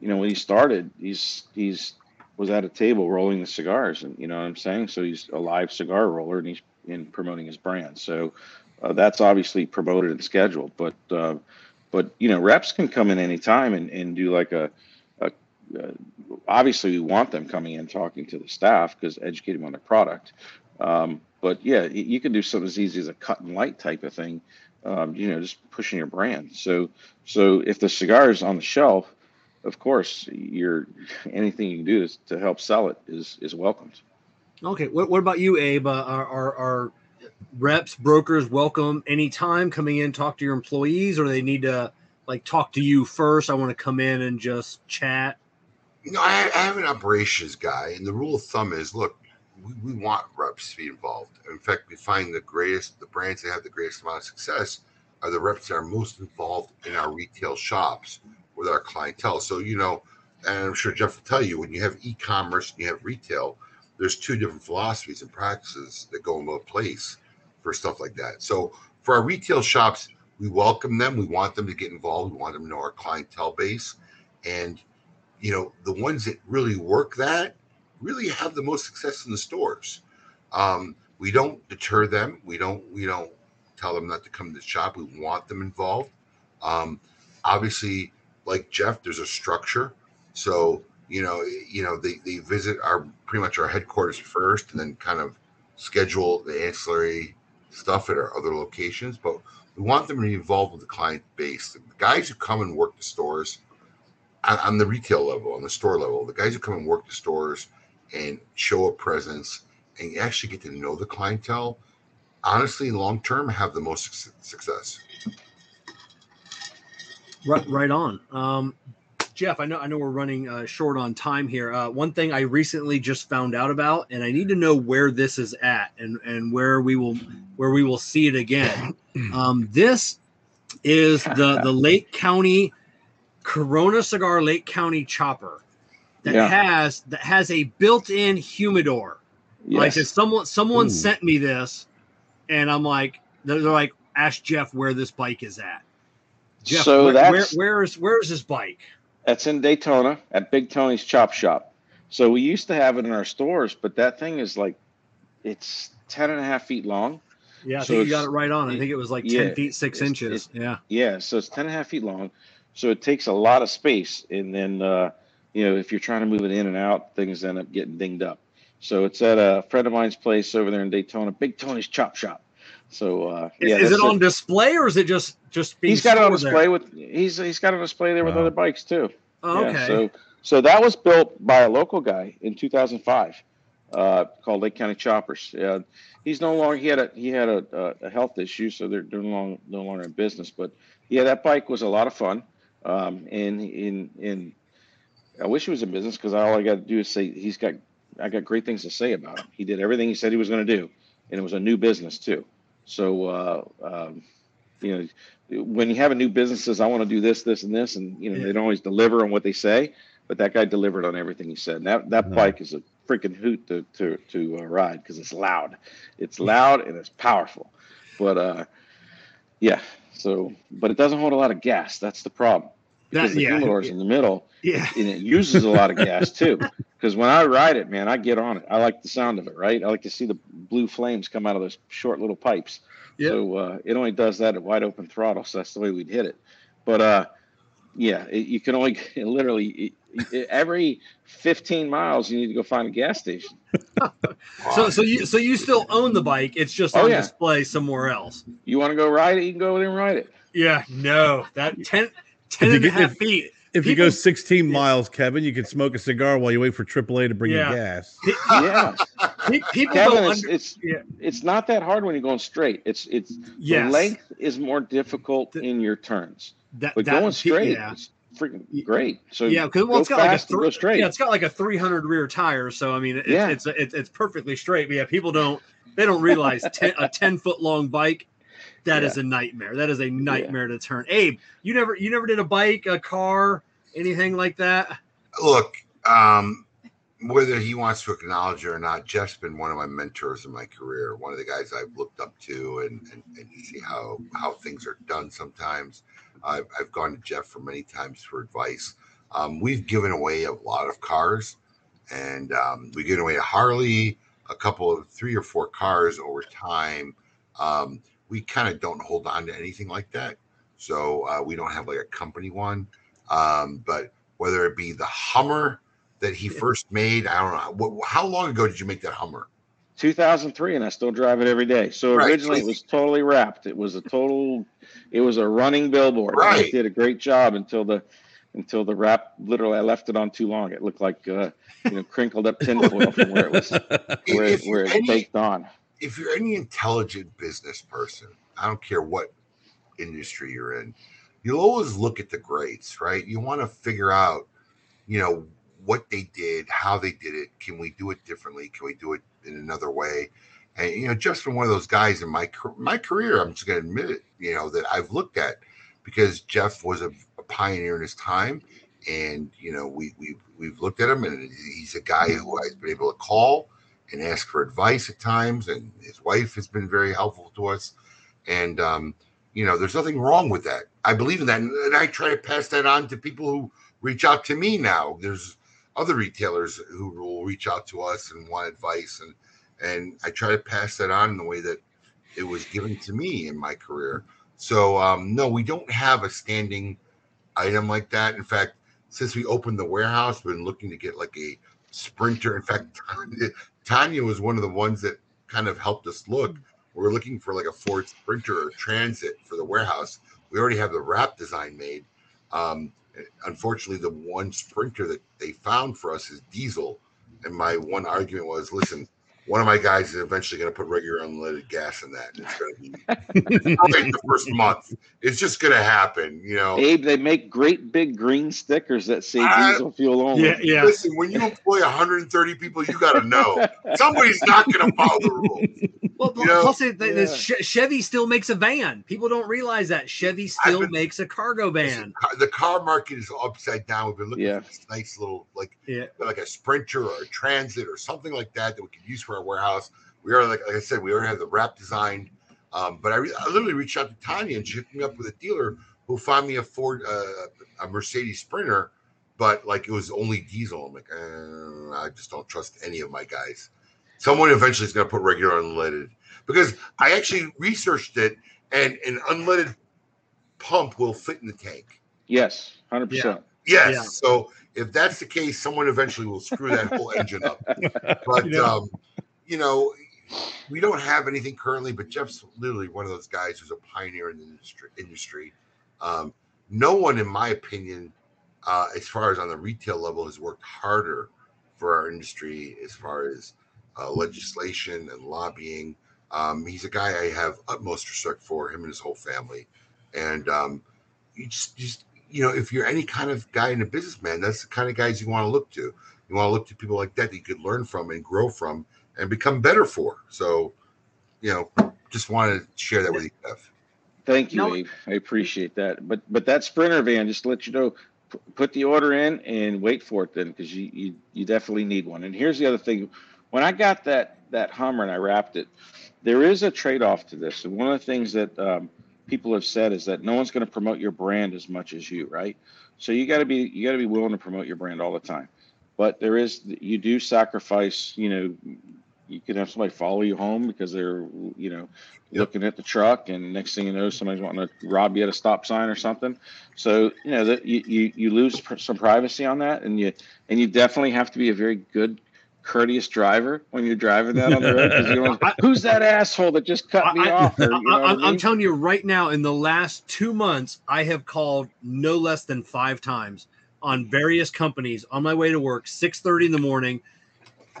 you know, when he started, he's he's was at a table rolling the cigars, and you know what I'm saying. So he's a live cigar roller, and he's in promoting his brand. So uh, that's obviously promoted and scheduled. But uh, but you know, reps can come in anytime and and do like a. a uh, obviously, we want them coming in talking to the staff because educate them on their product. Um, but yeah, you can do something as easy as a cut and light type of thing. Um, you know, just pushing your brand. So, so if the cigar is on the shelf, of course, you're anything you can do is, to help sell it is is welcomed. Okay. What, what about you, Abe? Uh, are, are, are reps, brokers welcome anytime coming in, talk to your employees, or they need to like talk to you first? I want to come in and just chat. You know, I, I have an operations guy, and the rule of thumb is look, we, we want reps to be involved. In fact, we find the greatest, the brands that have the greatest amount of success are the reps that are most involved in our retail shops with our clientele. So, you know, and I'm sure Jeff will tell you when you have e commerce and you have retail, there's two different philosophies and practices that go into place for stuff like that. So, for our retail shops, we welcome them. We want them to get involved. We want them to know our clientele base. And you know the ones that really work that really have the most success in the stores um, we don't deter them we don't we don't tell them not to come to the shop we want them involved um, obviously like jeff there's a structure. So you know you know they, they visit our pretty much our headquarters first and then kind of schedule the ancillary stuff at our other locations. But we want them to be involved with the client base. The guys who come and work the stores on, the retail level, on the store level, the guys who come and work the stores and show a presence and actually get to know the clientele, honestly, long term, have the most suc- success. Right, right on. Um, Jeff, I know I know we're running uh, short on time here. Uh, one thing I recently just found out about, and I need to know where this is at and and where we will where we will see it again. Um, this is the (laughs) the Lake County Corona Cigar Lake County chopper that Yeah. has that has a built-in humidor. Like if someone someone sent me this, and I'm like, they're like, ask Jeff where this bike is at. Jeff, so where, that's where where is where is this bike? that's in Daytona at Big Tony's Chop Shop. So we used to have it in our stores, but that thing is like it's 10 and a half feet long. Yeah, I So think you got it right on. I think it was like yeah, ten feet six it's- inches. Yeah, Yeah, so it's 10 and a half feet long. So it takes a lot of space. And then, uh, you know, if you're trying to move it in and out, things end up getting dinged up. So it's at a friend of mine's place over there in Daytona, Big Tony's Chop Shop. So, uh, is, yeah, is it on display or is it just just being He's got it on display there? with he's he's got it on display there with Wow. other bikes too. Oh, Yeah, okay. so so that was built by a local guy in 2005, uh, called Lake County Choppers. Uh, he's no longer he had a he had a, a, a health issue, so they're, they're no longer no longer in business. But yeah, that bike was a lot of fun. Um, and in in I wish he was in business because all I got to do is say he's got I got great things to say about him. He did everything he said he was going to do, and it was a new business too. So uh, um, you know, when you have a new business says I want to do this, this, and this, and you know Yeah. they don't always deliver on what they say, but that guy delivered on everything he said. And that that Mhm. bike is a freaking hoot to to to uh, ride because it's loud, it's loud and it's powerful. But uh, yeah, so but it doesn't hold a lot of gas. That's the problem That- the yeah, humidor's in the middle yeah, and it uses a lot of gas (laughs) too. Because when I ride it, man, I get on it. I like the sound of it, right? I like to see the blue flames come out of those short little pipes. Yeah. So uh, it only does that at wide open throttle, so that's the way we'd hit it. But uh, yeah, it, you can only (laughs) literally it, every 15 miles you need to go find a gas station. (laughs) So so you so you still own the bike? It's just Oh, on yeah. display somewhere else. You want to go ride it? You can go there and ride it. Yeah, no, that 10, 10 you and a half if- feet. If you go 16 Yeah. miles, Kevin, you can smoke a cigar while you wait for AAA to bring Yeah. you gas. (laughs) Yeah, People Kevin, don't it's under, it's, yeah. it's not that hard when you're going straight. It's it's yes. the length is more difficult The- in your turns. that, But that going straight yeah. is freaking great. So yeah, because well, it's got like a fast go straight. yeah, it's got like a 300 rear tire, so I mean, it's Yeah. it's, it's it's perfectly straight. But yeah, people don't they don't realize 10, a 10 foot long bike that is a nightmare. That is a nightmare to turn. Abe, you never you never did a bike, a car, anything like that. Look, um, whether he wants to acknowledge it or not, Jeff's been one of my mentors in my career. One of the guys I've looked up to, and and, and see how how things are done. Sometimes I've, I've gone to Jeff for many times for advice. Um, we've given away a lot of cars, and um, we given away a Harley, a couple of three or four cars over time. Um, we kind of don't hold on to anything like that, so uh, we don't have like a company one. Um, but whether it be the Hummer that he first made, I don't know. What, how long ago did you make that Hummer? 2003, and I still drive it every day. So Right. originally it was totally wrapped. It was a total, it was a running billboard. Right. It did a great job until the until the wrap. Literally, I left it on too long. It looked like uh, you know crinkled up tinfoil from where it was (laughs) where, If it, where it any- baked on. If you're any intelligent business person, I don't care what industry you're in, you'll always look at the greats, right? You want to figure out, you know, what they did, how they did it. Can we do it differently? Can we do it in another way? And you know, just from one of those guys in my my career, I'm just going to admit it. You know that I've looked at because Jeff was a, a pioneer in his time, and you know we we we've looked at him, and he's a guy who I've been able to call and ask for advice at times, and his wife has been very helpful to us. And um, you know, there's nothing wrong with that. I believe in that, and, I try to pass that on to people who reach out to me now. There's other retailers who will reach out to us and want advice, and and I try to pass that on in the way that it was given to me in my career. So um, no, we don't have a standing item like that. In fact, since we opened the warehouse, we've been looking to get like a sprinter. In fact, (laughs) Tanya, was one of the ones that kind of helped us look. We are looking for like a Ford Sprinter or Transit for the warehouse. We already have the wrap design made. Um, unfortunately, the one Sprinter that they found for us is diesel. And my one argument was, listen, one of my guys is eventually going to put regular unleaded gas in that. And it's going to be (laughs) like the first month. It's just going to happen, you know. Abe, they make great big green stickers that say I- diesel fuel only. Yeah, yeah. Listen, when you employ 130 people, you got to know (laughs) somebody's not going to follow the rules. Well, You know? plus it, the- the Yeah. Che- Chevy still makes a van. People don't realize that Chevy still been- makes a cargo van. Listen, the car market is upside down. We've been looking Yeah. for this nice little, like, Yeah. like a Sprinter or a Transit or something like that that we could use for our warehouse. We are like, like I said, we already have the wrap designed. Um, but I, re- I literally reached out to Tanya and she hooked me up with a dealer who found me a Ford, uh, a Mercedes Sprinter, but like it was only diesel. I'm like, uh, I just don't trust any of my guys. Someone eventually is going to put regular unleaded because I actually researched it, and an unleaded pump will fit in the tank. Yes, hundred percent. Yes. Yeah. So if that's the case, someone eventually will screw that whole (laughs) engine up. (laughs) But Yeah. um, you know, we don't have anything currently. But Jeff's literally one of those guys who's a pioneer in the industry. Industry. Um, no one, in my opinion, uh, as far as on the retail level, has worked harder for our industry as far as uh, legislation and lobbying. Um, he's a guy I have utmost respect for him and his whole family, and um, you just, just you know, if you're any kind of guy in a businessman, that's the kind of guys you want to look to. You want to look to people like that that you could learn from and grow from and become better for. So, you know, just wanted to share that with you, Jeff. Thank you, No- Abe. I appreciate that. But but that Sprinter van, just to let you know, p- put the order in and wait for it then, because you, you you definitely need one. And here's the other thing: when I got that that Hummer and I wrapped it, there is a trade off to this. And one of the things that um, people have said is that no one's going to promote your brand as much as you, right? So you got to be you got to be willing to promote your brand all the time. But there is you do sacrifice, you know. You can have somebody follow you home because they're, you know, Yep. looking at the truck, and next thing you know, somebody's wanting to rob you at a stop sign or something. So you know that you, you you lose some privacy on that, and you and you definitely have to be a very good, courteous driver when you're driving that on the road? (laughs) Who's that asshole that just cut me I, off? Or, you know I am mean? telling you right now, in the last two months, I have called no less than five times on various companies on my way to work, 6:30 in the morning,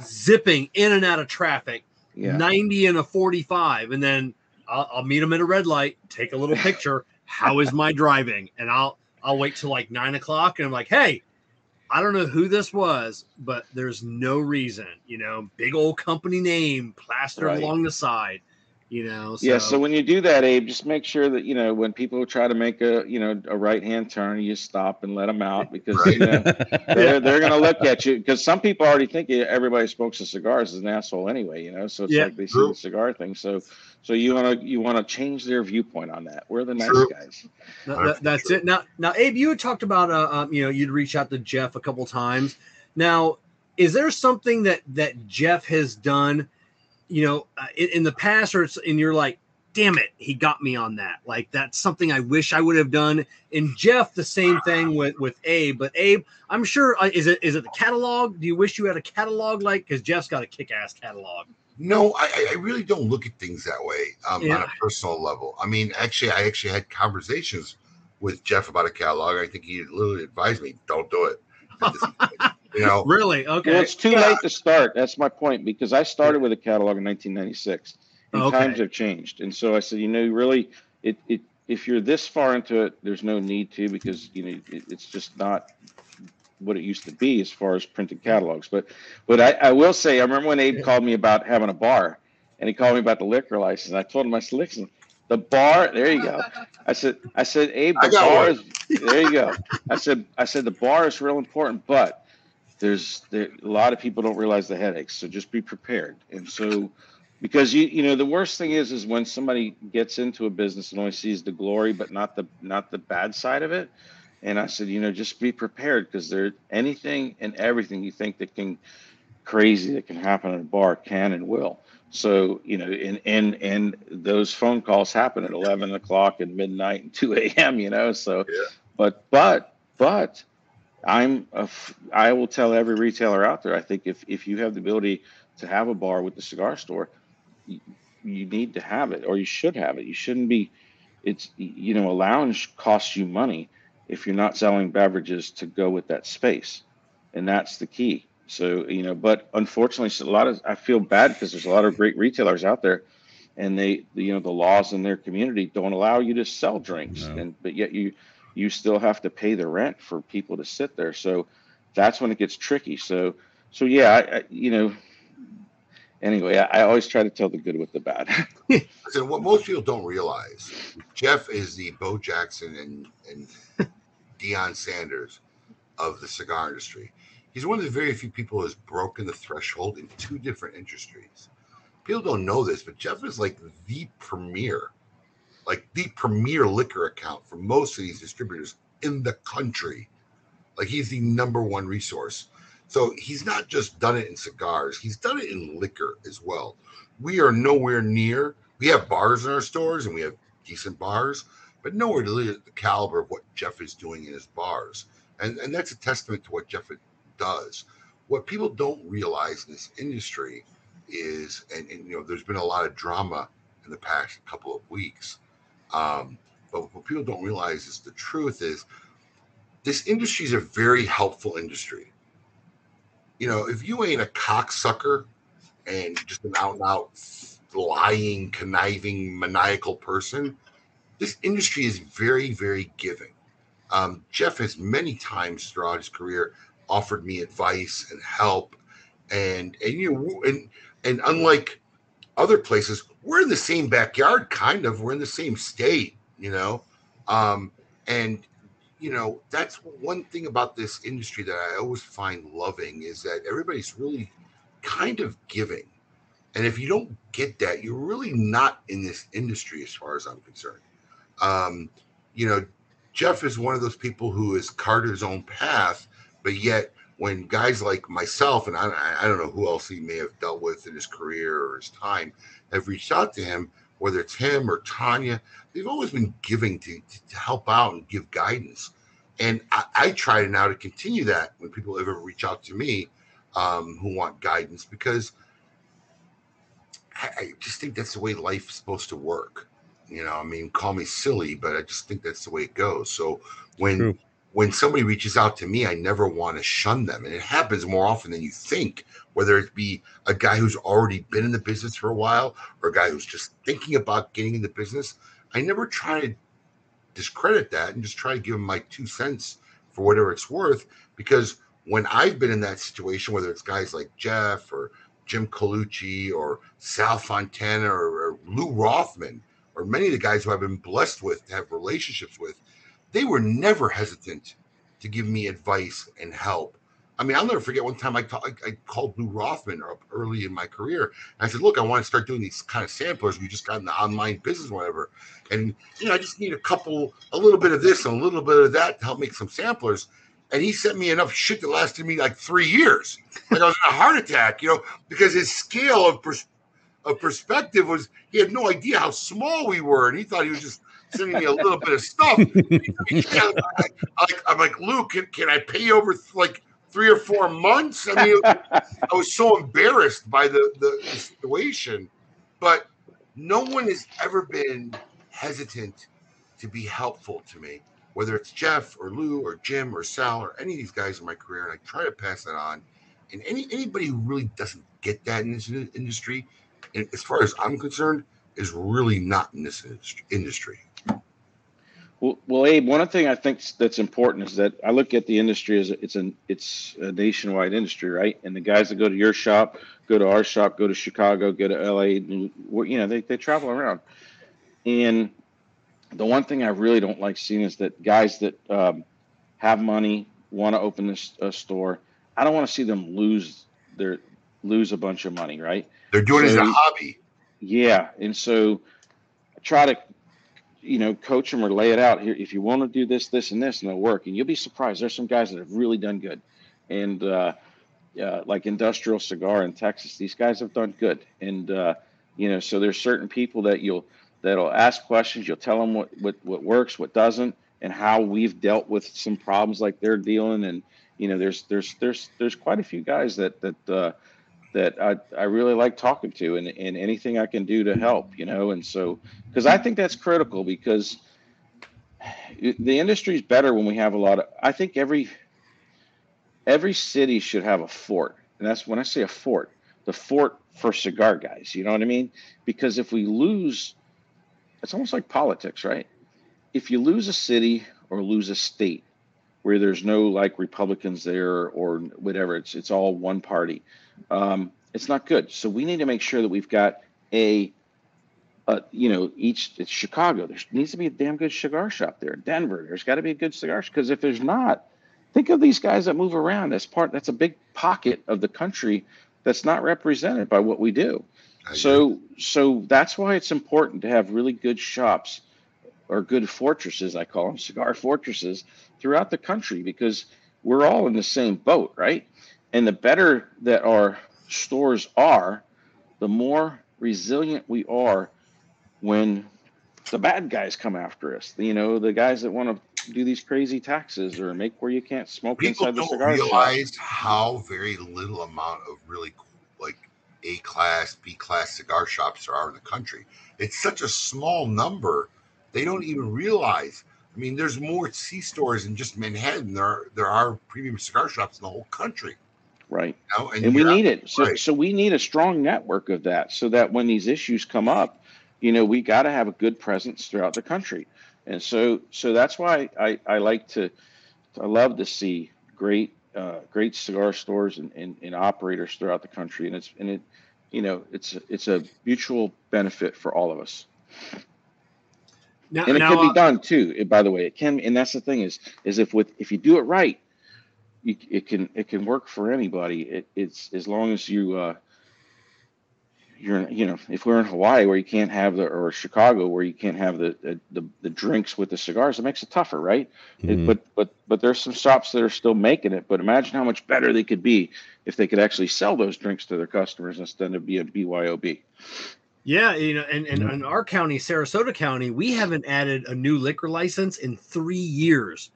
zipping in and out of traffic, yeah. 90 and a 45, and then I'll, I'll meet them at a red light, take a little picture. how is my driving? And I'll I'll wait till like nine o'clock, and I'm like, hey, I don't know who this was, but there's no reason, you know, big old company name plastered Right. along the side, you know. So, Yeah, so when you do that, Abe, just make sure that you know when people try to make a you know a right hand turn, you stop and let them out because Right. you know, (laughs) they're they're gonna look at you because some people already think everybody smokes a cigars is an asshole anyway, you know. So it's Yeah. like they see the cigar thing. So so you wanna you wanna change their viewpoint on that. We're the nice True. guys. That- that- that's True. it. Now, now, Abe, you had talked about, uh, um, you know, you'd reach out to Jeff a couple times. Now, is there something that that Jeff has done, you know, uh, in, in the past, or it's, and you're like, damn it, he got me on that. Like that's something I wish I would have done. And Jeff, the same thing with with Abe. But Abe, I'm sure, uh, is it is it the catalog? Do you wish you had a catalog like? Because Jeff's got a kick ass catalog. No, I, I- I really don't look at things that way um, on a personal level. I mean, actually, I actually had conversations with Jeff about a catalog. I think he literally advised me, "Don't do it." At this point, (laughs) you know, Really? Okay. Well, it's too Yeah. late to start. That's my point because I started with a catalog in 1996, and Okay. times have changed. And so I said, you know, really, it, it if you're this far into it, there's no need to because you know it, it's just not what it used to be as far as printed catalogs. But but I, I will say, I remember when Abe called me about having a bar, and he called me about the liquor license. I told him, I said, listen, the bar. There you go. I said, I said, Abe, the bar one. is. There you go. I said, I said the bar is real important, but there's there, a lot of people don't realize the headaches. So just be prepared. And so, because you you know the worst thing is is when somebody gets into a business and only sees the glory, but not the not the bad side of it. And I said, you know, just be prepared because there anything and everything you think that can crazy that can happen at a bar can and will. So you know, and and and those phone calls happen at eleven o'clock and midnight and (laughs) two a.m. You know, so Yeah. but but but I'm a f- I will tell every retailer out there. I think if if you have the ability to have a bar with the cigar store, you, you need to have it or you should have it. You shouldn't be. It's you know a lounge costs you money if you're not selling beverages to go with that space, and that's the key. So you know, but unfortunately, a lot of I feel bad because there's a lot of great retailers out there, and they you know the laws in their community don't allow you to sell drinks, No. and but yet you you still have to pay the rent for people to sit there. So that's when it gets tricky. So so yeah, I, I, you know. Anyway, I, I always try to tell the good with the bad. (laughs) Listen, what most people don't realize, Jeff is the Bo Jackson and and Deion Sanders of the cigar industry. He's one of the very few people who has broken the threshold in two different industries. People don't know this, but Jeff is like the premier, like the premier liquor account for most of these distributors in the country. Like he's the number one resource. So he's not just done it in cigars, he's done it in liquor as well. We are nowhere near. We have bars in our stores and we have decent bars, but nowhere to the the caliber of what Jeff is doing in his bars. And and that's a testament to what Jeff does. What people don't realize in this industry is, and, and you know, there's been a lot of drama in the past couple of weeks. Um, but what people don't realize is the truth is this industry is a very helpful industry. You know, if you ain't a cocksucker and just an out and out lying, conniving, maniacal person, this industry is very, very giving. Um, Jeff has many times throughout his career offered me advice and help, and and you know, and and unlike other places, we're in the same backyard, kind of. We're in the same state, you know, um, and you know that's one thing about this industry that I always find loving is that everybody's really kind of giving. And if you don't get that, you're really not in this industry as far as I'm concerned. Um, you know, Jeff is one of those people who is Carter's own path, but yet when guys like myself and I, I don't know who else he may have dealt with in his career or his time have reached out to him, whether it's him or Tanya, they've always been giving to, to help out and give guidance. And I, I try now to continue that when people ever reach out to me um, who want guidance because I, I just think that's the way life is supposed to work. You know, I mean, call me silly, but I just think that's the way it goes. So when True. when somebody reaches out to me, I never want to shun them, and it happens more often than you think. Whether it be a guy who's already been in the business for a while or a guy who's just thinking about getting in the business, I never try to discredit that and just try to give them my two cents for whatever it's worth. Because when I've been in that situation, whether it's guys like Jeff or Jim Colucci or Sal Fontana or, or Lou Rothman or many of the guys who I've been blessed with to have relationships with, they were never hesitant to give me advice and help. I mean, I'll never forget one time I, ta- I, called Lou Rothman up early in my career. And I said, Look, I want to start doing these kind of samplers. We just got in the online business, whatever. And, you know, I just need a couple, a little bit of this and a little bit of that to help make some samplers. And he sent me enough shit that lasted me like three years. Like I was in a heart attack, you know, because his scale of, pers- of perspective was, he had no idea how small we were. And he thought he was just sending me a little bit of stuff. (laughs) Yeah, I, I, am like, Lou, can, can I pay you over like three or four months? I mean, I was so embarrassed by the, the, the situation, but no one has ever been hesitant to be helpful to me, whether it's Jeff or Lou or Jim or Sal or any of these guys in my career. And I try to pass that on. And any anybody who really doesn't get that in this industry, as far as I'm concerned, is really not in this industry. Well, well, Abe, one thing I think that's important is that I look at the industry as it's an it's a nationwide industry, right? And the guys that go to your shop, go to our shop, go to Chicago, go to LA, you know, they, they travel around. And the one thing I really don't like seeing is that guys that um, have money want to open this store. I don't want to see them lose their lose a bunch of money, right? They're doing so, it as a hobby. Yeah, and so I try to you know, coach them or lay it out here. If you want to do this, this, and this, and it'll work. And you'll be surprised. There's some guys that have really done good. And uh, uh, like Industrial Cigar in Texas, these guys have done good. And uh, you know, so there's certain people that you'll that'll ask questions. You'll tell them what what what works, what doesn't, and how we've dealt with some problems like they're dealing. And you know, there's there's there's there's quite a few guys that that uh, that I, I really like talking to and, and anything I can do to help, you know. And so, because I think that's critical because the industry is better when we have a lot of, I think every, every city should have a fort. And that's when I say a fort, the fort for cigar guys, you know what I mean? Because if we lose, it's almost like politics, right? If you lose a city or lose a state where there's no like Republicans there or whatever, it's, it's all one party um, it's not good. So we need to make sure that we've got a, a you know, each it's Chicago. There needs to be a damn good cigar shop there. Denver, there's got to be a good cigar shop because if there's not, think of these guys that move around. That's part. That's a big pocket of the country that's not represented by what we do. So, so that's why it's important to have really good shops or good fortresses, I call them (laughs) cigar fortresses throughout the country because we're all in the same boat, right? And the better that our stores are, the more resilient we are when the bad guys come after us. You know, the guys that want to do these crazy taxes or make where you can't smoke People inside the don't cigar realize shop. how very little amount of really like A class, B class cigar shops there are in the country. It's such a small number. They don't even realize. I mean, there's more C stores in just Manhattan. There are, there are premium cigar shops in the whole country. Right. You know? and we you're need it. So, right. so we need a strong network of that so that when these issues come up, you know, we got to have a good presence throughout the country. And so, so that's why I, I like to, I love to see great, uh, great cigar stores and, and, and operators throughout the country. And it's, and it, you know, it's, it's a mutual benefit for all of us. Now, and it now, can uh, be done too. eh, By the way, it can, and that's the thing is, is if with if you do it right, you, it can it can work for anybody. It, it's as long as you uh, you're you know if we're in Hawaii where you can't have the or Chicago where you can't have the the, the, the drinks with the cigars, it makes it tougher, right? It- Mhm. but but but there's some shops that are still making it. But imagine how much better they could be if they could actually sell those drinks to their customers instead of being BYOB. Yeah, you know, and, and Yeah. in our county, Sarasota County, we haven't added a new liquor license in three years.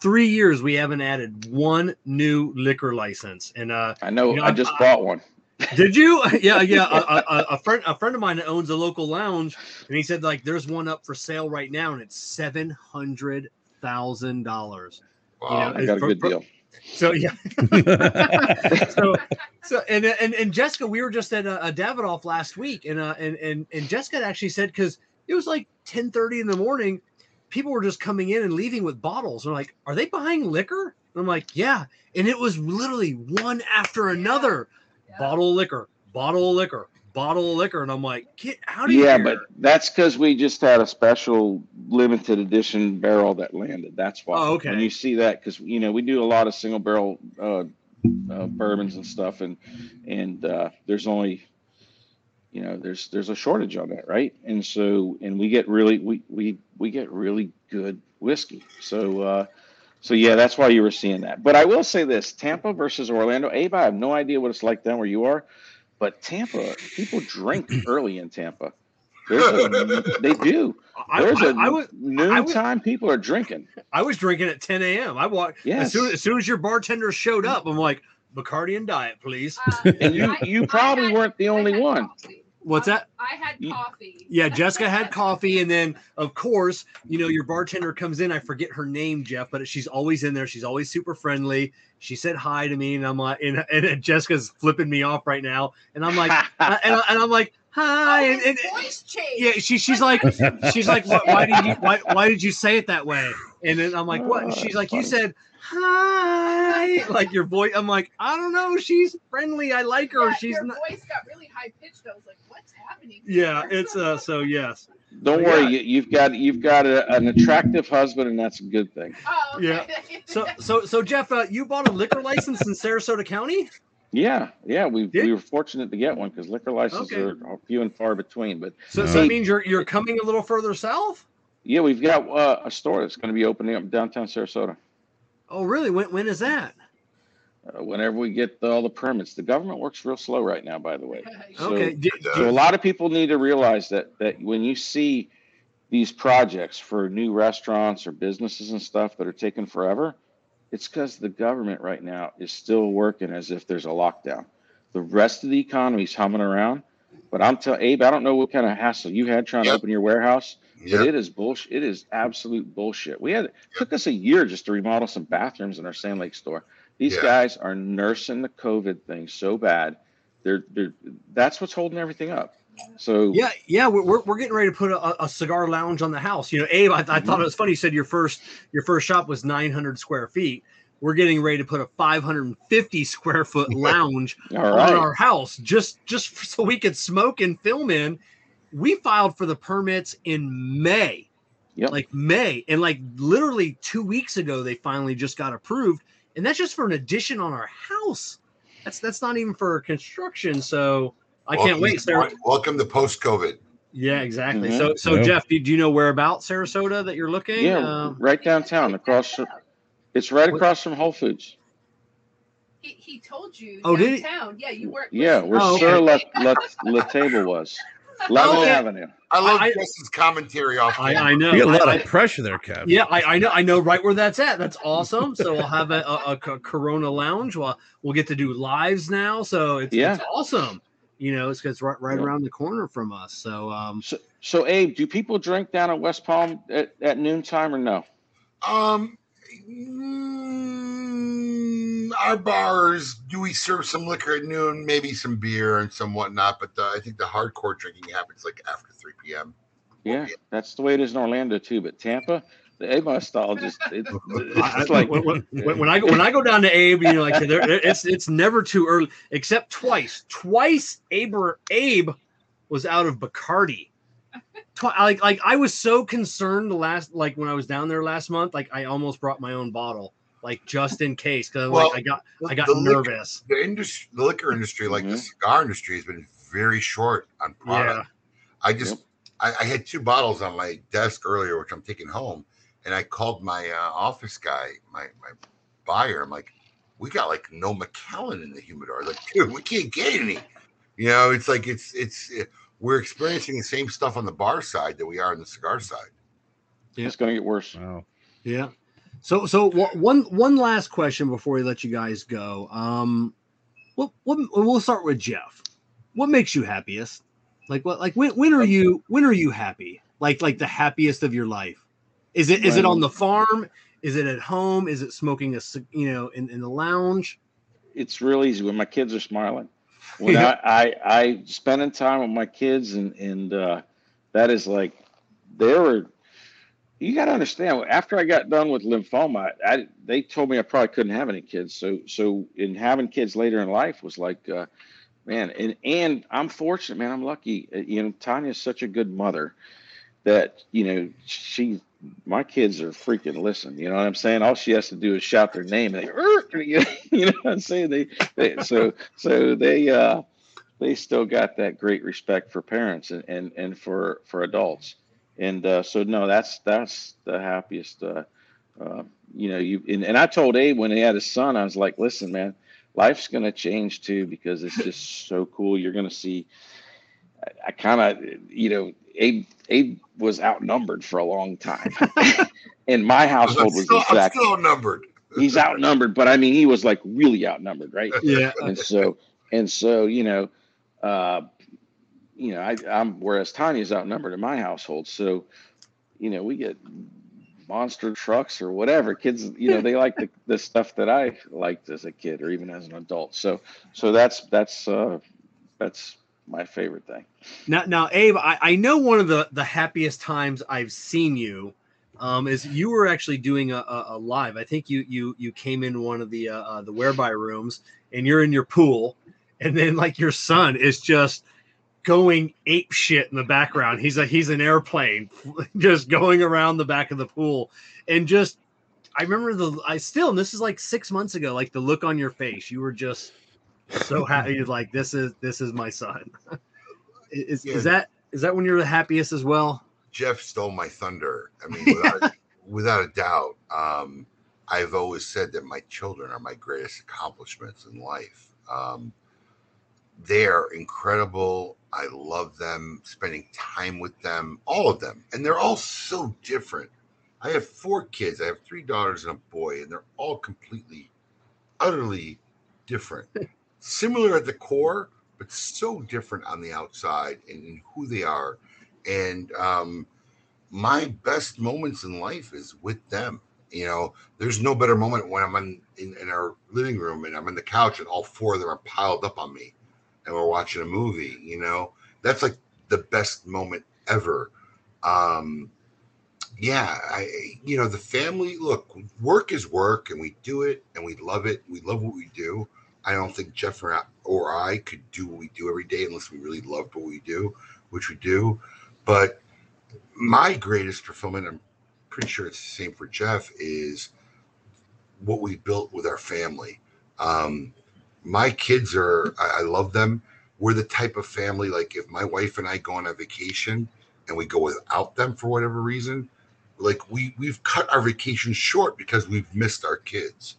Three years we haven't added one new liquor license. And uh I know, You know, I just I- bought one. (laughs) did you? (laughs) Yeah, (laughs) yeah. A, a, a- a friend a friend of mine that owns a local lounge, and he said like there's one up for sale right now, and it's seven hundred thousand dollars. Wow. I got a for- good for- deal. So yeah. (laughs) so so and, and and Jessica, we were just at a, a Davidoff last week, and uh and and and Jessica actually said because it was like ten thirty in the morning, people were just coming in and leaving with bottles. And like, are they buying liquor? And I'm like, yeah. And it was literally one after another Yeah. bottle of liquor, bottle of liquor, bottle of liquor. And I'm like, get out of here. Yeah, but that's because we just had a special limited edition barrel that landed. That's why. Oh, okay. And you see that because you know we do a lot of single barrel uh, uh, bourbons and stuff, and and uh, there's only you know there's there's a shortage on that, right? And so and we get really we we we get really good whiskey. So. uh so yeah, that's why you were seeing that. But I will say this: Tampa versus Orlando. Abe, I have no idea what it's like down where you are, but Tampa people drink (clears throat) early in Tampa. A, (laughs) they do. There's I, a I was noontime people are drinking. I was drinking at 10 a.m. I walked as Yes. soon as soon as your bartender showed up. I'm like, Bacardi and diet, please. Um, And you- I- you probably had- weren't the only one. coffee. What's that? I had mm. coffee. Yeah, Jessica had (laughs) coffee, and then of course, you know, your bartender comes in. I forget her name, Jeff, but she's always in there. She's always super friendly. She said hi to me, and I'm like, and, and Jessica's flipping me off right now, and I'm like, (laughs) uh, and, I- and I'm like, hi, Oh, and, and voice changed. yeah, she she's like, she's like, why, why did you why, why did you say it that way? And then I'm like, what? And she's like, you said hi, (laughs) like your voice. I'm like, I don't know. She's friendly. I like her. Yeah, she's your not. voice got really high pitched. I was like, what's happening? Yeah, (laughs) it's uh. So yes. Don't Yeah. worry, you, you've got you've got a, an attractive husband, and that's a good thing. Oh, okay. Yeah. (laughs) So so so Jeff, uh, you bought a liquor license in Sarasota County? Yeah, yeah, we Did- we were fortunate to get one because liquor licenses Okay. are, are few and far between. But So, so Hey. that means you're you're coming a little further south. yeah, we've got uh, a store that's going to be opening up downtown Sarasota. Oh, really? When when is that? Uh, whenever we get all the permits, the government works real slow right now. By the way, (laughs) So- Okay. So a lot of people need to realize that that when you see these projects for new restaurants or businesses and stuff that are taking forever, it's because the government right now is still working as if there's a lockdown. The rest of the economy's humming around. But I'm telling Abe, I don't know what kind of hassle you had trying to open your warehouse, but Yeah. it is bullshit. It is absolute bullshit. We had it took us a year just to remodel some bathrooms in our Sand Lake store. These Yeah. guys are nursing the COVID thing so bad. They're, they're that's what's holding everything up. So Yeah, yeah, we're, we're, we're getting ready to put a, a cigar lounge on the house. You know, Abe, I, I Mm-hmm. thought it was funny. You said your first your first shop was 900 square feet. We're getting ready to put a 550 square foot (laughs) lounge all on right. our house just just (laughs) so we could smoke and film in. We filed for the permits in May. Yep. Like May. And like literally two weeks ago, they finally just got approved. And that's just for an addition on our house. That's that's not even for construction. So I can't wait. to- Sarah. Welcome to post COVID. Yeah, exactly. Mhm. So so Yeah. Jeff, do, do you know whereabouts Sarasota that you're looking? Yeah, Um, right downtown across. It's right across from Whole Foods. He, he told you Oh, did he? downtown. Yeah, you weren't. Yeah, listening. where Oh, Sir okay. La, La, La Table was. (laughs) Lemon Okay. Avenue. I love I- Justin's commentary off. I. I know. You got a lot I- of pressure there, Kev. Yeah, I, I know. I know right where that's at. That's awesome. So we'll have a, a, a Corona Lounge. We'll, we'll get to do lives now. So it's, Yeah. it's awesome. You know, it's, it's right right Yeah. around the corner from us. So um, So, so Abe, do people drink down at West Palm at, at noontime or no? Um, mm, our bars do we serve some liquor at noon, maybe some beer and some whatnot, but uh, I think the hardcore drinking happens like after three p.m. Yeah, that's the way it is in Orlando too. But Tampa, the Abe style just it, (laughs) I- it's like when, when, when- when I go when I go down to Abe, you know, like there, there- it's it's never too early, except twice. Twice Abe Abe was out of Bacardi. Twi- like like I was so concerned the last like when I was down there last month, like I almost brought my own bottle, like just in case, because Well, like I got I got the liquor- nervous. the industry, the liquor industry, like the Mhm. cigar industry, has been very short on product. I just, Yep. I, I had two bottles on my desk earlier, which I'm taking home, and I called my uh, office guy, my my buyer. I'm like, we got like no Macallan in the humidor. Like, dude, we can't get any. You know, it's like it's it's uh, we're experiencing the same stuff on the bar side that we are on the cigar side. it's going to get worse. Wow. Yeah. So so one one last question before we let you guys go. Um, what what we'll start with Jeff. What makes you happiest? Like what like when when are you when are you happy? Like like the happiest of your life? Is it is it on the farm? Is it at home? Is it smoking a you know in, in the lounge? It's real easy when my kids are smiling. When Yeah. I, I I spending time with my kids and and uh, that is like they were you got to understand. After I got done with lymphoma, I, they told me I probably couldn't have any kids. So, so in having kids later in life was like, uh, man, and and I'm fortunate, man. I'm lucky. Uh, you know, Tanya's such a good mother that you know she my kids are freaking listen. You know what I'm saying? All she has to do is shout their name. And they, (laughs) you know what I'm saying? They, they so so they uh they still got that great respect for parents and and, and for for adults. And uh, so no, that's that's the happiest. Uh, uh, you know, you and, and I told Abe when he had his son, I was like, listen, man, life's gonna change too because it's just so cool. You're gonna see. I, I kind of, you know, Abe Abe was outnumbered for a long time, (laughs) and my household was still, exactly still outnumbered. he's outnumbered, but I mean he was like really outnumbered, right? Yeah. and so and so you know, uh, you know, I, I'm whereas Tanya's outnumbered in my household, so you know we get monster trucks or whatever kids you know they like the, (laughs) the stuff that i liked as a kid or even as an adult so so that's that's uh that's my favorite thing Now, now, Abe, I, I know one of the the happiest times I've seen you um, is you were actually doing a, a, a live. I think you you you came in one of the uh, uh, the whereby rooms, and you're in your pool, and then like your son is just going ape shit in the background. He's a he's an airplane, (laughs) just going around the back of the pool, and just I remember the I still and this is like six months ago, like the look on your face. You were just so happy. Like, this is this is my son. (laughs) is, Yeah. is that is that when you're the happiest as well? Jeff stole my thunder. I mean, without, (laughs) without a doubt. Um, I've always said that my children are my greatest accomplishments in life. Um, they are incredible. I love them, spending time with them, all of them. And they're all so different. I have four kids. I have three daughters and a boy, and they're all completely, utterly different. (laughs) Similar at the core, but so different on the outside and who they are. And um, my best moments in life is with them. You know, there's no better moment when I'm in, in, in our living room and I'm on the couch and all four of them are piled up on me and we're watching a movie. You know, that's like the best moment ever. Um, yeah, I, you know, the family look, work is work and we do it and we love it. We love what we do. I don't think Jeff or I, or I could do what we do every day unless we really loved what we do, which we do. But my greatest fulfillment, I'm pretty sure it's the same for Jeff, is what we built with our family. Um, my kids are, I, I love them. We're the type of family, like if my wife and I go on a vacation and we go without them for whatever reason, like we we've cut our vacation short because we've missed our kids.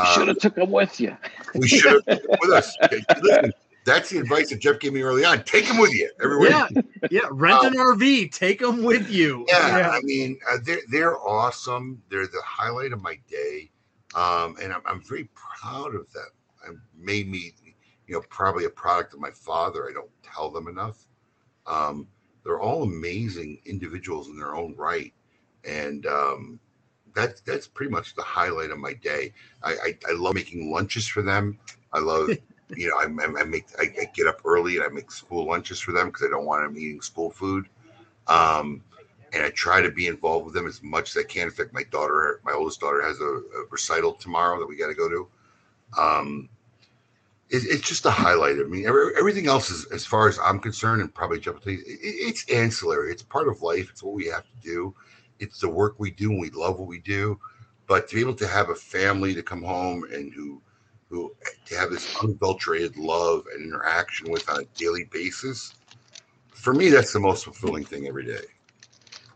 You should Um, have took them with you we should have taken (laughs) them with us. Listen, that's the advice that Jeff gave me early on. Take them with you everywhere. Yeah, yeah. Rent an RV, take them with you. Yeah, I mean, uh, they're they're awesome. They're the highlight of my day, um, and I'm, I'm very proud of them. It made me, you know, probably a product of my father. I don't tell them enough. Um, they're all amazing individuals in their own right, and um, that's that's pretty much the highlight of my day. I, I, I love making lunches for them. I love, (laughs) you know, I, I make I, I get up early and I make school lunches for them because I don't want them eating school food. Um, and I try to be involved with them as much as I can. In fact, my daughter, my oldest daughter, has a, a recital tomorrow that we got to go to. Um, it, it's just a highlight. I mean, every, everything else is, as far as I'm concerned, and probably Jeff will tell you, it, it's ancillary. It's part of life. It's what we have to do. It's the work we do, and we love what we do. But to be able to have a family to come home and who, who to have this unadulterated love and interaction with on a daily basis, for me, that's the most fulfilling thing every day.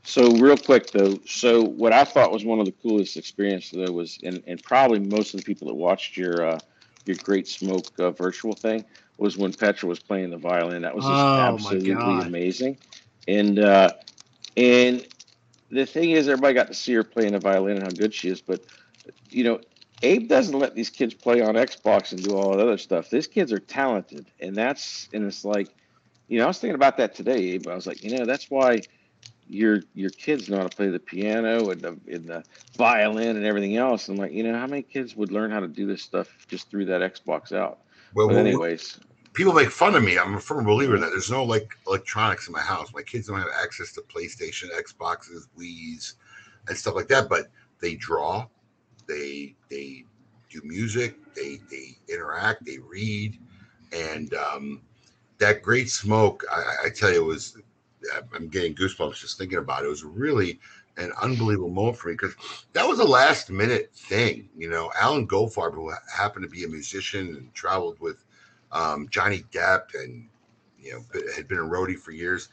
So real quick though, so what I thought was one of the coolest experiences though was, and, and probably most of the people that watched your uh, your Great Smoke uh, virtual thing was when Petra was playing the violin. That was just Oh, absolutely amazing. And uh, and the thing is, everybody got to see her playing the violin and how good she is. But you know, Abe doesn't let these kids play on Xbox and do all that other stuff. These kids are talented, and that's and it's like, you know, I was thinking about that today, Abe. I was like, you know, that's why your your kids know how to play the piano and the, and the violin and everything else. I'm like, you know, how many kids would learn how to do this stuff just through that Xbox out? Well, But well, anyways, people make fun of me. I'm a firm believer in that. There's no like electronics in my house. My kids don't have access to PlayStation, Xboxes, Wii's. and stuff like that. But they draw, they they do music, they they interact, they read, and um, that great smoke. I, I tell you, it was. I'm getting goosebumps just thinking about it. It was really an unbelievable moment for me because that was a last minute thing. You know, Alan Goldfarb, who happened to be a musician and traveled with um, Johnny Depp and you know had been a roadie for years,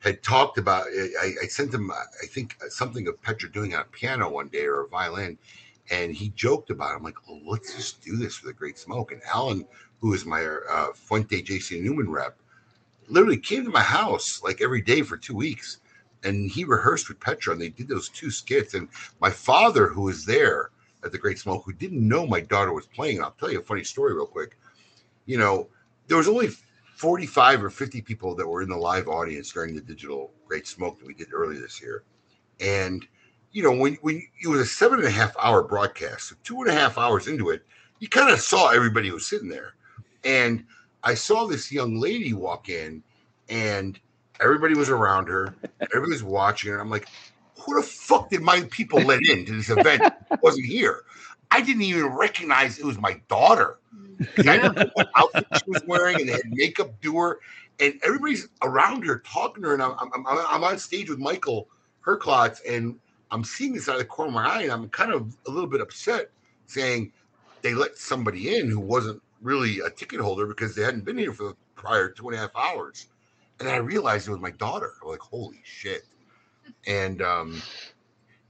had talked about. I, I sent him, I think, something of Petra doing on a piano one day or a violin, and he joked about. It. I'm like, oh, let's just do this for the Great Smoke. And Alan, who is my uh, Fuente JC Newman rep, literally came to my house like every day for two weeks and he rehearsed with Petra and they did those two skits. And my father, who was there at the Great Smoke, who didn't know my daughter was playing, I'll tell you a funny story real quick. You know, there was only 45 or 50 people that were in the live audience during the digital Great Smoke that we did earlier this year. And, you know, when, when it was a seven and a half hour broadcast, so two and a half hours into it, you kind of saw everybody was sitting there. And I saw this young lady walk in and everybody was around her, everybody was watching her. I'm like, who the fuck did my people let in to this event? wasn't here. I didn't even recognize it was my daughter. (laughs) I didn't know what outfit she was wearing, and they had makeup do her, and everybody's around her talking to her. And I'm, I'm, I'm on stage with Michael Herklots, and I'm seeing this out of the corner of my eye, and I'm kind of a little bit upset, saying they let somebody in who wasn't really a ticket holder because they hadn't been here for the prior two and a half hours. And I realized it was my daughter. I'm like, holy shit. And um,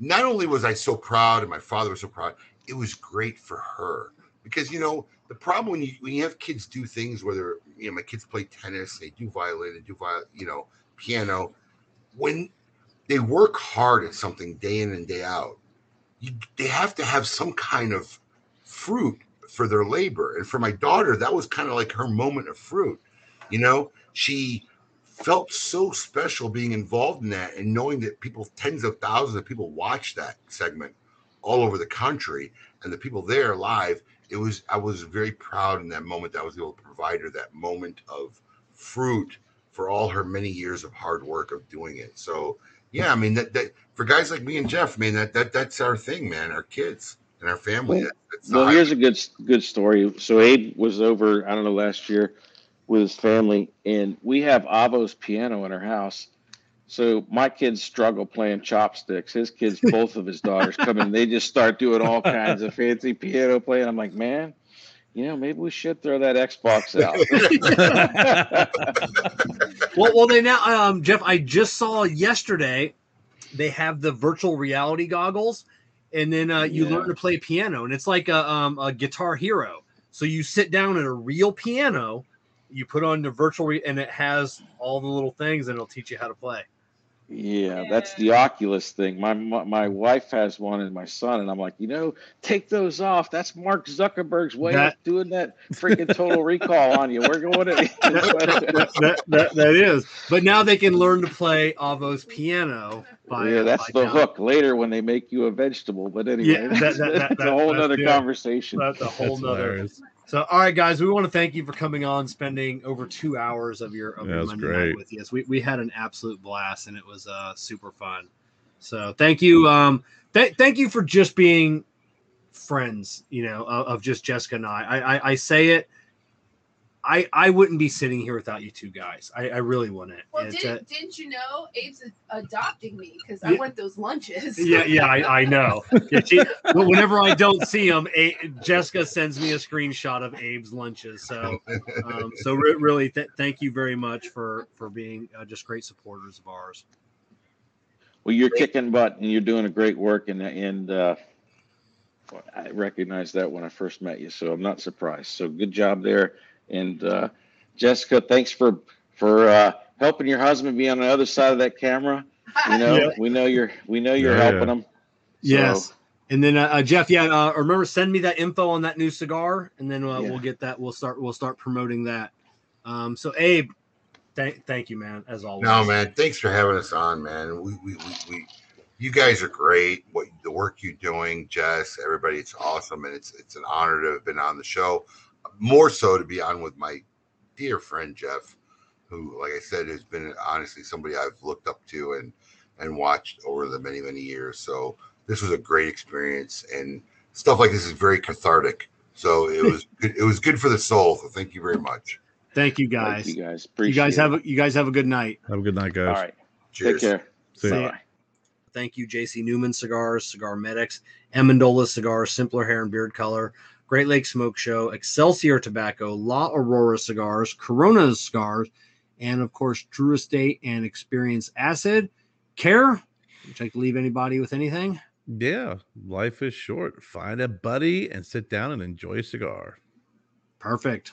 not only was I so proud and my father was so proud, it was great for her. Because you know, the problem when you when you have kids do things whether you know my kids play tennis, they do violin, they do viol, you know, piano, when they work hard at something day in and day out, you, they have to have some kind of fruit for their labor. And for my daughter, that was kind of like her moment of fruit. You know, she felt so special being involved in that and knowing that people, tens of thousands of people watch that segment all over the country and the people there live. It was, I was very proud in that moment that I was able to provide her that moment of fruit for all her many years of hard work of doing it. So, yeah, I mean that, that for guys like me and Jeff, man, that that that's our thing, man. Our kids and our family. Well, well here's a good good story. So Abe was over, I don't know, last year with his family, and we have Avo's piano in our house. So my kids struggle playing chopsticks. His kids, both of his daughters, come in. They just start doing all kinds of fancy piano playing. I'm like, man, you know, maybe we should throw that Xbox out. (laughs) well, well, they now, um, Jeff. I just saw yesterday they have the virtual reality goggles, and then uh, you yeah. learn to play piano, and it's like a, um, a Guitar Hero. So you sit down at a real piano you put on the virtual re- and it has all the little things and it'll teach you how to play. Yeah, that's the Oculus thing. My, my, my wife has one and my son, and I'm like, you know, take those off. That's Mark Zuckerberg's way that, of (laughs) doing that freaking total recall on you. We're going to (laughs) that, that, that, that is. But now they can learn to play Avo's piano. By, yeah, that's by the hook later when they make you a vegetable. But anyway, yeah, that's, (laughs) that's a whole other yeah, conversation. That's a whole nother. So, all right, guys, we want to thank you for coming on, spending over two hours of your, of your Monday great. night with us. We, we had an absolute blast, and it was uh, super fun. So, thank you. Um, th- thank you for just being friends. You know, of, of just Jessica and I. I, I. I say it I I wouldn't be sitting here without you two guys. I, I really wouldn't. Well, didn't, uh, didn't you know Abe's adopting me because I want those lunches? Yeah, yeah, I, I know. Yeah, she, (laughs) whenever I don't see them, a, Jessica sends me a screenshot of Abe's lunches. So, um, so re- really, th- thank you very much for for being uh, just great supporters of ours. Well, you're kicking butt and you're doing a great work, and and uh, I recognized that when I first met you, so I'm not surprised. So good job there and uh, Jessica, thanks for for uh, helping your husband be on the other side of that camera. You know, yeah. we know you're we know you're yeah, helping yeah. him. So. Yes. And then uh, uh Jeff, yeah, uh, remember send me that info on that new cigar, and then uh, we'll get that. We'll start. We'll start promoting that. Um, so Abe, thank thank you, man, as always. No, man, thanks for having us on, man. We we we, we you guys are great. What the work you're doing, Jess, everybody, it's awesome, and it's it's an honor to have been on the show more so to be on with my dear friend Jeff, who, like I said, has been honestly somebody I've looked up to and and watched over the many many years. So this was a great experience, and stuff like this is very cathartic. So it (laughs) was good, it was good for the soul. So thank you very much. Thank you Thank guys. you guys. You guys it. have a, you guys have a good night. Have a good night, guys. All right. Cheers. Take care. See ya. Bye. Thank you, JC Newman Cigars, Cigar Medics, Amendola Cigars, Simpler Hair and Beard Color, Great Lakes Smoke Show, Excelsior Tobacco, La Aurora Cigars, Corona Cigars, and of course, Drew Estate and Experience Acid. Kerr? Would you like to leave anybody with anything? Yeah, life is short. Find a buddy and sit down and enjoy a cigar. Perfect.